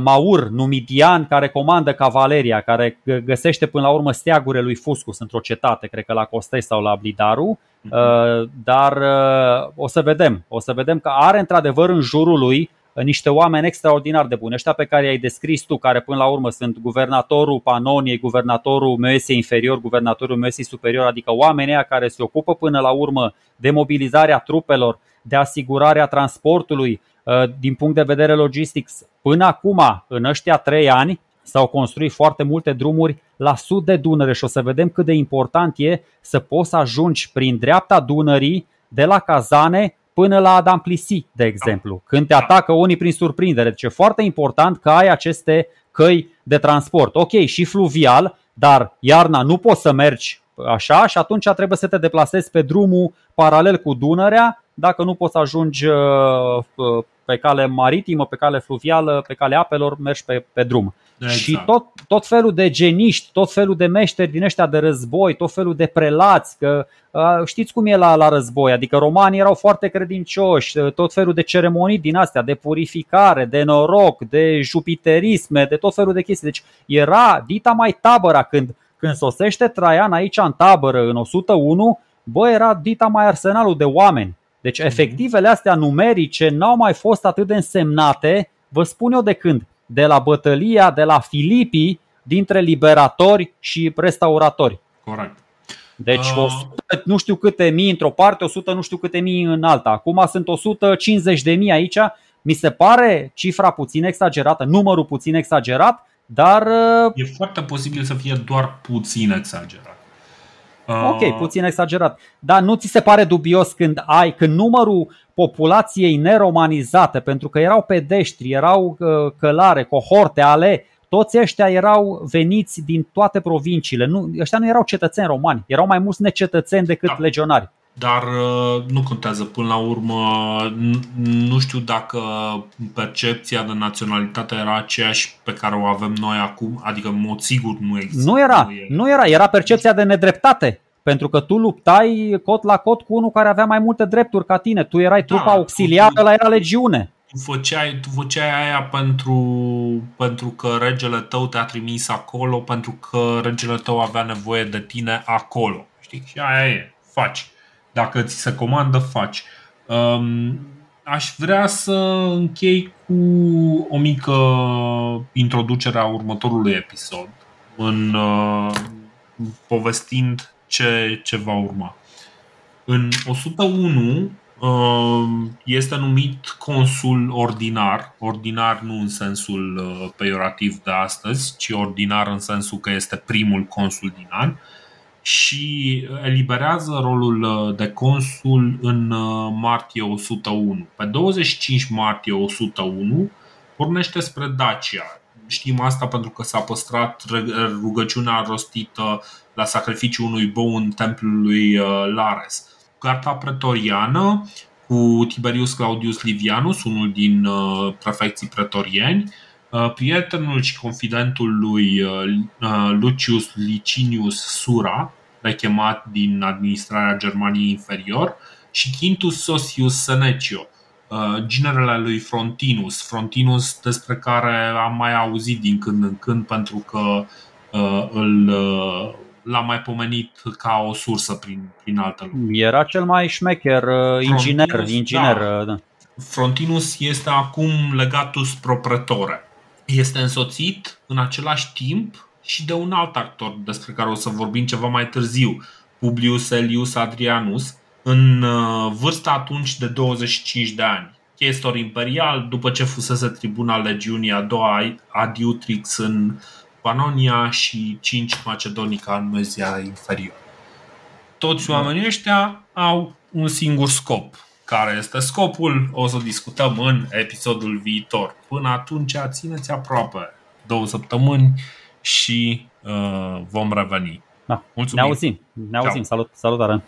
Maur, numidian, care comandă cavaleria, care găsește până la urmă steagurile lui Fuscus într-o cetate, cred că la Costei sau la Blidaru, uh, dar uh, o să vedem, o să vedem că are într-adevăr în jurul lui niște oameni extraordinar de buni, ăștia pe care i-ai descris tu, care până la urmă sunt guvernatorul Panoniei, guvernatorul Moesiei inferior, guvernatorul Moesiei superior, adică oamenii care se ocupă până la urmă de mobilizarea trupelor, de asigurarea transportului, Uh, din punct de vedere logistic, până acum, în ăștia trei ani, s-au construit foarte multe drumuri la sud de Dunăre și o să vedem cât de important e să poți să ajungi prin dreapta Dunării de la Cazane până la Adam Plisi, de exemplu, când te atacă unii prin surprindere. Deci e foarte important că ai aceste căi de transport. Ok, și fluvial, dar iarna nu poți să mergi așa și atunci trebuie să te deplasezi pe drumul paralel cu Dunărea dacă nu poți să ajungi uh, uh, pe cale maritimă, pe cale fluvială, pe cale apelor, mergi pe, pe drum. Exact. Și tot, tot felul de geniști, tot felul de meșteri din ăștia de război, tot felul de prelați, că știți cum e la, la război, adică romanii erau foarte credincioși, tot felul de ceremonii din astea, de purificare, de noroc, de jupiterisme, de tot felul de chestii. Deci era dita mai tabăra când, când sosește Traian aici în tabără în 101, bă, era dita mai arsenalul de oameni. Deci mhm. efectivele astea numerice n-au mai fost atât de însemnate, vă spun eu de când, de la bătălia de la Filipii dintre liberatori și restauratori. Corect. Deci uh... 100, nu știu câte mii într-o parte, 100 nu știu câte mii în alta. Acum sunt 150 de mii aici. Mi se pare cifra puțin exagerată, numărul puțin exagerat, dar... E foarte posibil să fie doar puțin exagerat. Ok, ah. puțin exagerat. Dar nu ți se pare dubios când ai, când numărul populației neromanizate, pentru că erau pedeștri, erau uh, călare, cohorte ale, toți ăștia erau veniți din toate provinciile. Nu, ăștia nu erau cetățeni romani, erau mai mulți necetățeni decât da. legionari. Dar uh, nu contează. Până la urmă, nu știu dacă percepția de naționalitate era aceeași pe care o avem noi acum, adică în mod sigur nu există. Nu era, nu, nu era, era percepția de nedreptate. Pentru că tu luptai cot la cot cu unul care avea mai multe drepturi ca tine. Tu erai da, trupa auxiliară, la era legiune. Tu făceai, tu făceai aia pentru, pentru că regele tău te-a trimis acolo, pentru că regele tău avea nevoie de tine acolo. Știi? Și aia e. Faci. Dacă ți se comandă, faci. Um, aș vrea să închei cu o mică introducere a următorului episod, în uh, povestind ce, ce va urma. În 101 uh, este numit consul ordinar, ordinar nu în sensul uh, peiorativ de astăzi, ci ordinar în sensul că este primul consul din an și eliberează rolul uh, de consul în uh, martie 101. Pe 25 martie 101 pornește spre Dacia. știm asta pentru că s-a păstrat rugăciunea rostită la sacrificiu unui bou în templul lui Lares. Carta pretoriană cu Tiberius Claudius Livianus, unul din prefecții pretorieni, prietenul și confidentul lui Lucius Licinius Sura, rechemat din administrarea Germaniei inferior, și Quintus Sosius Senecio, uh, generele lui Frontinus, Frontinus despre care am mai auzit din când în când pentru că uh, îl, uh, l-am mai pomenit ca o sursă prin, prin altă lume. Era cel mai șmecher inginer. Frontinus, inginer da. Da. Frontinus este acum legatus pro pretore. Este însoțit în același timp și de un alt actor despre care o să vorbim ceva mai târziu, Publius Elius Adrianus, în uh, vârsta atunci de 25 de ani. Chestor imperial, după ce fusese tribuna legiunii a doua Adiutrix în Panonia și 5 Macedonica în Mezia inferior. Toți oamenii ăștia au un singur scop. Care este scopul? O să discutăm în episodul viitor. Până atunci, țineți aproape două săptămâni și uh, vom reveni. Da. Mulțumim. Ne auzim. Ne auzim. Salut, salutare.